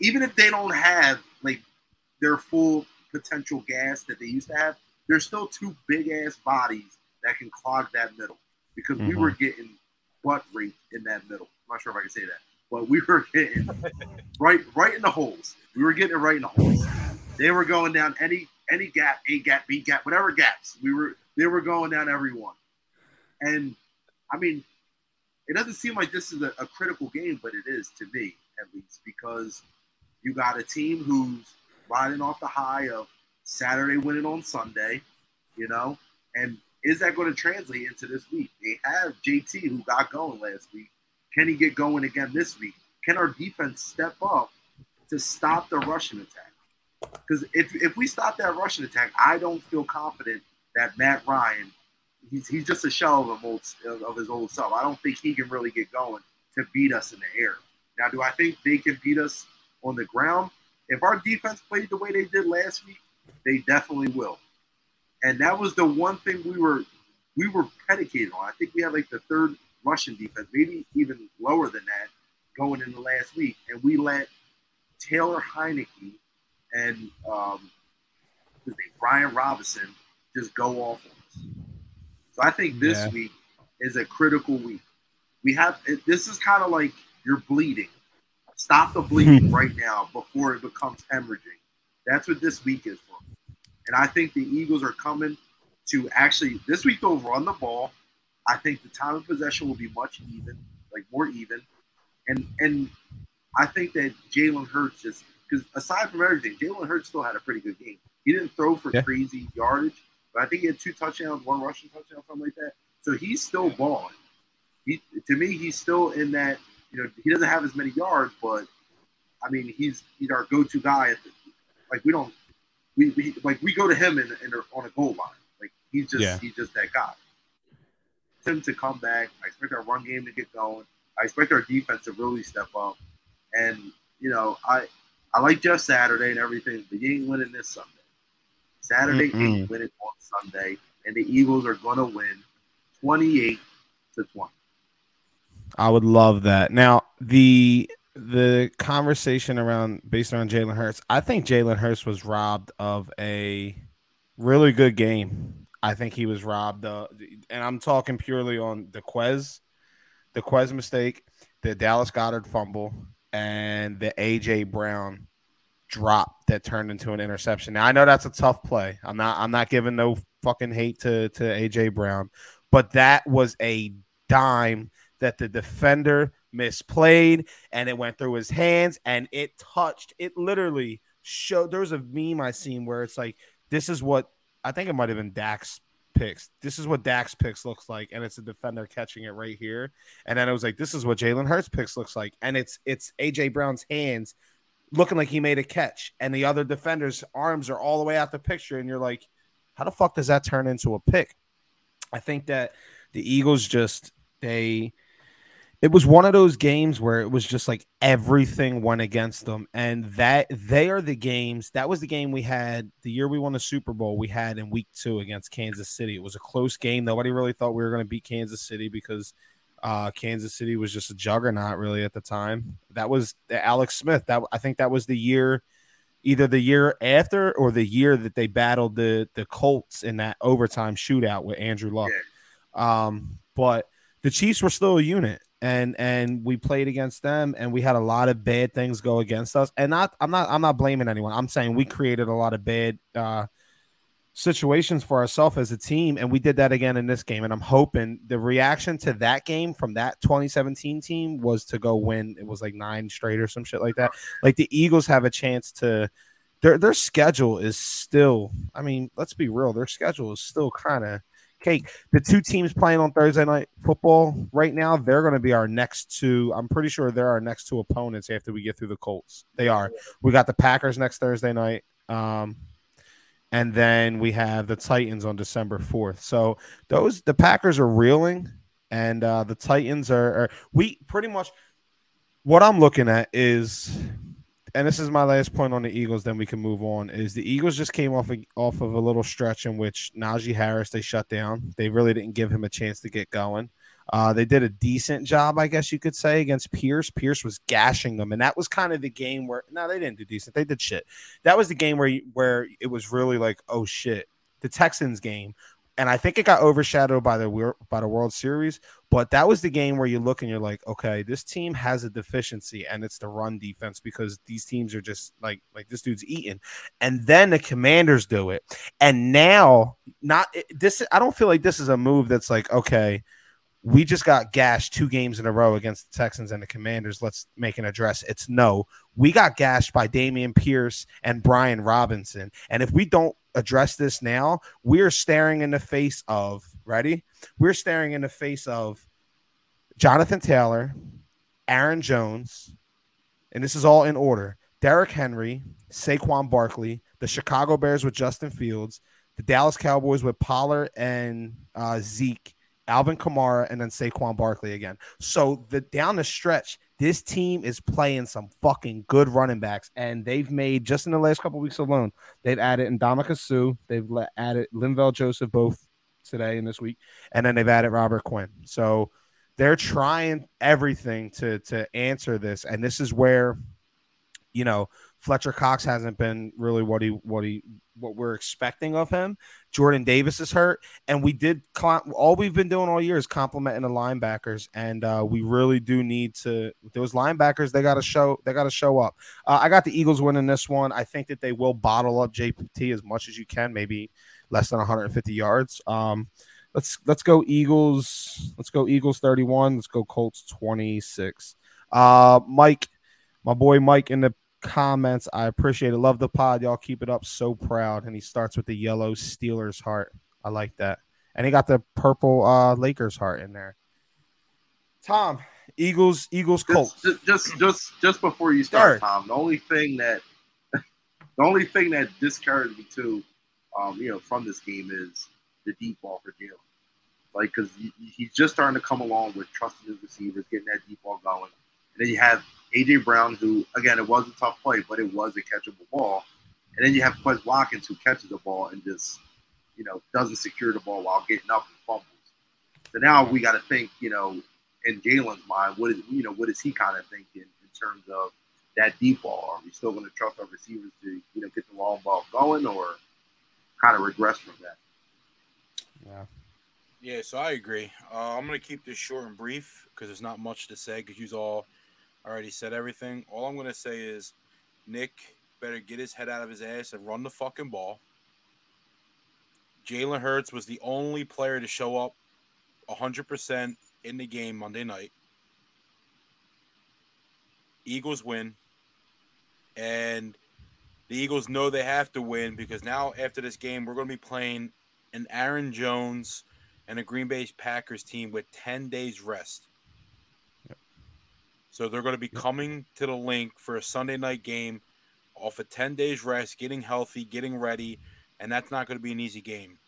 even if they don't have like their full potential gas that they used to have, there's still two big ass bodies that can clog that middle because mm-hmm. we were getting butt raped in that middle. I'm not sure if I can say that, but we were getting right right in the holes. We were getting it right in the holes. They were going down any any gap, A gap, B gap, whatever gaps. We were they were going down every one. And I mean, it doesn't seem like this is a, a critical game, but it is to me at least because you got a team who's riding off the high of Saturday winning on Sunday, you know, and is that going to translate into this week? They have JT who got going last week. Can he get going again this week? Can our defense step up to stop the rushing attack? Because if, if we stop that rushing attack, I don't feel confident that Matt Ryan he's he's just a shell of, old, of his old self. I don't think he can really get going to beat us in the air. Now, do I think they can beat us on the ground? If our defense played the way they did last week, they definitely will. And that was the one thing we were we were predicated on. I think we had like the third rushing defense, maybe even lower than that, going in the last week, and we let Taylor Heinicke and um, Brian Robinson just go off on so I think this yeah. week is a critical week. We have this is kind of like you're bleeding. Stop the bleeding right now before it becomes hemorrhaging. That's what this week is for. And I think the Eagles are coming to actually this week they'll run the ball. I think the time of possession will be much even, like more even. And and I think that Jalen Hurts just because aside from everything, Jalen Hurts still had a pretty good game. He didn't throw for yeah. crazy yardage, but I think he had two touchdowns, one rushing touchdown, something like that. So he's still balling. He to me, he's still in that. You know, he doesn't have as many yards, but I mean, he's he's our go-to guy. At the, like we don't we, we like we go to him in, in on a goal line. Like he's just Yeah. he's just that guy. Him to come back. I expect our run game to get going. I expect our defense to really step up. And you know, I I like Jeff Saturday and everything, but you ain't winning this Sunday. Saturday ain't winning on Sunday, and the Eagles are gonna win twenty eight to twenty. I would love that. Now the the conversation around based around Jalen Hurts, I think Jalen Hurts was robbed of a really good game. I think he was robbed, uh, and I'm talking purely on the Quez, the Quez mistake, the Dallas Goedert fumble, and the AJ Brown drop that turned into an interception. Now I know that's a tough play. I'm not I'm not giving no fucking hate to to AJ Brown, but that was a dime that the defender misplayed and it went through his hands and it touched it literally showed there was a meme I seen where it's like this is what I think it might have been Dax picks. This is what Dax picks looks like, and it's a defender catching it right here. And then it was like, this is what Jalen Hurts picks looks like, and it's it's AJ Brown's hands looking like he made a catch, and the other defender's arms are all the way out the picture, and you're like, how the fuck does that turn into a pick? I think that the Eagles just they it was one of those games where it was just like everything went against them and that they are the games that was the game we had the year we won the super bowl we had in week two against kansas city it was a close game nobody really thought we were going to beat kansas city because uh, kansas city was just a juggernaut really at the time. That was alex smith. That i think that was the year either the year after or the year that they battled the the colts in that overtime shootout with andrew luck. Um, but the chiefs were still a unit and and we played against them and we had a lot of bad things go against us. And not i'm not i'm not blaming anyone. I'm saying we created a lot of bad uh situations for ourselves as a team and we did that again in this game and i'm hoping the reaction to that game from that 2017 team was to go win it was like nine straight or some shit like that like the eagles have a chance to their their schedule is still i mean let's be real their schedule is still kind of cake. The two teams playing on Thursday night football right now, they're going to be our next two. I'm pretty sure they're our next two opponents after we get through the Colts. They are. We got the Packers next Thursday night. Um, and then we have the Titans on December 4th. So those the Packers are reeling and uh, the Titans are, are we pretty much what I'm looking at is and this is my last point on the Eagles. Then we can move on. Is the Eagles just came off of, off of a little stretch in which Najee Harris they shut down. They really didn't give him a chance to get going. Uh, they did a decent job, I guess you could say, against Pierce. Pierce was gashing them, and that was kind of the game where no, they didn't do decent. They did shit. That was the game where where it was really like, oh shit, the Texans game. And I think it got overshadowed by the by the World Series, but that was the game where you look and you're like, okay, this team has a deficiency, and it's the run defense because these teams are just like like this dude's eating, and then the Commanders do it, and now not this. I don't feel like this is a move that's like okay, we just got gashed two games in a row against the Texans and the Commanders. Let's make an address. It's no, we got gashed by Dameon Pierce and Brian Robinson, and if we don't address this now, we're staring in the face of ready. We're staring in the face of Jonathan Taylor, Aaron Jones, and this is all in order. Derrick Henry, Saquon Barkley, the Chicago Bears with Justin Fields, the Dallas Cowboys with Pollard and uh, Zeke, Alvin Kamara, and then Saquon Barkley again. So the down the stretch, this team is playing some fucking good running backs, and they've made just in the last couple weeks alone, they've added Ndamukong Suh, they've added Linval Joseph both today and this week, and then they've added Robert Quinn. So they're trying everything to to answer this, and this is where you know Fletcher Cox hasn't been really what he what he what we're expecting of him. Jordan Davis is hurt, and we did all we've been doing all year is complimenting the linebackers, and uh, we really do need to those linebackers. They got to show they got to show up. Uh, I got the Eagles winning this one. I think that they will bottle up JPT as much as you can, maybe less than 150 yards. Um, let's let's go Eagles. Let's go Eagles 31. Let's go Colts 26. Uh, Mike, my boy Mike in the comments. I appreciate it. Love the pod. Y'all keep it up. So proud. And he starts with the yellow Steelers heart. I like that. And he got the purple uh Lakers heart in there. Tom, Eagles, Eagles, Colts. Just, just, just, just before you start, Third. Tom. The only thing that, The only thing that discouraged me too, um, you know, from this game is the deep ball for Jalen. Like, because he, he's just starting to come along with trusting his receivers, getting that deep ball going. And then you have AJ Brown, who again, it was a tough play, but it was a catchable ball. And then you have Quez Watkins, who catches the ball and just, you know, doesn't secure the ball while getting up and fumbles. So now we got to think, you know, in Jalen's mind, what is you know what is he kind of thinking in terms of that deep ball? Are we still going to trust our receivers to you know get the long ball going, or kind of regress from that? Yeah. Yeah, so I agree. Uh, I'm going to keep this short and brief because there's not much to say because you all already said everything. All I'm to say is Nick better get his head out of his ass and run the fucking ball. Jalen Hurts was the only player to show up 100% in the game Monday night. Eagles win. And the Eagles know they have to win because now, after this game, we're going to be playing an Aaron Jones and a Green Bay Packers team with 10 days rest. So they're going to be coming to the Linc for a Sunday night game off of 10 days rest, getting healthy, getting ready, and that's not going to be an easy game.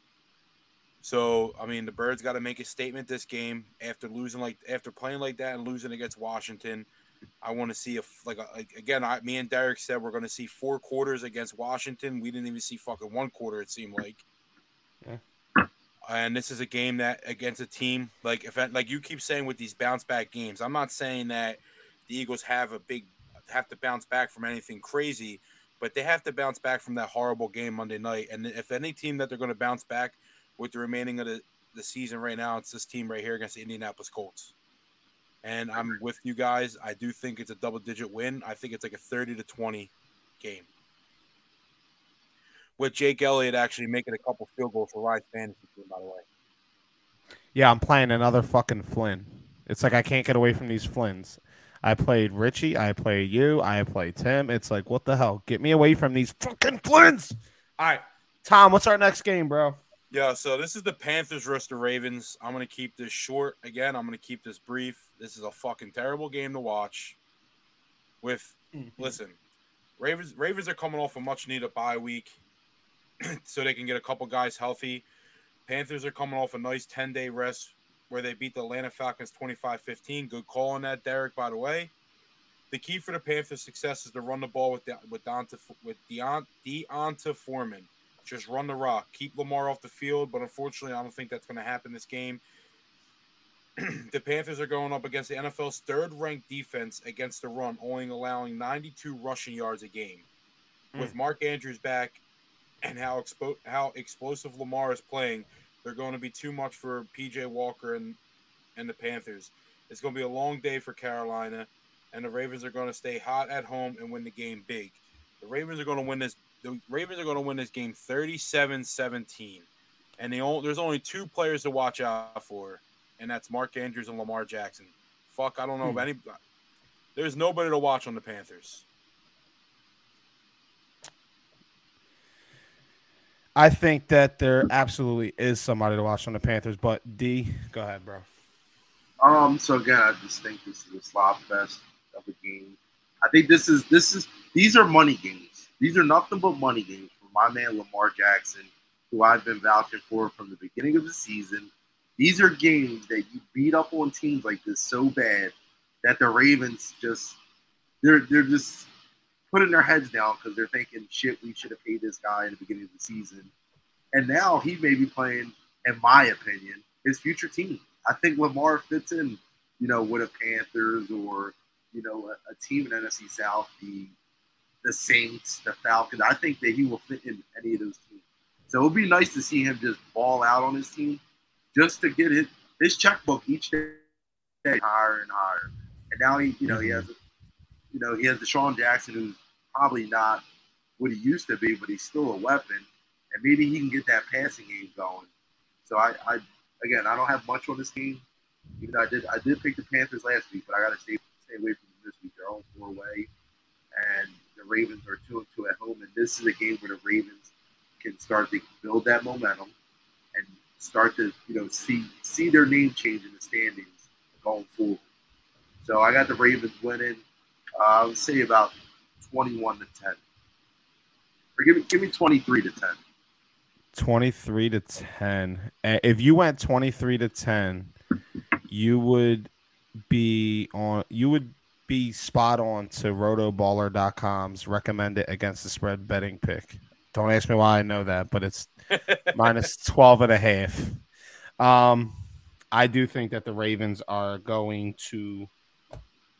So, I mean, the Birds got to make a statement this game after losing like after playing like that and losing against Washington. I want to see if like, like again, I, me and Derek said we're going to see four quarters against Washington. We didn't even see fucking one quarter. It seemed like. Yeah. And this is a game that against a team like if like you keep saying with these bounce back games. I'm not saying that the Eagles have a big have to bounce back from anything crazy, but they have to bounce back from that horrible game Monday night. And if any team that they're going to bounce back with the remaining of the, the season right now, it's this team right here against the Indianapolis Colts. And I'm with you guys. I do think it's a double digit win. I think it's like a 30 to 20 game. With Jake Elliott actually making a couple field goals for Rise Fantasy team, by the way. Yeah, I'm playing another fucking Flynn. It's like I can't get away from these Flynns. I played Richie. I play you. I play Tim. It's like, what the hell? Get me away from these fucking Flynns. All right. Tom, what's our next game, bro? Yeah, so this is the Panthers versus the Ravens. I'm gonna keep this short. Again, I'm gonna keep this brief. This is a fucking terrible game to watch. With mm-hmm. listen, Ravens Ravens are coming off a much needed bye week, so they can get a couple guys healthy. Panthers are coming off a nice 10 day rest where they beat the Atlanta Falcons 25-15. Good call on that, Derek. By the way, the key for the Panthers' success is to run the ball with De- with D'Onta with Deont- D'Onta Foreman just run the rock, keep Lamar off the field. But unfortunately, I don't think that's going to happen this game. the Panthers are going up against the NFL's third ranked defense against the run, only allowing 92 rushing yards a game. Mm. With Mark Andrews back and how expo- how explosive Lamar is playing, they're going to be too much for PJ Walker and and the Panthers. It's going to be a long day for Carolina, and the Ravens are going to stay hot at home and win the game big. The Ravens are going to win this the Ravens are going to win this game 37-17. And they only, there's only two players to watch out for, and that's Mark Andrews and Lamar Jackson. Fuck, I don't know hmm. any. There's nobody to watch on the Panthers. I think that there absolutely is somebody to watch on the Panthers, but D, go ahead, bro. Um, so again, I just think this is a slop fest of a game. I think this is this is these are money games. These are nothing but money games for my man Lamar Jackson, who I've been vouching for from the beginning of the season. These are games that you beat up on teams like this so bad that the Ravens just they're they're just putting their heads down because they're thinking, shit, we should have paid this guy in the beginning of the season. And now he may be playing, in my opinion, his future team. I think Lamar fits in, you know, with a Panthers or, you know, a, a team in NFC South, the the Saints, the Falcons. I think that he will fit in any of those teams. So it would be nice to see him just ball out on his team, just to get his his checkbook each day higher and higher. And now he, you know, he mm-hmm. has, you know, he has DeSean Jackson, who's probably not what he used to be, but he's still a weapon, and maybe he can get that passing game going. So I, I again, I don't have much on this game. Even though I did, I did pick the Panthers last week, but I got to stay stay away from them this week. They're all four away, and the Ravens are two and two at home, and this is a game where the Ravens can start to build that momentum and start to you know see see their name change in the standings going forward. So I got the Ravens winning. Uh, I would say about twenty-one to ten. Or give me give me 23 to 10. 23 to 10. If you went 23 to 10, you would be on you would be spot on to rotoballer.com's recommended against the spread betting pick. Don't ask me why I know that, but it's minus 12 and a half. Um, I do think that the Ravens are going to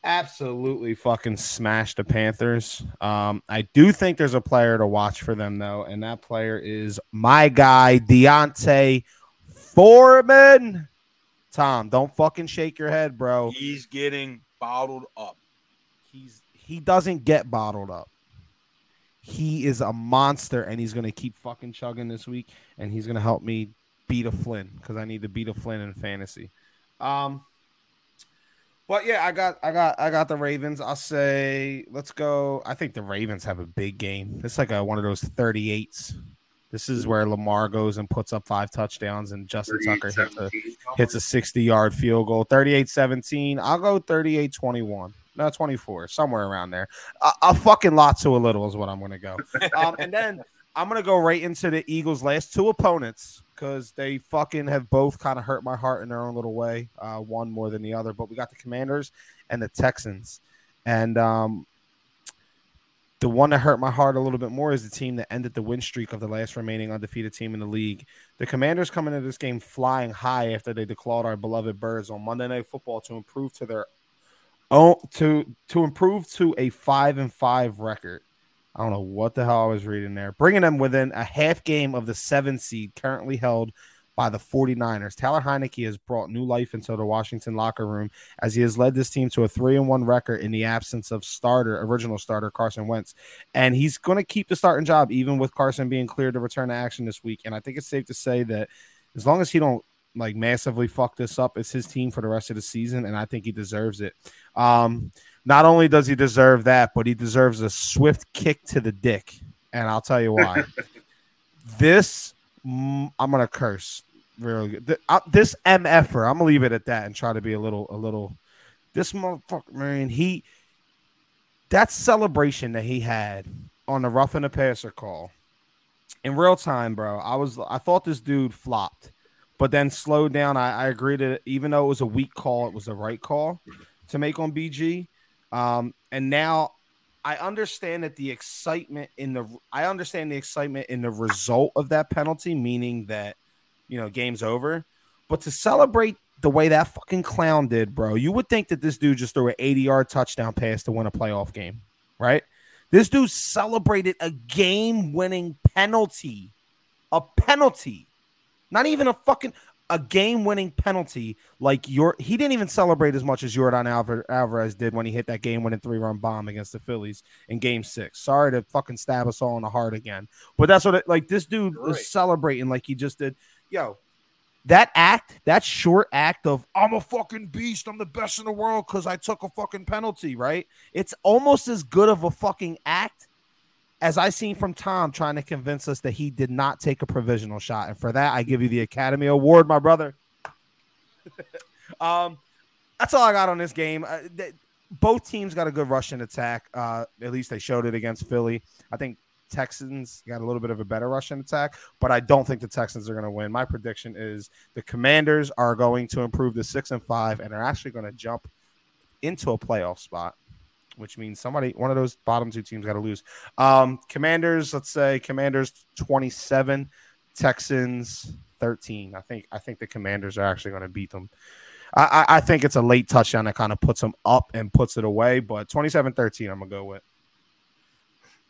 absolutely fucking smash the Panthers. Um, I do think there's a player to watch for them though, and that player is my guy D'Onta Foreman. Tom, don't fucking shake your head, bro. He's getting bottled up. He's he doesn't get bottled up. He is a monster, and he's gonna keep fucking chugging this week, and he's gonna help me beat a Flynn because I need to beat a Flynn in fantasy. Um, but yeah, I got, I got, I got the Ravens. I'll say, let's go. I think the Ravens have a big game. It's like a one of those thirty-eights. This is where Lamar goes and puts up five touchdowns, and Justin Tucker hits a, hits a 60 yard field goal. 38 17. I'll go 38 21. No, 24, somewhere around there. A, a fucking lot to a little is what I'm going to go. Um, and then I'm going to go right into the Eagles' last two opponents because they fucking have both kind of hurt my heart in their own little way, uh, one more than the other. But we got the Commanders and the Texans. And um, the one that hurt my heart a little bit more is the team that ended the win streak of the last remaining undefeated team in the league. The Commanders come into this game flying high after they declawed our beloved Birds on Monday Night Football to improve to their own to to improve to a five and five record. I don't know what the hell I was reading there. Bringing them within a half game of the seven seed currently held by the 49ers. Taylor Heinicke has brought new life into the Washington locker room as he has led this team to a 3 and 1 record in the absence of starter, original starter Carson Wentz. And he's going to keep the starting job even with Carson being cleared to return to action this week. And I think it's safe to say that as long as he don't like massively fuck this up, it's his team for the rest of the season and I think he deserves it. Um not only does he deserve that, but he deserves a swift kick to the dick. And I'll tell you why. this mm, I'm gonna curse really good. This mf'er, I'm gonna leave it at that and try to be a little, a little. This motherfucker, man, he that celebration that he had on the rough and the passer call in real time, bro. I was, I thought this dude flopped, but then slowed down. I, I agree that even though it was a weak call, it was the right call to make on BG. Um, and now I understand that the excitement in the I understand the excitement in the result of that penalty, meaning that you know game's over. But to celebrate the way that fucking clown did, bro, you would think that this dude just threw an 80 yard touchdown pass to win a playoff game, right? This dude celebrated a game winning penalty, a penalty, not even a fucking a game-winning penalty like your he didn't even celebrate as much as Yordan Alvarez did when he hit that game-winning three-run bomb against the Phillies in Game Six. Sorry to fucking stab us all in the heart again, but that's what it, like this dude Great. was celebrating like he just did. Yo, that act, that short act of I'm a fucking beast, I'm the best in the world because I took a fucking penalty, right? It's almost as good of a fucking act as I seen from Tom trying to convince us that he did not take a provisional shot. And for that, I give you the Academy Award, my brother. um, that's all I got on this game. Uh, th- both teams got a good rushing attack. Uh, at least they showed it against Philly. I think Texans got a little bit of a better rushing attack, but I don't think the Texans are going to win. My prediction is the Commanders are going to improve to six and five, and are actually going to jump into a playoff spot which means somebody, one of those bottom two teams, got to lose. Um, Commanders, let's say Commanders twenty seven, Texans thirteen. I think I think the Commanders are actually going to beat them. I, I, think it's a late touchdown that kind of puts them up and puts it away, but 27-13 I'm gonna go with.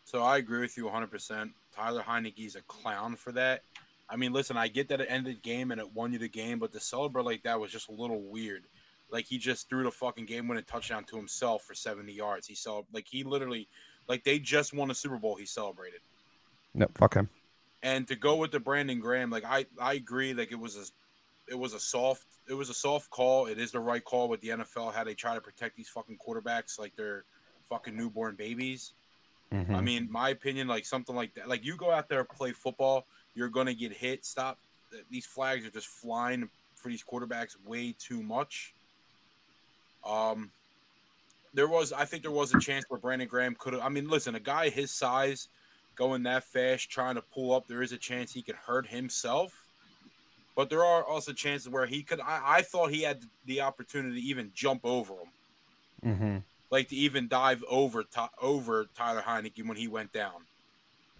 So I agree with you 100. percent Tyler Heinicke's a clown for that. I mean, listen, I get that it ended the game and it won you the game, but to celebrate like that was just a little weird. Like he just threw the fucking game winning touchdown to himself for 70 yards. He saw like he literally like they just won a Super Bowl. He celebrated. No, fuck him. And to go with the Brandon Graham, like I I agree, like it was a it was a soft it was a soft call. It is the right call with the NFL how they try to protect these fucking quarterbacks like they're fucking newborn babies. Mm-hmm. I mean, my opinion, like something like that. Like you go out there play football, you're gonna get hit. Stop. These flags are just flying for these quarterbacks way too much. Um, there was, I think, there was a chance where Brandon Graham could have. I mean, listen, a guy his size going that fast, trying to pull up, there is a chance he could hurt himself. But there are also chances where he could. I, I thought he had the opportunity to even jump over him, Mm-hmm. like to even dive over over Tyler Heinicke when he went down.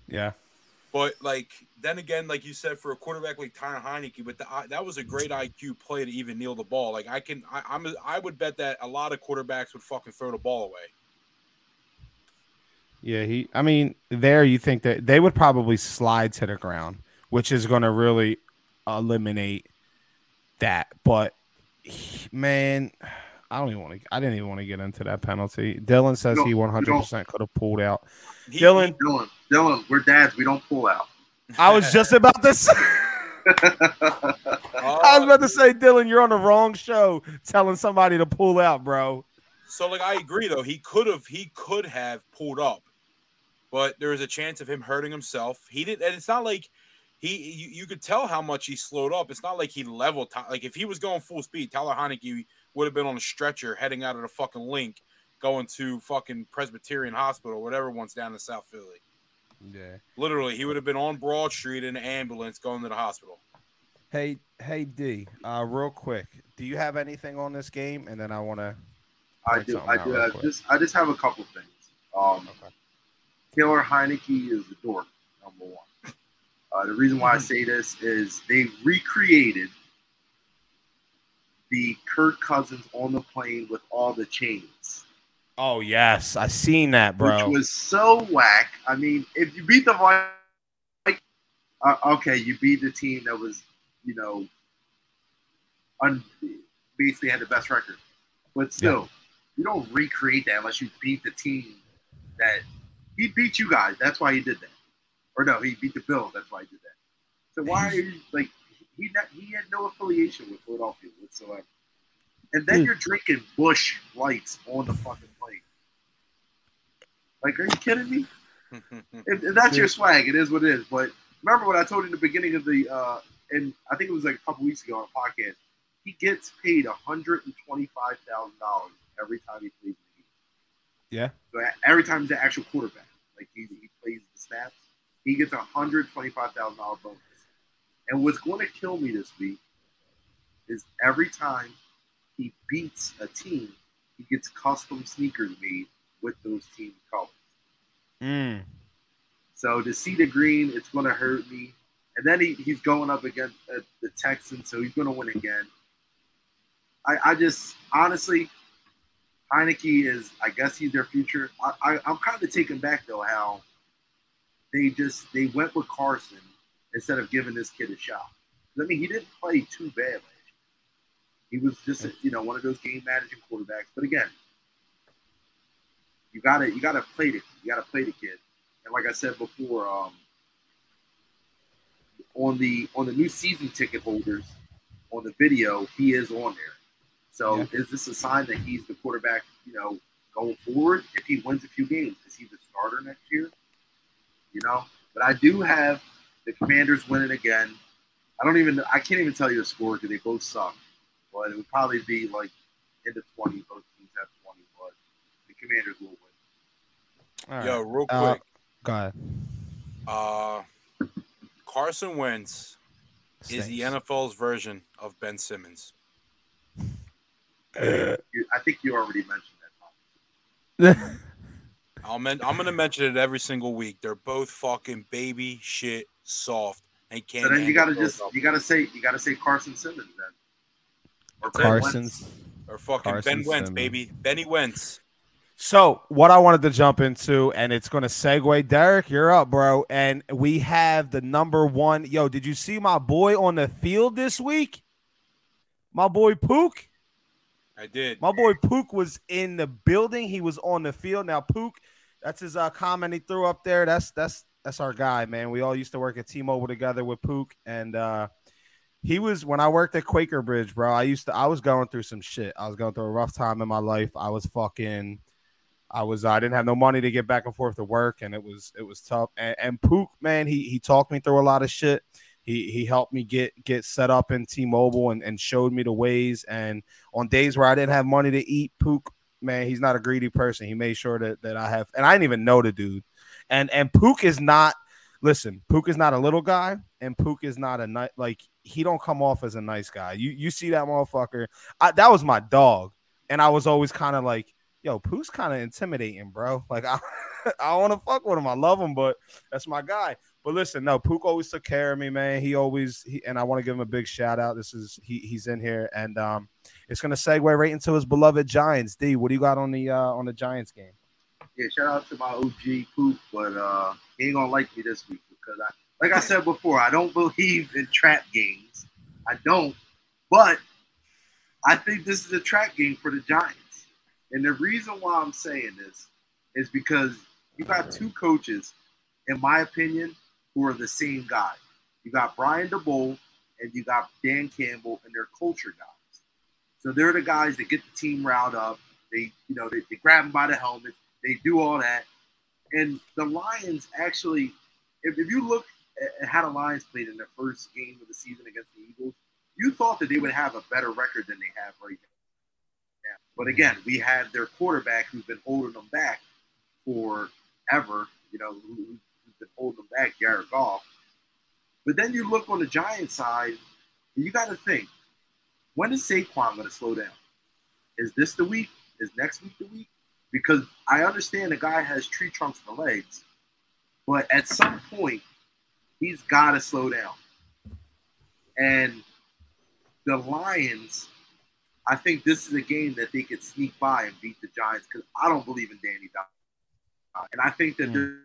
Yeah. But like then again, like you said, for a quarterback like Tyler Heinicke, but the, that was a great IQ play to even kneel the ball. Like I can, I, I'm, I would bet that a lot of quarterbacks would fucking throw the ball away. Yeah, he. I mean, there you think that they would probably slide to the ground, which is going to really eliminate that. But he- man, I don't even want to. I didn't even want to get into that penalty. Dylan says No, he 100 percent could have pulled out. He- Dylan, Dylan, Dylan, we're dads. We don't pull out. I was just about to. Say, I was about to say, Dylan, you're on the wrong show telling somebody to pull out, bro. So like I agree though, he could have he could have pulled up, but there was a chance of him hurting himself. He did, and it's not like he you, you could tell how much he slowed up. It's not like he leveled. Ty- Like if he was going full speed, Tyler Heinicke would have been on a stretcher heading out of the fucking Linc, going to fucking Presbyterian Hospital, whatever one's down in South Philly. Yeah. Literally, he would have been on Broad Street in an ambulance going to the hospital. Hey, hey, D. Uh, real quick, do you have anything on this game? And then I want to. I do. I do. real I just, I just have a couple things. Um, Okay. Taylor Heinicke is the dork, number one. Uh, the reason why I say this is they recreated the Kirk Cousins on the plane with all the chains, Oh yes, I seen that, bro. which was so whack. I mean, if you beat the Vi- uh, okay, you beat the team that was, you know, un- basically had the best record, but still, you don't recreate that unless you beat the team that he beat you guys. That's why he did that. Or no, he beat the Bills. That's why he did that. So why are you like he not, he had no affiliation with Philadelphia whatsoever. And then Hmm. you're drinking Busch lights on the fucking plane. Like, are you kidding me? If, if that's your swag, it is what it is. But remember what I told you in the beginning of the, uh, and I think it was like a couple weeks ago on a podcast. He gets paid hundred and twenty-five thousand dollars every time he plays the game. Yeah. So every time he's the actual quarterback, like he, he plays the snaps, he gets a hundred twenty-five thousand dollar bonus. And what's going to kill me this week is every time he beats a team, he gets custom sneakers made with those team colors. Mm. So to see the green, it's going to hurt me. And then he, he's going up against uh, the Texans, so he's going to win again. I, I just honestly, Heinicke is, I guess he's their future. I, I, I'm kind of taken back though how they just they went with Carson instead of giving this kid a shot. I mean, he didn't play too bad last year. He was just you know one of those game managing quarterbacks. But again, you gotta you gotta play the you gotta play the kid. And like I said before, um, on the on the new season ticket holders on the video, he is on there. So Yeah. is this a sign that he's the quarterback? You know, going forward, if he wins a few games, is he the starter next year? You know, but I do have the Commanders winning again. I don't even I can't even tell you the score because they both suck. But it would probably be like in the 20. Both teams have 20, but the Commanders will win. All right. Yo, real Uh, quick, Go ahead. uh, Carson Wentz is the NFL's version of Ben Simmons. I think you already mentioned that. Tom. I'll men- I'm gonna mention it every single week. They're both fucking baby shit soft and can't. So then you gotta just Philadelphia. you gotta say you gotta say Carson Simmons then. Or Ben Carson's. Wentz. or fucking Carson Ben Wentz, Simmons. baby, Benny Wentz. So, what I wanted to jump into, and it's going to segue. Derrick, you're up, bro. And we have the number one. Yo, did you see my boy on the field this week? My boy Pook. I did. My boy Pook was in the building. He was on the field. Now, Pook, that's his uh, comment he threw up there. That's that's that's our guy, man. We all used to work at T-Mobile together with Pook, and uh, he was when I worked at Quaker Bridge, bro. I used to. I was going through some shit. I was going through a rough time in my life. I was fucking. I was. I didn't have no money to get back and forth to work, and it was it was tough. And, and Pook, man, he he talked me through a lot of shit. He he helped me get get set up in T-Mobile and, and showed me the ways. And on days where I didn't have money to eat, Pook, man, he's not a greedy person. He made sure that that I have, and I didn't even know the dude. And and Pook is not listen, Pook is not a little guy, and Pook is not a nice like he don't come off as a nice guy. You you see that motherfucker? I, that was my dog, and I was always kind of like, yo, Pook's kind of intimidating, bro. Like I, I want to fuck with him. I love him, but that's my guy. But listen, no, Pook always took care of me, man. He always he, and I want to give him a big shout out. This is he he's in here, and um, it's gonna segue right into his beloved Giants. D, what do you got on the uh on the Giants game? Yeah, shout out to my OG Pook, but uh, he ain't gonna like me this week because I, like I said before, I don't believe in trap games. I don't, but I think this is a trap game for the Giants, and the reason why I'm saying this is because you got two coaches, in my opinion, who are the same guy. You got Brian Daboll and you got Dan Campbell, and they're culture guys. So they're the guys that get the team riled up. They, you know, they, they grab them by the helmet. They do all that. And the Lions actually, if, if you look at how the Lions played in their first game of the season against the Eagles, you thought that they would have a better record than they have right now. Yeah. But again, we had their quarterback who's been holding them back forever, you know, who, who's been holding them back, Jared Goff. But then you look on the Giants side, and you got to think, when is Saquon going to slow down? Is this the week? Is next week the week? Because I understand the guy has tree trunks for legs, but at some point, he's got to slow down. And the Lions, I think this is a game that they could sneak by and beat the Giants because I don't believe in Danny Dimes. And I think that mm.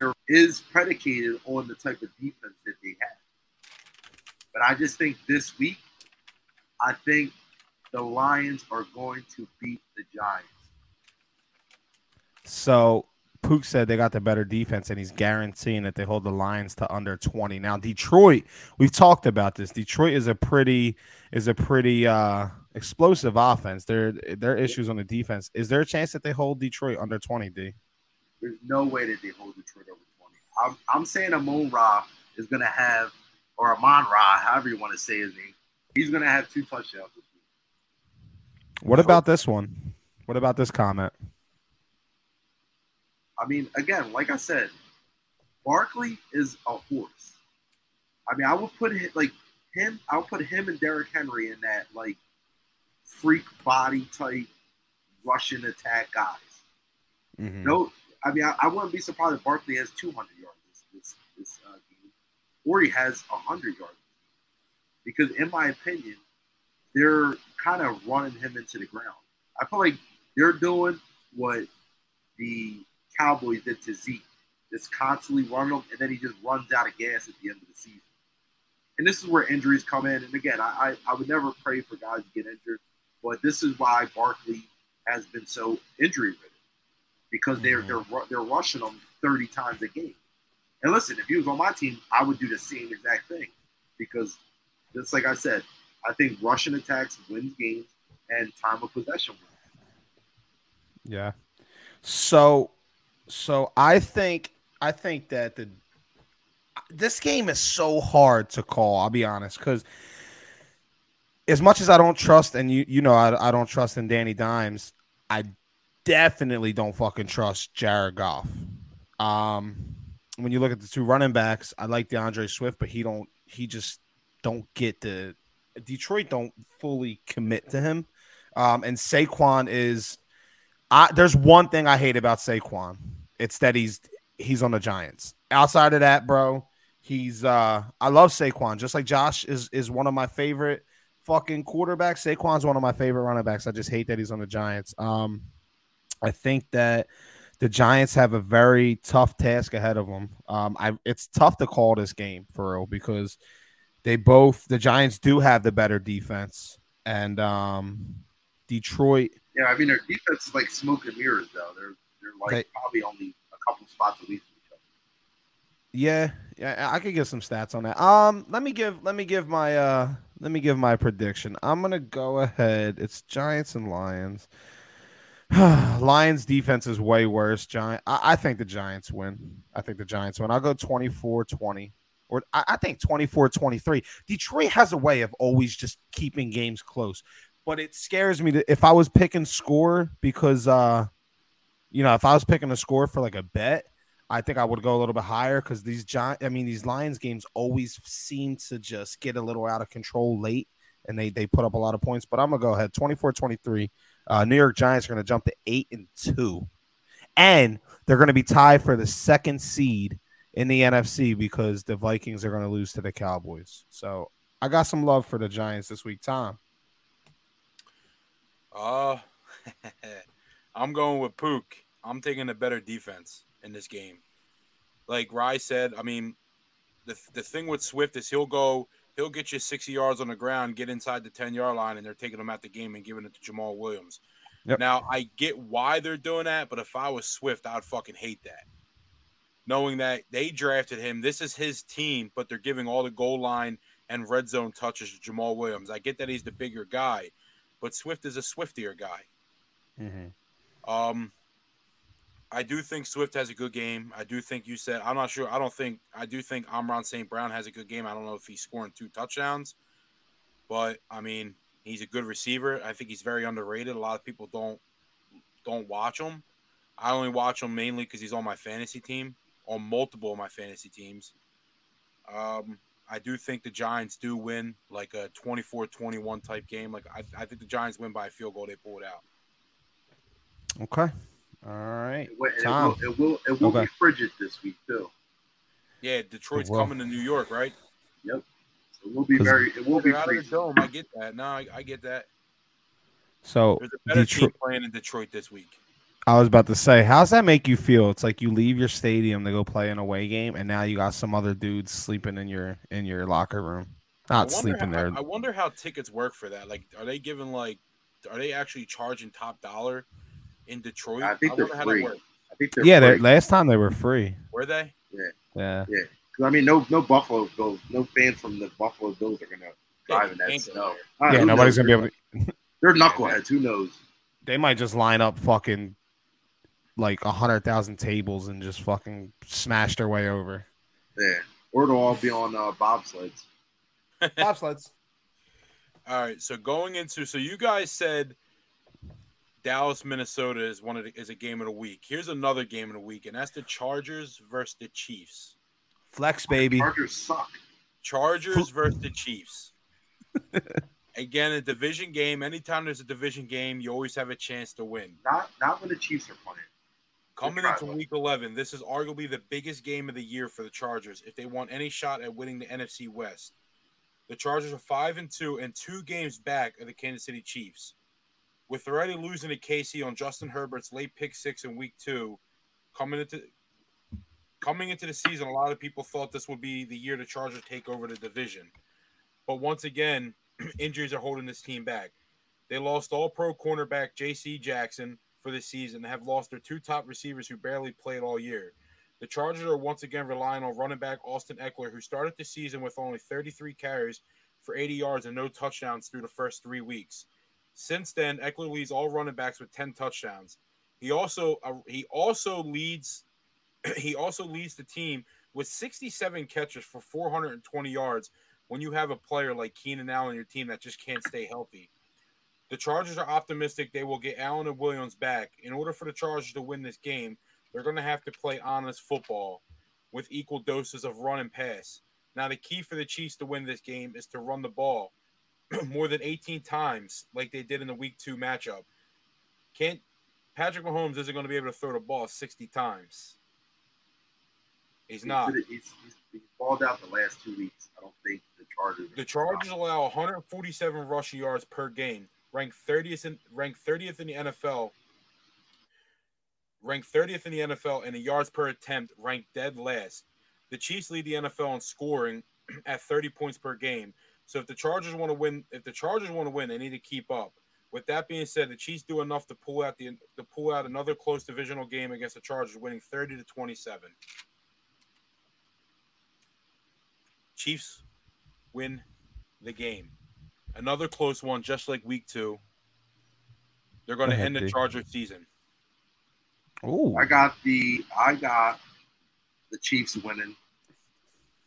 there is predicated on the type of defense that they have. But I just think this week, I think the Lions are going to beat the Giants. So Pook said they got the better defense, and he's guaranteeing that they hold the Lions to under 20. Now, Detroit, we've talked about this. Detroit is a pretty is a pretty uh explosive offense. There are issues on the defense. Is there a chance that they hold Detroit under 20, D? There's no way that they hold Detroit over 20. I'm, I'm saying Amon Ra is gonna have or Amon Ra, however you want to say his name, he's gonna have two touchdowns. What about this one? What about this comment? I mean, again, like I said, Barkley is a horse. I mean, I would put him like him. I would put him and Derrick Henry in that like freak body type rushing attack guys. Mm-hmm. No, I mean, I, I, wouldn't be surprised if Barkley has 200 yards this this, this uh, game, or he has 100 yards. Because in my opinion, they're kind of running him into the ground. I feel like they're doing what the Cowboys did to Zeke. Just constantly run him, and then he just runs out of gas at the end of the season. And this is where injuries come in. And again, I, I, I would never pray for guys to get injured, but this is why Barkley has been so injury ridden because they're mm-hmm. they're they're rushing him 30 times a game. And listen, if he was on my team, I would do the same exact thing because just like I said, I think rushing attacks wins games and time of possession wins. Yeah. So so I think I think that the this game is so hard to call. I'll be honest, because as much as I don't trust, and you you know I, I don't trust in Danny Dimes, I definitely don't fucking trust Jared Goff. Um, when you look at the two running backs, I like D'Andre Swift, but he don't he just don't get the Detroit don't fully commit to him. Um, and Saquon is I, there's one thing I hate about Saquon. It's that he's he's on the Giants. Outside of that, bro, he's uh I love Saquon. Just like Josh is is one of my favorite fucking quarterbacks. Saquon's one of my favorite running backs. I just hate that he's on the Giants. Um I think that the Giants have a very tough task ahead of them. Um I it's tough to call this game for real because they both the Giants do have the better defense and um Detroit yeah, I mean their defense is like smoke and mirrors though. They're like they, probably only a couple spots away from each other. Yeah, yeah, I could give some stats on that. Um, let me give let me give my uh let me give my prediction. I'm gonna go ahead. It's Giants and Lions. Lions defense is way worse. Giant. I, I, think the Giants win. I think the Giants win. I'll go 24-20. Or I, I think 24-23. Detroit has a way of always just keeping games close but it scares me to if I was picking score because uh you know if I was picking a score for like a bet I think I would go a little bit higher because these giant, I mean, these Lions games always seem to just get a little out of control late and they they put up a lot of points. But I'm gonna go ahead 24-23. Uh, New York Giants are gonna jump to eight and two, and they're gonna be tied for the second seed in the NFC because the Vikings are gonna lose to the Cowboys. So I got some love for the Giants this week, Tom. Uh I'm going with Pook. I'm taking a better defense in this game. Like Rye said, I mean, the the thing with Swift is he'll go, he'll get you 60 yards on the ground, get inside the 10 yard line, and they're taking him out the game and giving it to Jamaal Williams. Yep. Now I get why they're doing that, but if I was Swift, I'd fucking hate that. Knowing that they drafted him, this is his team, but they're giving all the goal line and red zone touches to Jamaal Williams. I get that he's the bigger guy, but Swift is a swiftier guy. Mm-hmm. Um, I do think Swift has a good game. I do think you said I'm not sure. I don't think I do think Amon-Ra St. Brown has a good game. I don't know if he's scoring two touchdowns, but I mean he's a good receiver. I think he's very underrated. A lot of people don't don't watch him. I only watch him mainly because he's on my fantasy team, on multiple of my fantasy teams. Um, I do think the Giants do win like a 24-21 type game. Like I, I think the Giants win by a field goal. They pull it out. Okay. All right. It will, it will, it will, okay. be frigid this week too. Yeah, Detroit's coming to New York, right? Yep. So it will be very. It will be frigid. Dome. I get that. No, I, I get that. So there's a better Detroit, team playing in Detroit this week. I was about to say, how's that make you feel? It's like you leave your stadium to go play an away game, and now you got some other dudes sleeping in your in your locker room. Not sleeping how, there. I wonder how tickets work for that. Like, are they giving like, are they actually charging top dollar in Detroit? I think I they're free. I think they're yeah. Free. Last time they were free. Were they? Yeah. Yeah. Yeah. I mean, no, no Buffalo Bills, no fans from the Buffalo Bills are gonna drive in that snow. yeah, nobody's gonna be able. to... They're knuckleheads. Who knows? They might just line up fucking like a hundred thousand tables and just fucking smash their way over. Yeah, or they'll all be on uh, bobsleds. bobsleds. All right, so going into so you guys said Dallas, Minnesota is one of the, is a game of the week. Here's another game of the week, and that's the Chargers versus the Chiefs. Flex baby. Chargers suck. Chargers versus the Chiefs. Again, a division game. Anytime there's a division game, you always have a chance to win. Not not when the Chiefs are playing. Coming into week 11, this is arguably the biggest game of the year for the Chargers if they want any shot at winning the NFC West. The Chargers are 5 and 2 and two games back of the Kansas City Chiefs. With already losing to Casey on Justin Herbert's late pick 6 in week 2, coming into coming into the season, a lot of people thought this would be the year the Chargers take over the division. But once again, injuries are holding this team back. They lost all pro cornerback JC Jackson for this season and have lost their two top receivers who barely played all year. The Chargers are once again relying on running back Austin Ekeler, who started the season with only 33 carries for 80 yards and no touchdowns through the first three weeks. Since then, Ekeler leads all running backs with 10 touchdowns. He also uh, he also leads he also leads the team with 67 catches for 420 yards when you have a player like Keenan Allen on your team that just can't stay healthy. The Chargers are optimistic they will get Allen and Williams back. In order for the Chargers to win this game, they're going to have to play honest football with equal doses of run and pass. Now, the key for the Chiefs to win this game is to run the ball more than 18 times, like they did in the Week Two matchup. Can't Patrick Mahomes isn't going to be able to throw the ball 60 times. He's not. He's, he's, he's balled out the last two weeks. I don't think the Chargers. The Chargers allow 147 rushing yards per game ranked 30th in ranked 30th in the NFL, ranked 30th in the NFL in the yards per attempt, ranked dead last. The Chiefs lead the NFL in scoring at 30 points per game. So if the Chargers want to win, if the Chargers want to win, they need to keep up. With that being said, the Chiefs do enough to pull out the to pull out another close divisional game against the Chargers, winning 30 to 27. Chiefs win the game. Another close one, just like week two. They're going to end the Charger season. Oh, I got the I got the Chiefs winning,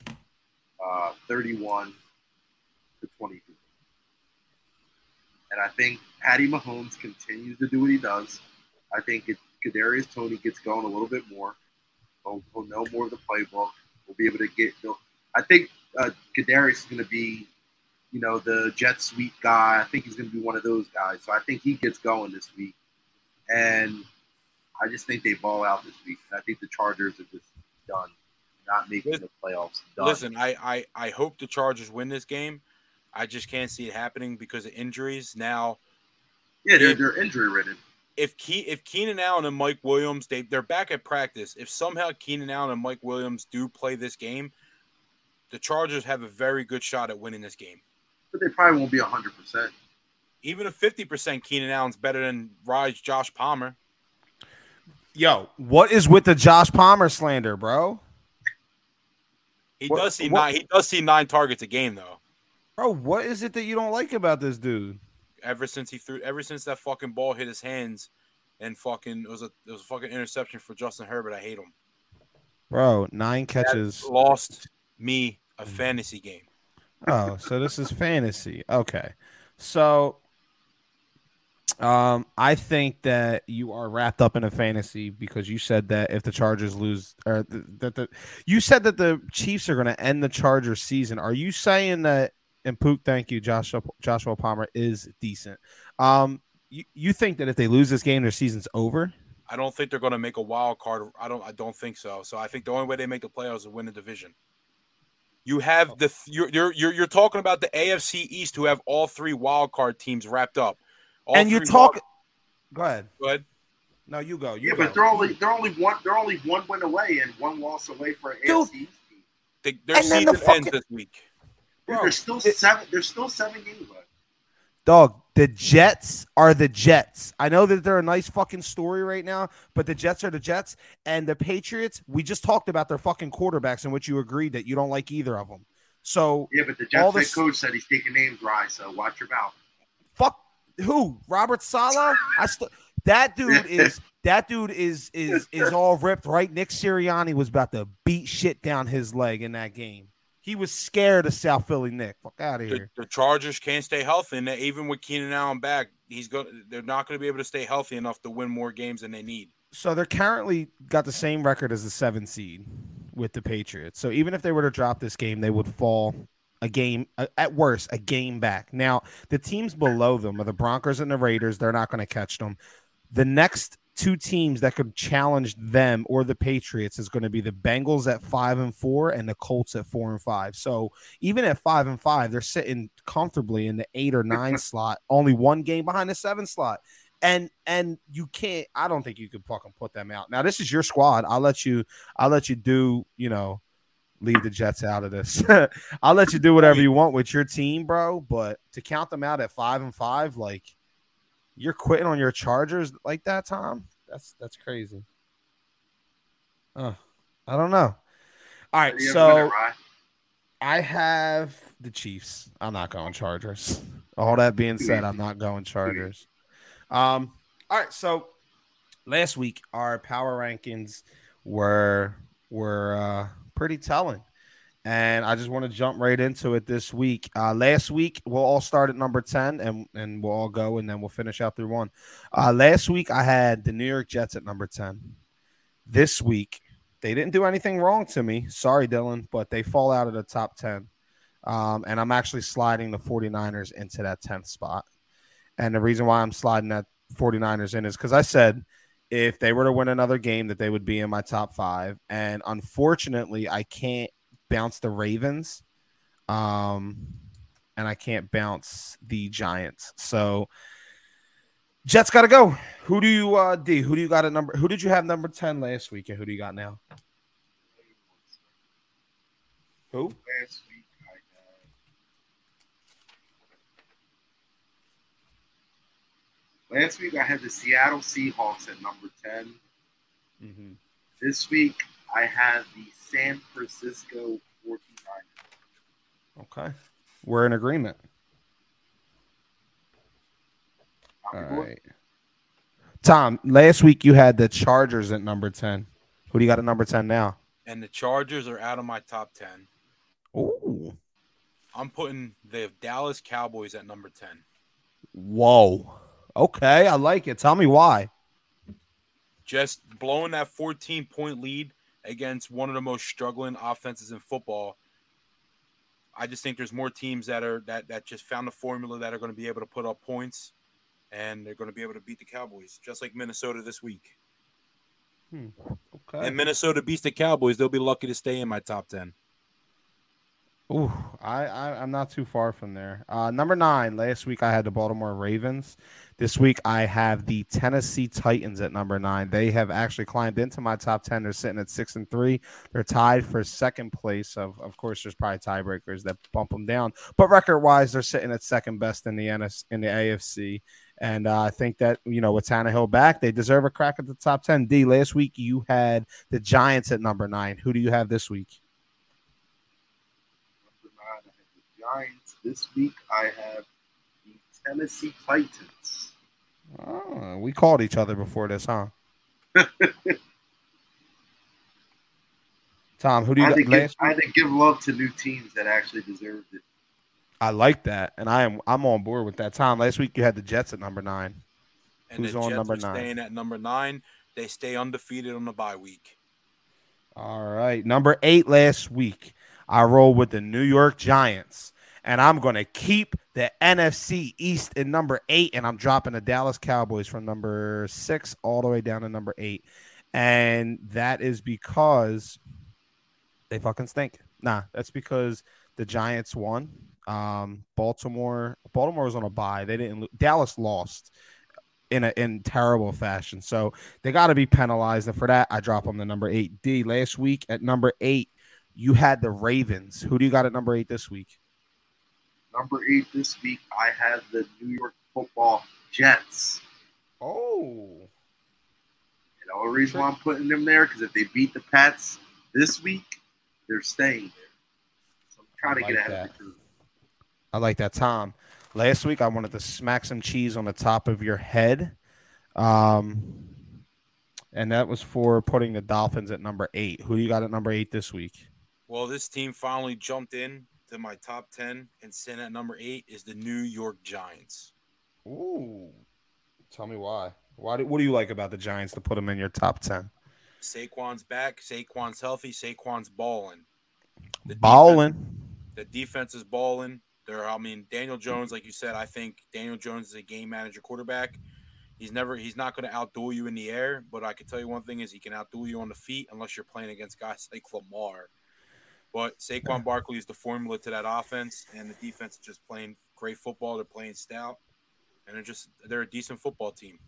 uh, thirty-one to twenty-two, and I think Patty Mahomes continues to do what he does. I think it, Kadarius Toney gets going a little bit more. He'll, he'll know more of the playbook. We'll be able to get. I think uh, Kadarius is going to be, you know, the jet sweep guy. I think he's going to be one of those guys. So I think he gets going this week, and I just think they ball out this week. I think the Chargers are just done, not making Listen, the playoffs. Done. Listen, I, I I hope the Chargers win this game. I just can't see it happening because of injuries. Now, yeah, they're, they're injury ridden. if Ke- if Keenan Allen and Mike Williams they they're back at practice. If somehow Keenan Allen and Mike Williams do play this game, the Chargers have a very good shot at winning this game. But they probably won't be hundred percent. Even a fifty percent Keenan Allen's better than Raj Josh Palmer. Yo, what is with the Josh Palmer slander, bro? He What- does see what- nine. He does see nine targets a game though. Bro, what is it that you don't like about this dude? Ever since he threw, ever since that fucking ball hit his hands, and fucking it was a it was a fucking interception for Justin Herbert. I hate him. Bro, nine catches. Lost me a fantasy game. Oh, so this is fantasy. Okay. So um I think that you are wrapped up in a fantasy because you said that if the Chargers lose or th- that the you said that the Chiefs are going to end the Chargers season. Are you saying that and Pook, thank you, Joshua Joshua Palmer is decent. Um you, you think that if they lose this game their season's over? I don't think they're going to make a wild card. I don't. I don't think so. So I think the only way they make the playoffs is win the division. You have the you're you're you're, you're talking about the AFC East, who have all three wild card teams wrapped up. All and you three talk wild- Go ahead. Go ahead. No, you go. You Yeah, go. but they're only they're only one they're only one win away and one loss away for an Dude. AFC East team. They, their And season the fucking- ends this week. Dude, Bro, there's still it- seven. There's still seven games left. Dog, the Jets are the Jets. I know that they're a nice fucking story right now, but the Jets are the Jets. And the Patriots, we just talked about their fucking quarterbacks in which you agreed that you don't like either of them. So Yeah, but the All Jets head coach said he's taking names right, so watch your mouth. fuck who? Robert Saleh? I still that dude is that dude is is is all ripped, right? Nick Sirianni was about to beat shit down his leg in that game. He was scared of South Philly Nick. Fuck out of The, here. the Chargers can't stay healthy, and even with Keenan Allen back, he's going. They're not going to be able to stay healthy enough to win more games than they need. So they're currently got the same record as the seven seed with the Patriots. So even if they were to drop this game, they would fall a game at worst a game back. Now the teams below them are the Broncos and the Raiders. They're not going to catch them. The next two teams that could challenge them or the Patriots is going to be the Bengals at five and four and the Colts at four and five. So even at five and five, they're sitting comfortably in the eight or nine slot, only one game behind the seven slot. And and you can't i don't think you could fucking put them out. Now this is your squad. I'll let you i'll let you do you know leave the jets out of this. I'll let you do whatever you want with your team bro. But to count them out at five and five like you're quitting on your chargers like that tom that's that's crazy uh, i don't know all right so. I have the Chiefs. I'm not going Chargers. All that being said, I'm not going Chargers. Um, all right, so last week our power rankings were were uh, pretty telling. And I just want to jump right into it this week. Uh, last week, we'll all start at number 10 and, and we'll all go and then we'll finish out through one. Uh, last week, I had the New York Jets at number 10. This week, they didn't do anything wrong to me. Sorry, Dylan, but they fall out of the top 10. Um, and I'm actually sliding the 49ers into that 10th spot. And the reason why I'm sliding that 49ers in is because I said if they were to win another game, that they would be in my top five. And unfortunately, I can't bounce the Ravens. Um, and I can't bounce the Giants. So Jets got to go. Who do you uh D? Who do you got at number? Who did you have number ten last week, and who do you got now? Who? Last week I had. Last week I had the Seattle Seahawks at number ten. Mm-hmm. This week I have the San Francisco 49ers. Okay, we're in agreement. All I'm going- right, Tom. Last week you had the Chargers at number ten. Who do you got at number ten now? And the Chargers are out of my top ten. Oh, I'm putting the Dallas Cowboys at number ten. whoa. Okay, I like it. Tell me why. Just blowing that 14 point lead against one of the most struggling offenses in football. I just think there's more teams that are that that just found a formula that are going to be able to put up points, and they're going to be able to beat the Cowboys, just like Minnesota this week. Hmm. Okay. And Minnesota beats the Cowboys, they'll be lucky to stay in my top ten. Ooh, I, I am not too far from there. Uh, number nine. Last week I had the Baltimore Ravens. This week I have the Tennessee Titans at number nine. They have actually climbed into my top ten. They're sitting at six and three. They're tied for second place. Of of course, there's probably tiebreakers that bump them down, but record wise, they're sitting at second best in the NS in the AFC. And uh, I think that you know with Tannehill back, they deserve a crack at the top ten. D. Last week you had the Giants at number nine. Who do you have this week? Giants. This week I have the Tennessee Titans. Oh, we called each other before this, huh? Tom, who do you think? I had, give, I had to give love to new teams that actually deserved it. I like that, and I am I'm on board with that. Tom, last week you had the Jets at number nine. And Who's on Jets number nine? Staying at number nine, they stay undefeated on the bye week. All right, number eight last week. I roll with the New York Giants and I'm going to keep the NFC East in number eight, and I'm dropping the Dallas Cowboys from number six all the way down to number eight. And that is because they fucking stink. Nah, that's because the Giants won. Um, Baltimore, Baltimore was on a bye. They didn't. Dallas lost in a in terrible fashion. So they got to be penalized. And for that, I drop them to number eight. D last week at number eight, you had the Ravens. Who do you got at number eight this week? Number eight this week, I have the New York Football Jets. Oh. And the only reason why I'm putting them there because if they beat the Pats this week, they're staying there. So I'm trying to like get ahead that. of the I like that, Tom. Last week, I wanted to smack some cheese on the top of your head. Um, and that was for putting the Dolphins at number eight. Who do you got at number eight this week? Well, this team finally jumped in to my top 10 and sitting at number eight is the New York Giants. Ooh. Tell me why. Why? Do, what do you like about the Giants to put them in your top 10? Saquon's back. Saquon's healthy. Saquon's balling. The balling. Defense, the defense is balling. There, I mean, Daniel Jones, like you said, I think Daniel Jones is a game manager quarterback. He's never, he's not going to outduel you in the air, but I can tell you one thing is he can outduel you on the feet unless you're playing against guys like Lamar. But Saquon Barkley is the formula to that offense, and the defense is just playing great football. They're playing stout, and they're just they're a decent football team.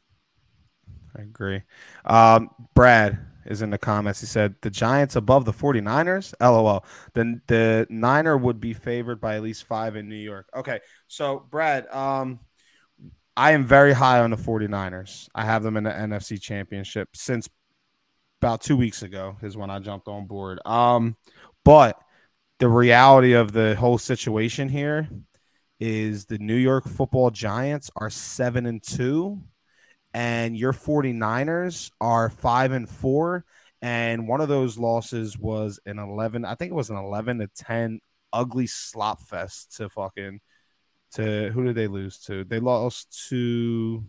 I agree. Um, Brad is in the comments. He said the Giants above the 49ers. LOL. The the Niner would be favored by at least five in New York. Okay. So Brad, um, I am very high on the 49ers. I have them in the NFC championship since about two weeks ago is when I jumped on board. Um, but the reality of the whole situation here is the New York football giants are seven and two, and your 49ers are five and four. And one of those losses was an 11, I think it was an 11 to 10 ugly slop fest to fucking to who did they lose to? They lost to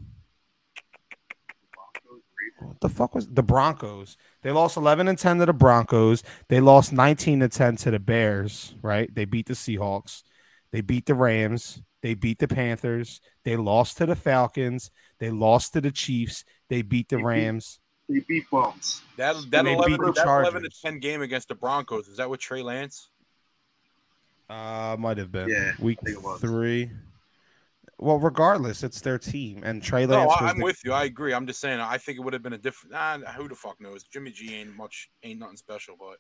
what the fuck was the Broncos? They lost 11 and 10 to the Broncos. They lost 19 to 10 to the Bears, right? They beat the Seahawks. They beat the Rams. They beat the Panthers. They lost to the Falcons. They lost to the Chiefs. They beat the Rams. They beat bums. That that, 11, that 11 to 10 game against the Broncos. Is that with Trey Lance? Uh, might have been. Yeah, week three. Well, regardless, it's their team, and Trey Lance. No, I'm the... with you. I agree. I'm just saying. I think it would have been a different. Nah, who the fuck knows? Jimmy G ain't much, ain't nothing special. But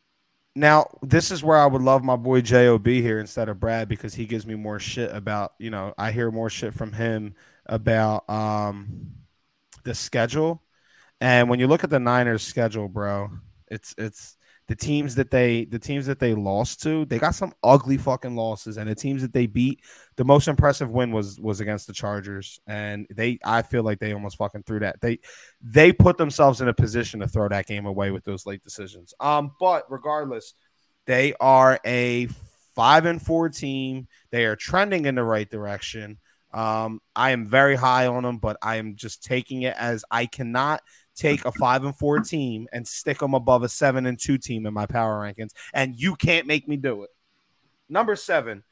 now this is where I would love my boy Job here instead of Brad because he gives me more shit about. You know, I hear more shit from him about um the schedule, and when you look at the Niners' schedule, bro, it's it's the teams that they the teams that they lost to, they got some ugly fucking losses, and the teams that they beat, the most impressive win was was against the Chargers, and they I feel like they almost fucking threw that. They they put themselves in a position to throw that game away with those late decisions. Um, but regardless, they are a five and four team. They are trending in the right direction. Um, I am very high on them, but I am just taking it as I cannot take a five and four team and stick them above a seven and two team in my power rankings, and you can't make me do it. Number seven.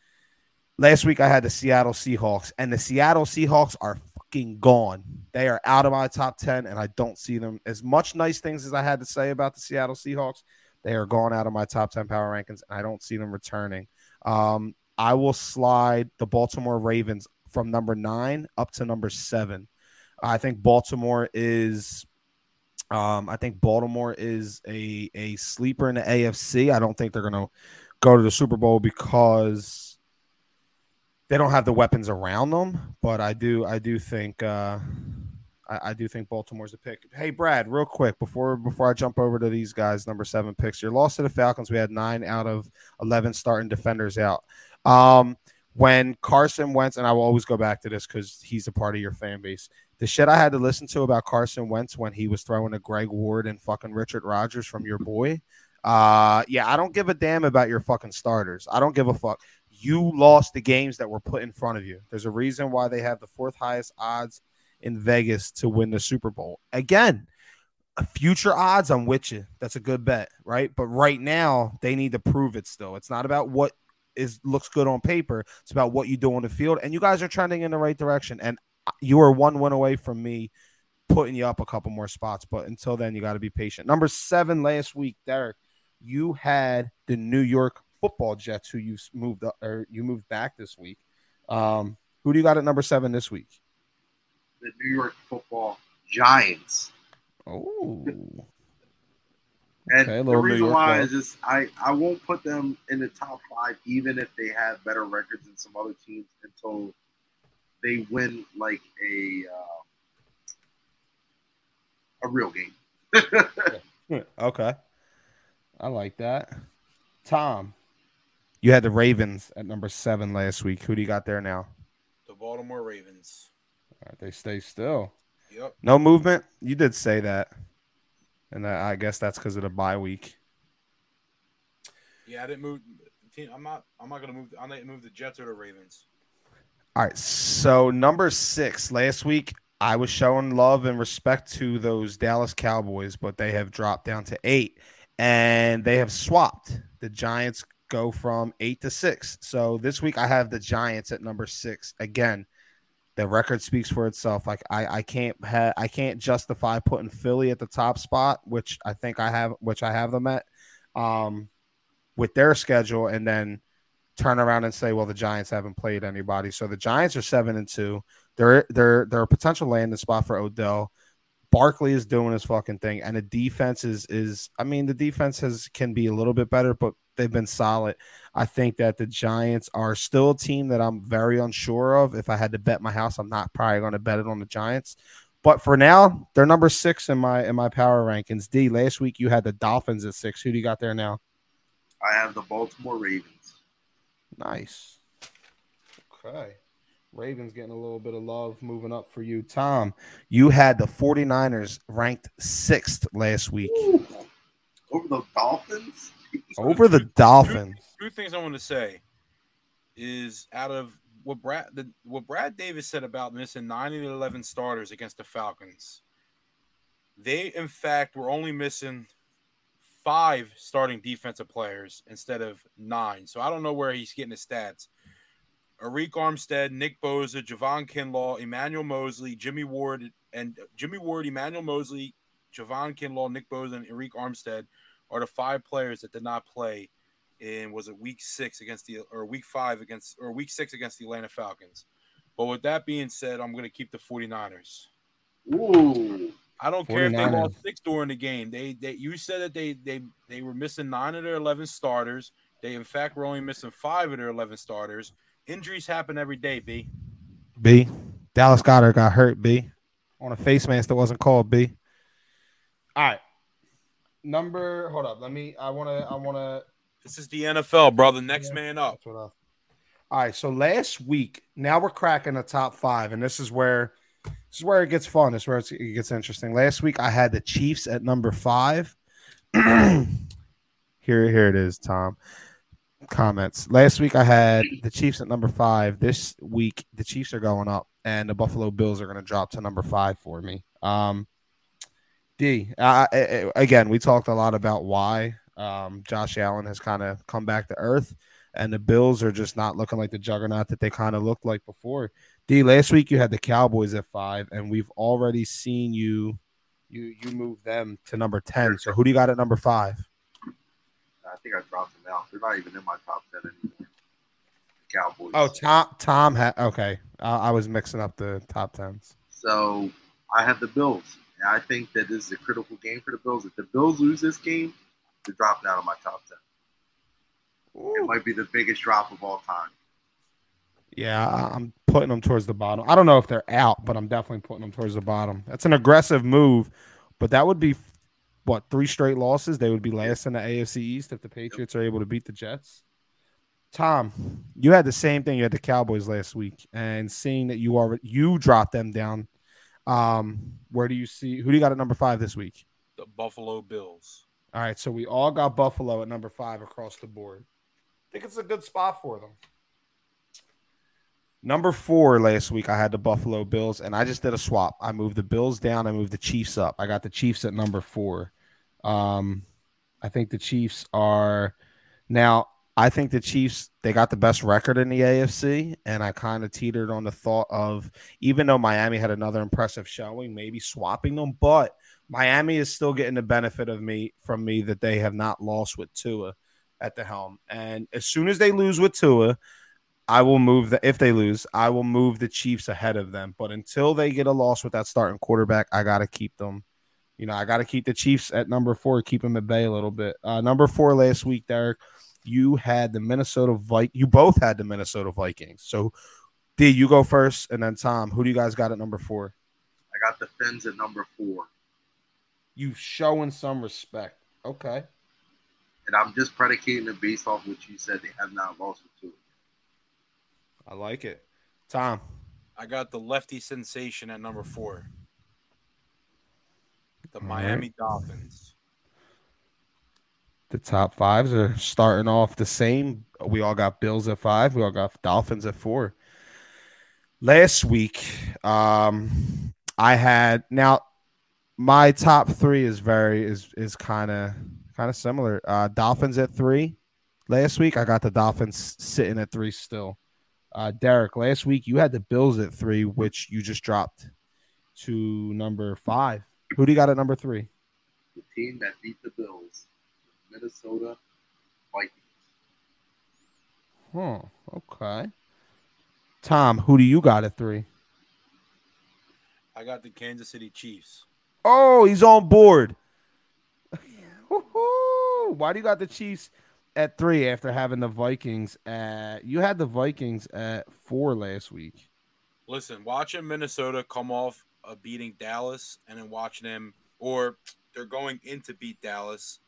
Last week I had the Seattle Seahawks, and the Seattle Seahawks are fucking gone. They are out of my top 10, and I don't see them. As much nice things as I had to say about the Seattle Seahawks, they are gone out of my top 10 power rankings, and I don't see them returning. Um, I will slide the Baltimore Ravens from number nine up to number seven. I think Baltimore is um, I think Baltimore is a a sleeper in the AFC. I don't think they're going to go to the Super Bowl because they don't have the weapons around them. But I do I do think uh, I, I do think Baltimore's a pick. Hey Brad, real quick before before I jump over to these guys, number seven picks. Your loss to the Falcons. We had nine out of eleven starting defenders out. Um, when Carson Wentz, and I will always go back to this because he's a part of your fan base. The shit I had to listen to about Carson Wentz when he was throwing to Greg Ward and fucking Richard Rodgers from your boy. Uh, yeah, I don't give a damn about your fucking starters. I don't give a fuck. You lost the games that were put in front of you. There's a reason why they have the fourth highest odds in Vegas to win the Super Bowl. Again, future odds, I'm with you. That's a good bet, right? But right now, they need to prove it still. It's not about what is looks good on paper. It's about what you do on the field, and you guys are trending in the right direction. And you are one win away from me putting you up a couple more spots. But until then, you got to be patient. Number seven last week, Derrick, you had the New York Football Jets, who you moved up or you moved back this week. Um, who do you got at number seven this week? The New York Football Giants. Oh. And okay, the reason why is just I, I won't put them in the top five even if they have better records than some other teams until they win like a uh, a real game. okay, I like that. Tom, you had the Ravens at number seven last week. Who do you got there now? The Baltimore Ravens. they stay still. Yep. No movement. You did say that and I guess that's because of the bye week. Yeah, I didn't move. I'm not. I'm not gonna move. I didn't move the Jets or the Ravens. All right. So number six last week, I was showing love and respect to those Dallas Cowboys, but they have dropped down to eight, and they have swapped. The Giants go from eight to six. So this week I have the Giants at number six again the record speaks for itself. Like I, I can't ha- I can't justify putting Philly at the top spot, which I think I have, which I have them at, um, with their schedule, and then turn around and say, well, the Giants haven't played anybody. So the Giants are seven and two. They're they're they're a potential landing spot for Odell. Barkley is doing his fucking thing, and the defense is is I mean the defense has can be a little bit better, but they've been solid. I think that the Giants are still a team that I'm very unsure of. If I had to bet my house, I'm not probably going to bet it on the Giants. But for now, they're number six in my in my power rankings. D, last week you had the Dolphins at six. Who do you got there now? I have the Baltimore Ravens. Nice. Okay. Ravens getting a little bit of love moving up for you. Tom, you had the 49ers ranked sixth last week. Ooh. Over the Dolphins? Over the Dolphins. Two, two, things I want to say is out of what Brad the, what Brad Davis said about missing nine and eleven starters against the Falcons. They in fact were only missing five starting defensive players instead of nine. So I don't know where he's getting his stats. Arik Armstead, Nick Bosa, Javon Kinlaw, Emmanuel Moseley, Jimmy Ward, and Jimmy Ward, Emmanuel Moseley, Javon Kinlaw, Nick Bosa, and Arik Armstead are the five players that did not play in was it week six against the or week five against or week six against the Atlanta Falcons. But with that being said, I'm going to keep the 49ers. Ooh. I don't 49ers. care if they lost six during the game. They, they you said that they they they were missing nine of their 11 starters. They in fact were only missing five of their 11 starters. Injuries happen every day. B. B. Dallas Goedert got hurt. B. On a face mask that wasn't called. B. All right number. Hold up. Let me. I want to. I want to. This is the NFL, brother. Next yeah, man up. All right. So last week, now we're cracking the top five, and this is where this is where it gets fun. This is where it gets interesting. Last week, I had the Chiefs at number five. here, here it is, Tom. Comments. Last week, I had the Chiefs at number five. This week, the Chiefs are going up, and the Buffalo Bills are going to drop to number five for me. Um, D. Again, we talked a lot about why um, Josh Allen has kind of come back to earth, and the Bills are just not looking like the juggernaut that they kind of looked like before. D. Last week you had the Cowboys at five, and we've already seen you you you move them to number ten. So who do you got at number five? I think I dropped them out. They're not even in my top ten anymore. Cowboys. Oh, Tom. Tom had okay. Uh, I was mixing up the top tens. So I have the Bills. And I think that this is a critical game for the Bills. If the Bills lose this game, they're dropping out of my top ten. Ooh. It might be the biggest drop of all time. Yeah, I'm putting them towards the bottom. I don't know if they're out, but I'm definitely putting them towards the bottom. That's an aggressive move, but that would be what three straight losses. They would be last in the AFC East if the Patriots are able to beat the Jets. Tom, you had the same thing. You had the Cowboys last week, and seeing that you are you dropped them down. Um, where do you see who do you got at number five this week? The Buffalo Bills. All right, so we all got Buffalo at number five across the board. I think it's a good spot for them. Number four last week, I had the Buffalo Bills, and I just did a swap. I moved the Bills down, I moved the Chiefs up. I got the Chiefs at number four. Um, I think the Chiefs are now. I think the Chiefs they got the best record in the AFC, and I kind of teetered on the thought of even though Miami had another impressive showing, maybe swapping them, but Miami is still getting the benefit of me from me that they have not lost with Tua at the helm. And as soon as they lose with Tua, I will move the if they lose, I will move the Chiefs ahead of them. But until they get a loss with that starting quarterback, I gotta keep them you know, I got to keep the Chiefs at number four, keep them at bay a little bit. Uh, number four last week, Derrick, you had the Minnesota Vikings. You both had the Minnesota Vikings. So, D, you go first, and then Tom. Who do you guys got at number four? I got the Fins at number four. You showing some respect, okay? And I'm just predicating it based off what you said. They have not lost it to. I like it, Tom. I got the lefty sensation at number four the Miami right. Dolphins. The top fives are starting off the same. We all got Bills at five. We all got Dolphins at four. Last week, um, I had now my top three is very is is kind of kind of similar. Uh, Dolphins at three. Last week, I got the Dolphins sitting at three still. Uh, Derrick, last week you had the Bills at three, which you just dropped to number five. Who do you got at number three? The team that beat the Bills, Minnesota Vikings. Huh. Okay. Tom, who do you got at three? I got the Kansas City Chiefs. Oh, he's on board. Why do you got the Chiefs at three after having the Vikings at? You had the Vikings at four last week. Listen, watching Minnesota come off of beating Dallas and then watching them, or they're going in to beat Dallas.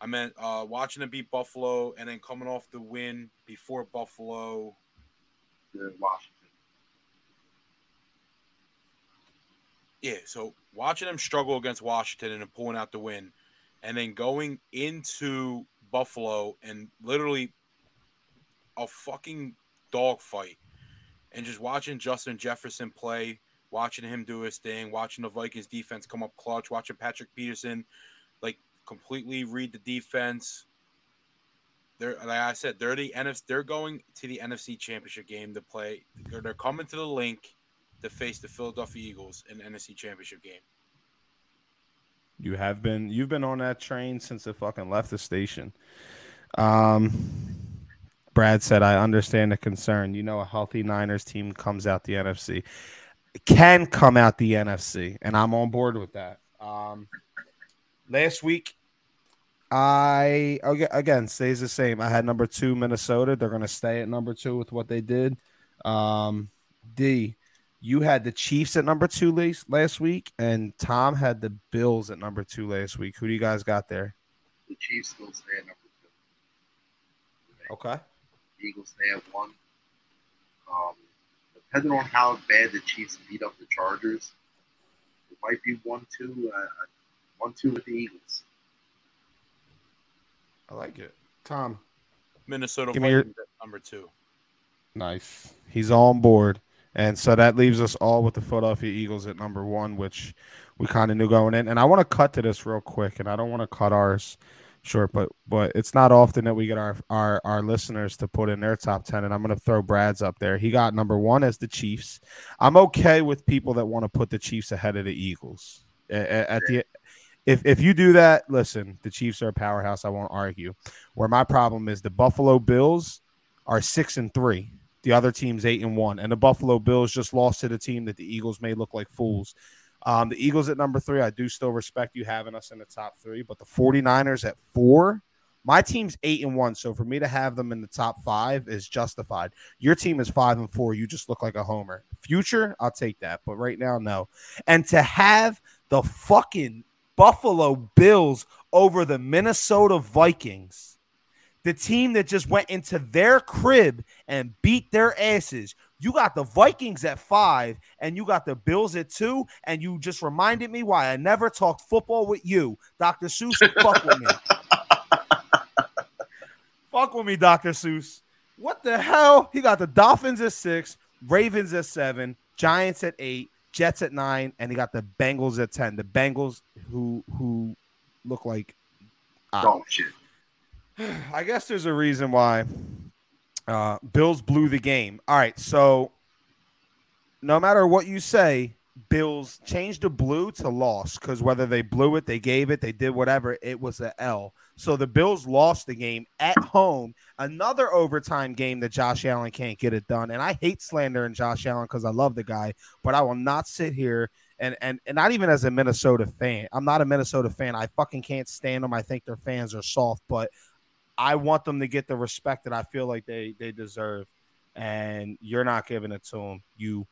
I meant uh, watching them beat Buffalo and then coming off the win before Buffalo. Washington. Yeah, so watching them struggle against Washington and then pulling out the win, and then going into Buffalo and literally a fucking dogfight, and just watching Justin Jefferson play watching him do his thing, watching the Vikings defense come up clutch, watching Patrick Peterson like completely read the defense. They're like I said, they're the NFC. They're going to the NFC Championship game to play. They're, they're coming to the Linc to face the Philadelphia Eagles in the NFC Championship game. You have been you've been on that train since it fucking left the station. Um Brad said, I understand the concern. You know, a healthy Niners team comes out the NFC can come out the NFC, and I'm on board with that. Um, last week, I again stays the same. I had number two Minnesota. They're going to stay at number two with what they did. Um, D, you had the Chiefs at number two last, last week, and Tom had the Bills at number two last week. Who do you guys got there? The Chiefs still stay at number two. Okay. The Eagles stay at one. Um, depending on how bad the Chiefs beat up the Chargers, it might be one two, uh, one two with the Eagles. I like it, Tom. Minnesota Give me your... number two. Nice. He's on board. And so that leaves us all with the Philadelphia Eagles at number one, which we kind of knew going in. And I want to cut to this real quick, and I don't want to cut ours short, but but it's not often that we get our our our listeners to put in their top ten, and I'm going to throw Brad's up there. He got number one as the Chiefs. I'm okay with people that want to put the Chiefs ahead of the Eagles at, at the. If, if you do that, listen, the Chiefs are a powerhouse. I won't argue. Where my problem is the Buffalo Bills are six and three. The other team's eight and one. And the Buffalo Bills just lost to the team that the Eagles may look like fools. Um, the Eagles at number three, I do still respect you having us in the top three, but the 49ers at four, my team's eight and one. So for me to have them in the top five is justified. Your team is five and four. You just look like a homer. Future, I'll take that. But right now, no. And to have the fucking Buffalo Bills over the Minnesota Vikings, the team that just went into their crib and beat their asses. You got the Vikings at five and you got the Bills at two. And you just reminded me why I never talked football with you. Dr. Seuss, fuck with me. fuck with me, Dr. Seuss. What the hell? He got the Dolphins at six, Ravens at seven, Giants at eight, Jets at nine, and he got the Bengals at ten. The Bengals who who look like uh, oh shit. I guess there's a reason why uh, Bills blew the game. All right, so no matter what you say, Bills changed the blue to loss because whether they blew it, they gave it, they did whatever, it was a L. So the Bills lost the game at home. Another overtime game that Josh Allen can't get it done. And I hate slandering Josh Allen because I love the guy, but I will not sit here and, and and not even as a Minnesota fan. I'm not a Minnesota fan. I fucking can't stand them. I think their fans are soft, but I want them to get the respect that I feel like they they deserve, and you're not giving it to them. You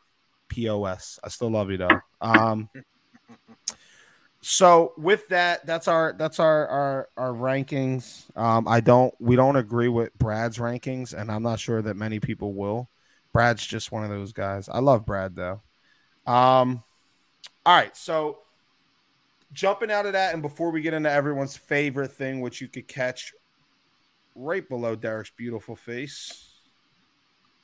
pos. I still love you though. Um, so with that, that's our that's our our our rankings. Um, I don't we don't agree with Brad's rankings, and I'm not sure that many people will. Brad's just one of those guys. I love Brad though. Um, all right, so jumping out of that, and before we get into everyone's favorite thing, which you could catch right below Derrick's beautiful face.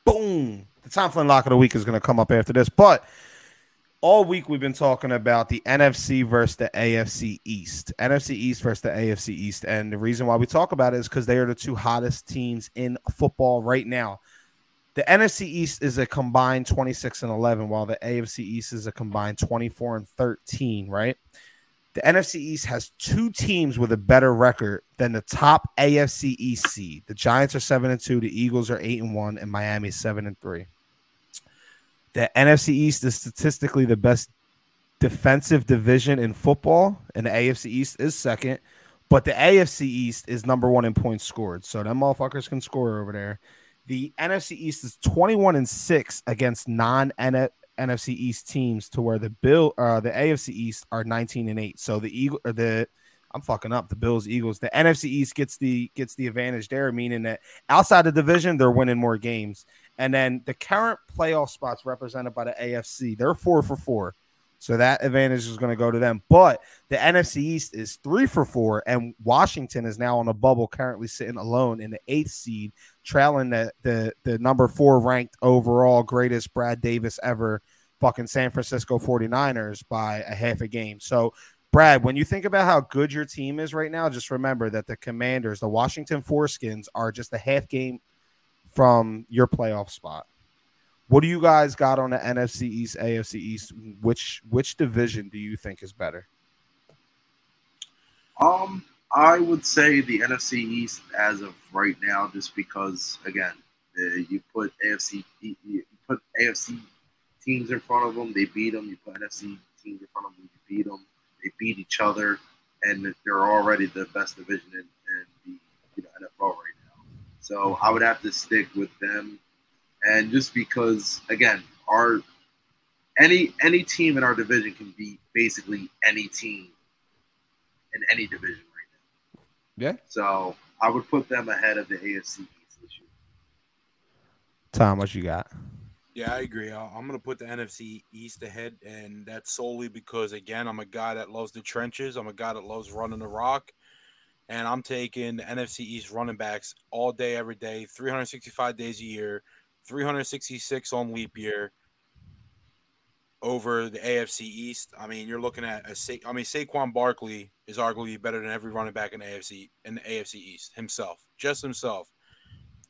Boom. The Tom Flynn lock of the week is going to come up after this. But all week we've been talking about the NFC versus the AFC East. NFC East versus the AFC East. And the reason why we talk about it is because they are the two hottest teams in football right now. The NFC East is a combined 26 and 11, while the AFC East is a combined 24 and 13, right? The NFC East has two teams with a better record than the top AFC East seed. The Giants are seven and two, the Eagles are eight and one, and Miami is seven and three. The NFC East is statistically the best defensive division in football, and the AFC East is second. But the AFC East is number one in points scored, so them motherfuckers can score over there. The NFC East is 21 and 6 against non NFC East teams to where the Bill uh the AFC East are 19 and 8. So the Eagle or the I'm fucking up the Bills Eagles. The NFC East gets the gets the advantage there, meaning that outside the division they're winning more games. And then the current playoff spots represented by the AFC, they're four for four. So that advantage is going to go to them. But the NFC East is three for four, and Washington is now on a bubble, currently sitting alone in the eighth seed, trailing the the, the number four ranked overall greatest Brad Davis ever, fucking San Francisco 49ers by a half a game. So Brad, when you think about how good your team is right now, just remember that the Commanders, the Washington Foreskins, are just a half game from your playoff spot. What do you guys got on the NFC East, AFC East? Which which division do you think is better? Um, I would say the NFC East as of right now, just because again, uh, you put AFC you put AFC teams in front of them, they beat them. You put NFC teams in front of them, you beat them. They beat each other, and they're already the best division in, in the you know, NFL right now. So I would have to stick with them and just because again our any any team in our division can beat basically any team in any division right now. Yeah. So I would put them ahead of the AFC East this year. Tom, what you got? Yeah, I agree. I'm going to put the NFC East ahead, and that's solely because, again, I'm a guy that loves the trenches. I'm a guy that loves running the rock, and I'm taking the NFC East running backs all day, every day, 365 days a year. 366 on leap year over the AFC East. I mean, you're looking at a Sa- I mean Saquon Barkley is arguably better than every running back in the AFC in the AFC East himself, just himself.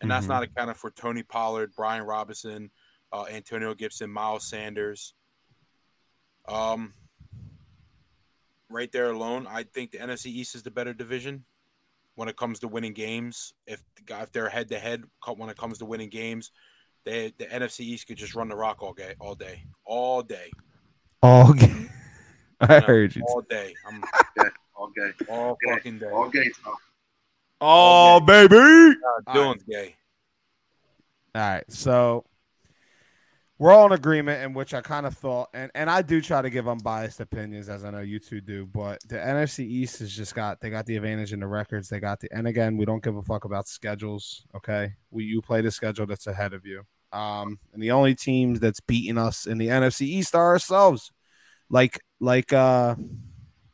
And that's Mhm. not accounting for Tony Pollard, Brian Robinson, uh, Antonio Gibson, Miles Sanders. Um, right there alone, I think the NFC East is the better division when it comes to winning games. If if they're head to head when it comes to winning games, they the NFC East could just run the rock all day, all day, all day, Oh, okay. I Yeah, heard you. all day. I'm All gay. all Okay. fucking day. All gay talk. Oh, baby. God, All Dylan's gay. All right, so we're all in agreement in which I kind of thought, and and I do try to give unbiased opinions, as I know you two do. But the NFC East has just got they got the advantage in the records. They got the, and again, we don't give a fuck about schedules. Okay, we you play the schedule that's ahead of you. Um, and the only teams that's beating us in the NFC East are ourselves. Like like uh,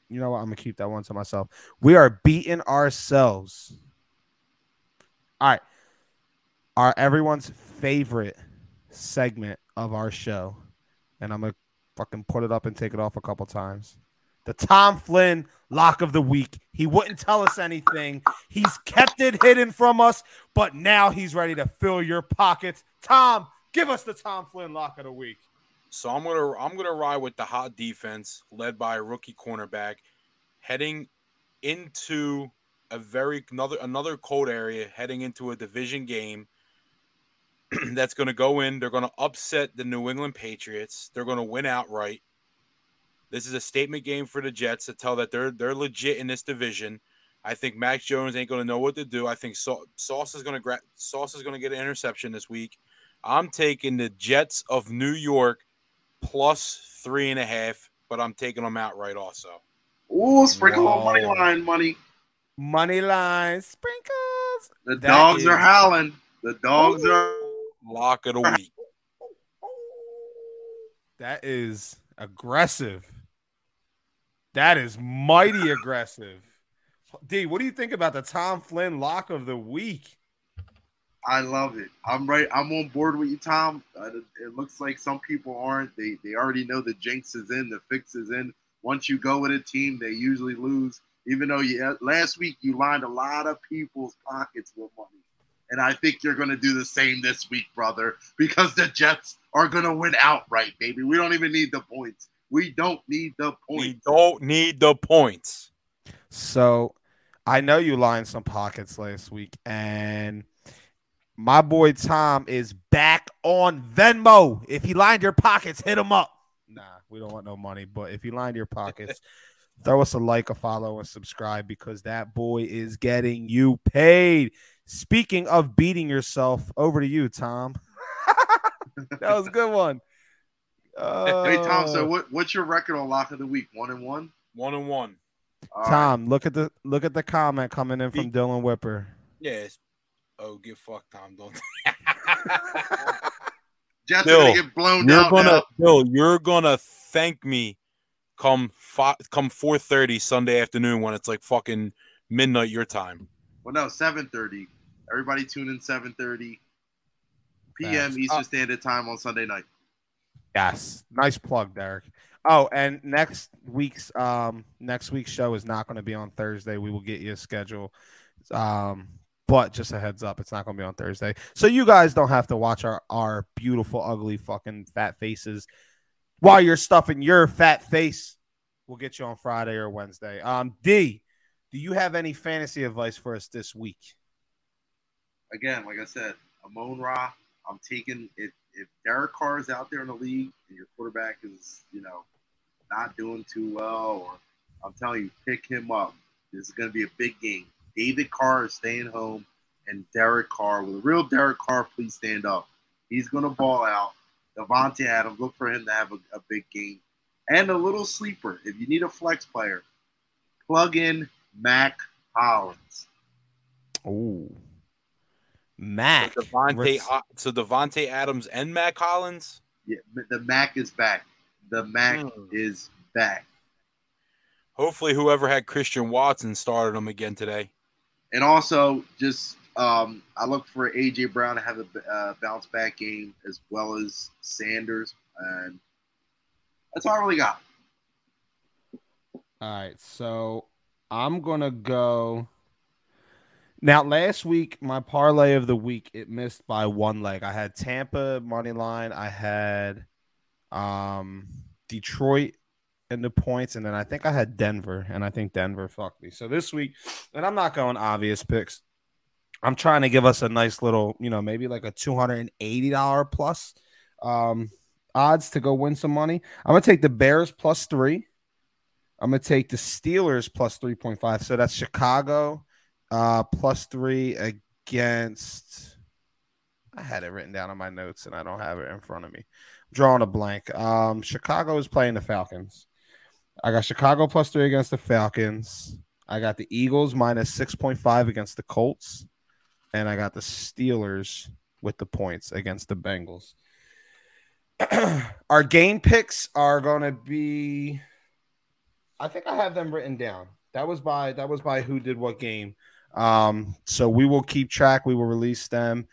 you know what? I'm gonna keep that one to myself. We are beating ourselves. All right our everyone's favorite segment of our show, and I'm gonna fucking put it up and take it off a couple times. The Tom Flynn lock of the week. He wouldn't tell us anything. He's kept it hidden from us, but now he's ready to fill your pockets. Tom, give us the Tom Flynn lock of the week. So I'm gonna I'm gonna ride with the hot defense led by a rookie cornerback, heading into a very another another cold area, heading into a division game. that's going to go in. They're going to upset the New England Patriots. They're going to win outright. This is a statement game for the Jets to tell that they're they're legit in this division. I think Mac Jones ain't going to know what to do. I think Sau- Sauce is going to gra- Sauce is going to get an interception this week. I'm taking the Jets of New York plus three and a half, but I'm taking them out outright also. Ooh, sprinkle on money line money. Money line sprinkles. The That dogs is- are howling. The dogs are. Lock of the week. That is aggressive. That is mighty aggressive. D, what do you think about the Tom Flynn lock of the week? I love it. I'm right. I'm on board with you, Tom. Uh, it, looks like some people aren't. They they already know the jinx is in, the fix is in. Once you go with a team, they usually lose. Even though you last week you lined a lot of people's pockets with money, and I think you're going to do the same this week, brother, because the Jets are going to win outright, baby. We don't even need the points. We don't need the points. We don't need the points. So I know you lined some pockets last week, and my boy Tom is back on Venmo. If he lined your pockets, hit him up. Nah, we don't want no money, but if he lined your pockets, throw us a like, a follow, and subscribe because that boy is getting you paid. Speaking of beating yourself, over to you, Tom. that was a good one. Hey Tom, so Uh, what, what's your record on lock of the week? One and one. One and one. All right. Tom, look at the look at the comment coming in from Be- Dylan Whipper. Yes. Oh, get fucked, Tom. Don't. Jets Bill, gonna get blown you're out gonna, now. Bill. You're gonna thank me come five, come four thirty Sunday afternoon when it's like fucking midnight your time. Well, no, seven thirty. Everybody tune in seven thirty p.m. Facts. Eastern Uh, Standard Time on Sunday night. Yes, nice plug, Derrick. Oh, and next week's um next week's show is not going to be on Thursday. We will get you a schedule. Um, but just a heads up, it's not going to be on Thursday, so you guys don't have to watch our our beautiful, ugly, fucking fat faces while you're stuffing your fat face. We'll get you on Friday or Wednesday. Um, D, do you have any fantasy advice for us this week? Again, like I said, Amon-Ra. I'm taking it. If Derek Carr is out there in the league and your quarterback is, you know, not doing too well, or I'm telling you, pick him up. This is going to be a big game. David Carr is staying home, and Derek Carr, with a real Derek Carr, please stand up. He's going to ball out. Davante Adams, look for him to have a, a big game. And a little sleeper. If you need a flex player, plug in Mack Hollins. Oh, Mac. So Davante, so Davante Adams and Matt Collins. Yeah, the Mac is back. The Mac Hmm. is back. Hopefully, whoever had Christian Watson started him again today. And also, just um, I look for AJ Brown to have a uh, bounce back game as well as Sanders. And That's all I really got. All right, so I'm gonna go. Now, last week, my parlay of the week it missed by one leg. I had Tampa money line. I had um, Detroit in the points, and then I think I had Denver, and I think Denver fucked me. So this week, and I'm not going obvious picks. I'm trying to give us a nice little, you know, maybe like a two hundred and eighty dollar plus um, odds to go win some money. I'm gonna take the Bears plus three. I'm gonna take the Steelers plus three point five. So that's Chicago uh, plus three against. I had it written down on my notes and I don't have it in front of me. I'm drawing a blank. Um, Chicago is playing the Falcons. I got Chicago plus three against the Falcons. I got the Eagles minus 6.5 against the Colts. And I got the Steelers with the points against the Bengals. Our game picks are going to be I think I have them written down. That was by that was by who did what game. Um, so we will keep track. We will release them.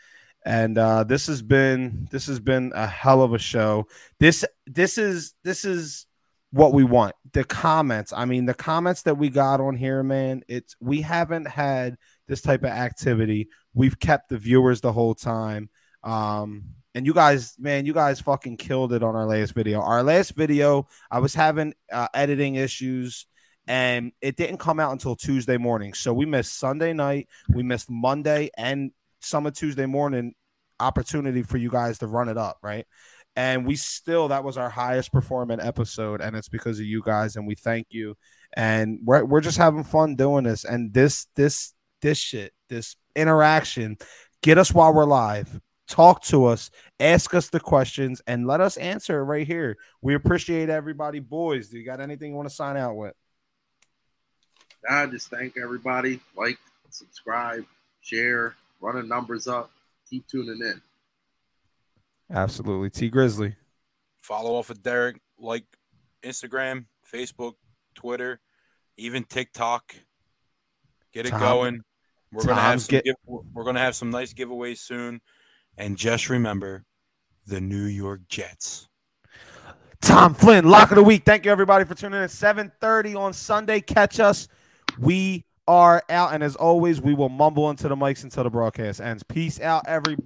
And uh, this has been this has been a hell of a show. This this is this is what we want. The comments. I mean, the comments that we got on here, man. It's we haven't had this type of activity. We've kept the viewers the whole time. Um, and you guys, man, you guys fucking killed it on our last video. Our last video, I was having uh, editing issues and it didn't come out until Tuesday morning. So we missed Sunday night, we missed Monday and some of Tuesday morning opportunity for you guys to run it up, right? And we still that was our highest performing episode, and it's because of you guys, and we thank you. And we're we're just having fun doing this, and this this this shit, this interaction, get us while we're live. Talk to us, ask us the questions, and let us answer right here. We appreciate everybody, boys. Do you got anything you want to sign out with? I just thank everybody. Like, subscribe, share, run the numbers up. Keep tuning in. Absolutely. T Grizzly. Follow off of Derrick, like Instagram, Facebook, Twitter, even TikTok. Get it Tom, going. We're gonna have some get- give, we're gonna have some nice giveaways soon. And just remember the New York Jets. Tom Flynn, lock of the week. Thank you everybody for tuning in. 7:30 on Sunday. Catch us. We are out. And as always, we will mumble into the mics until the broadcast ends. Peace out, everybody.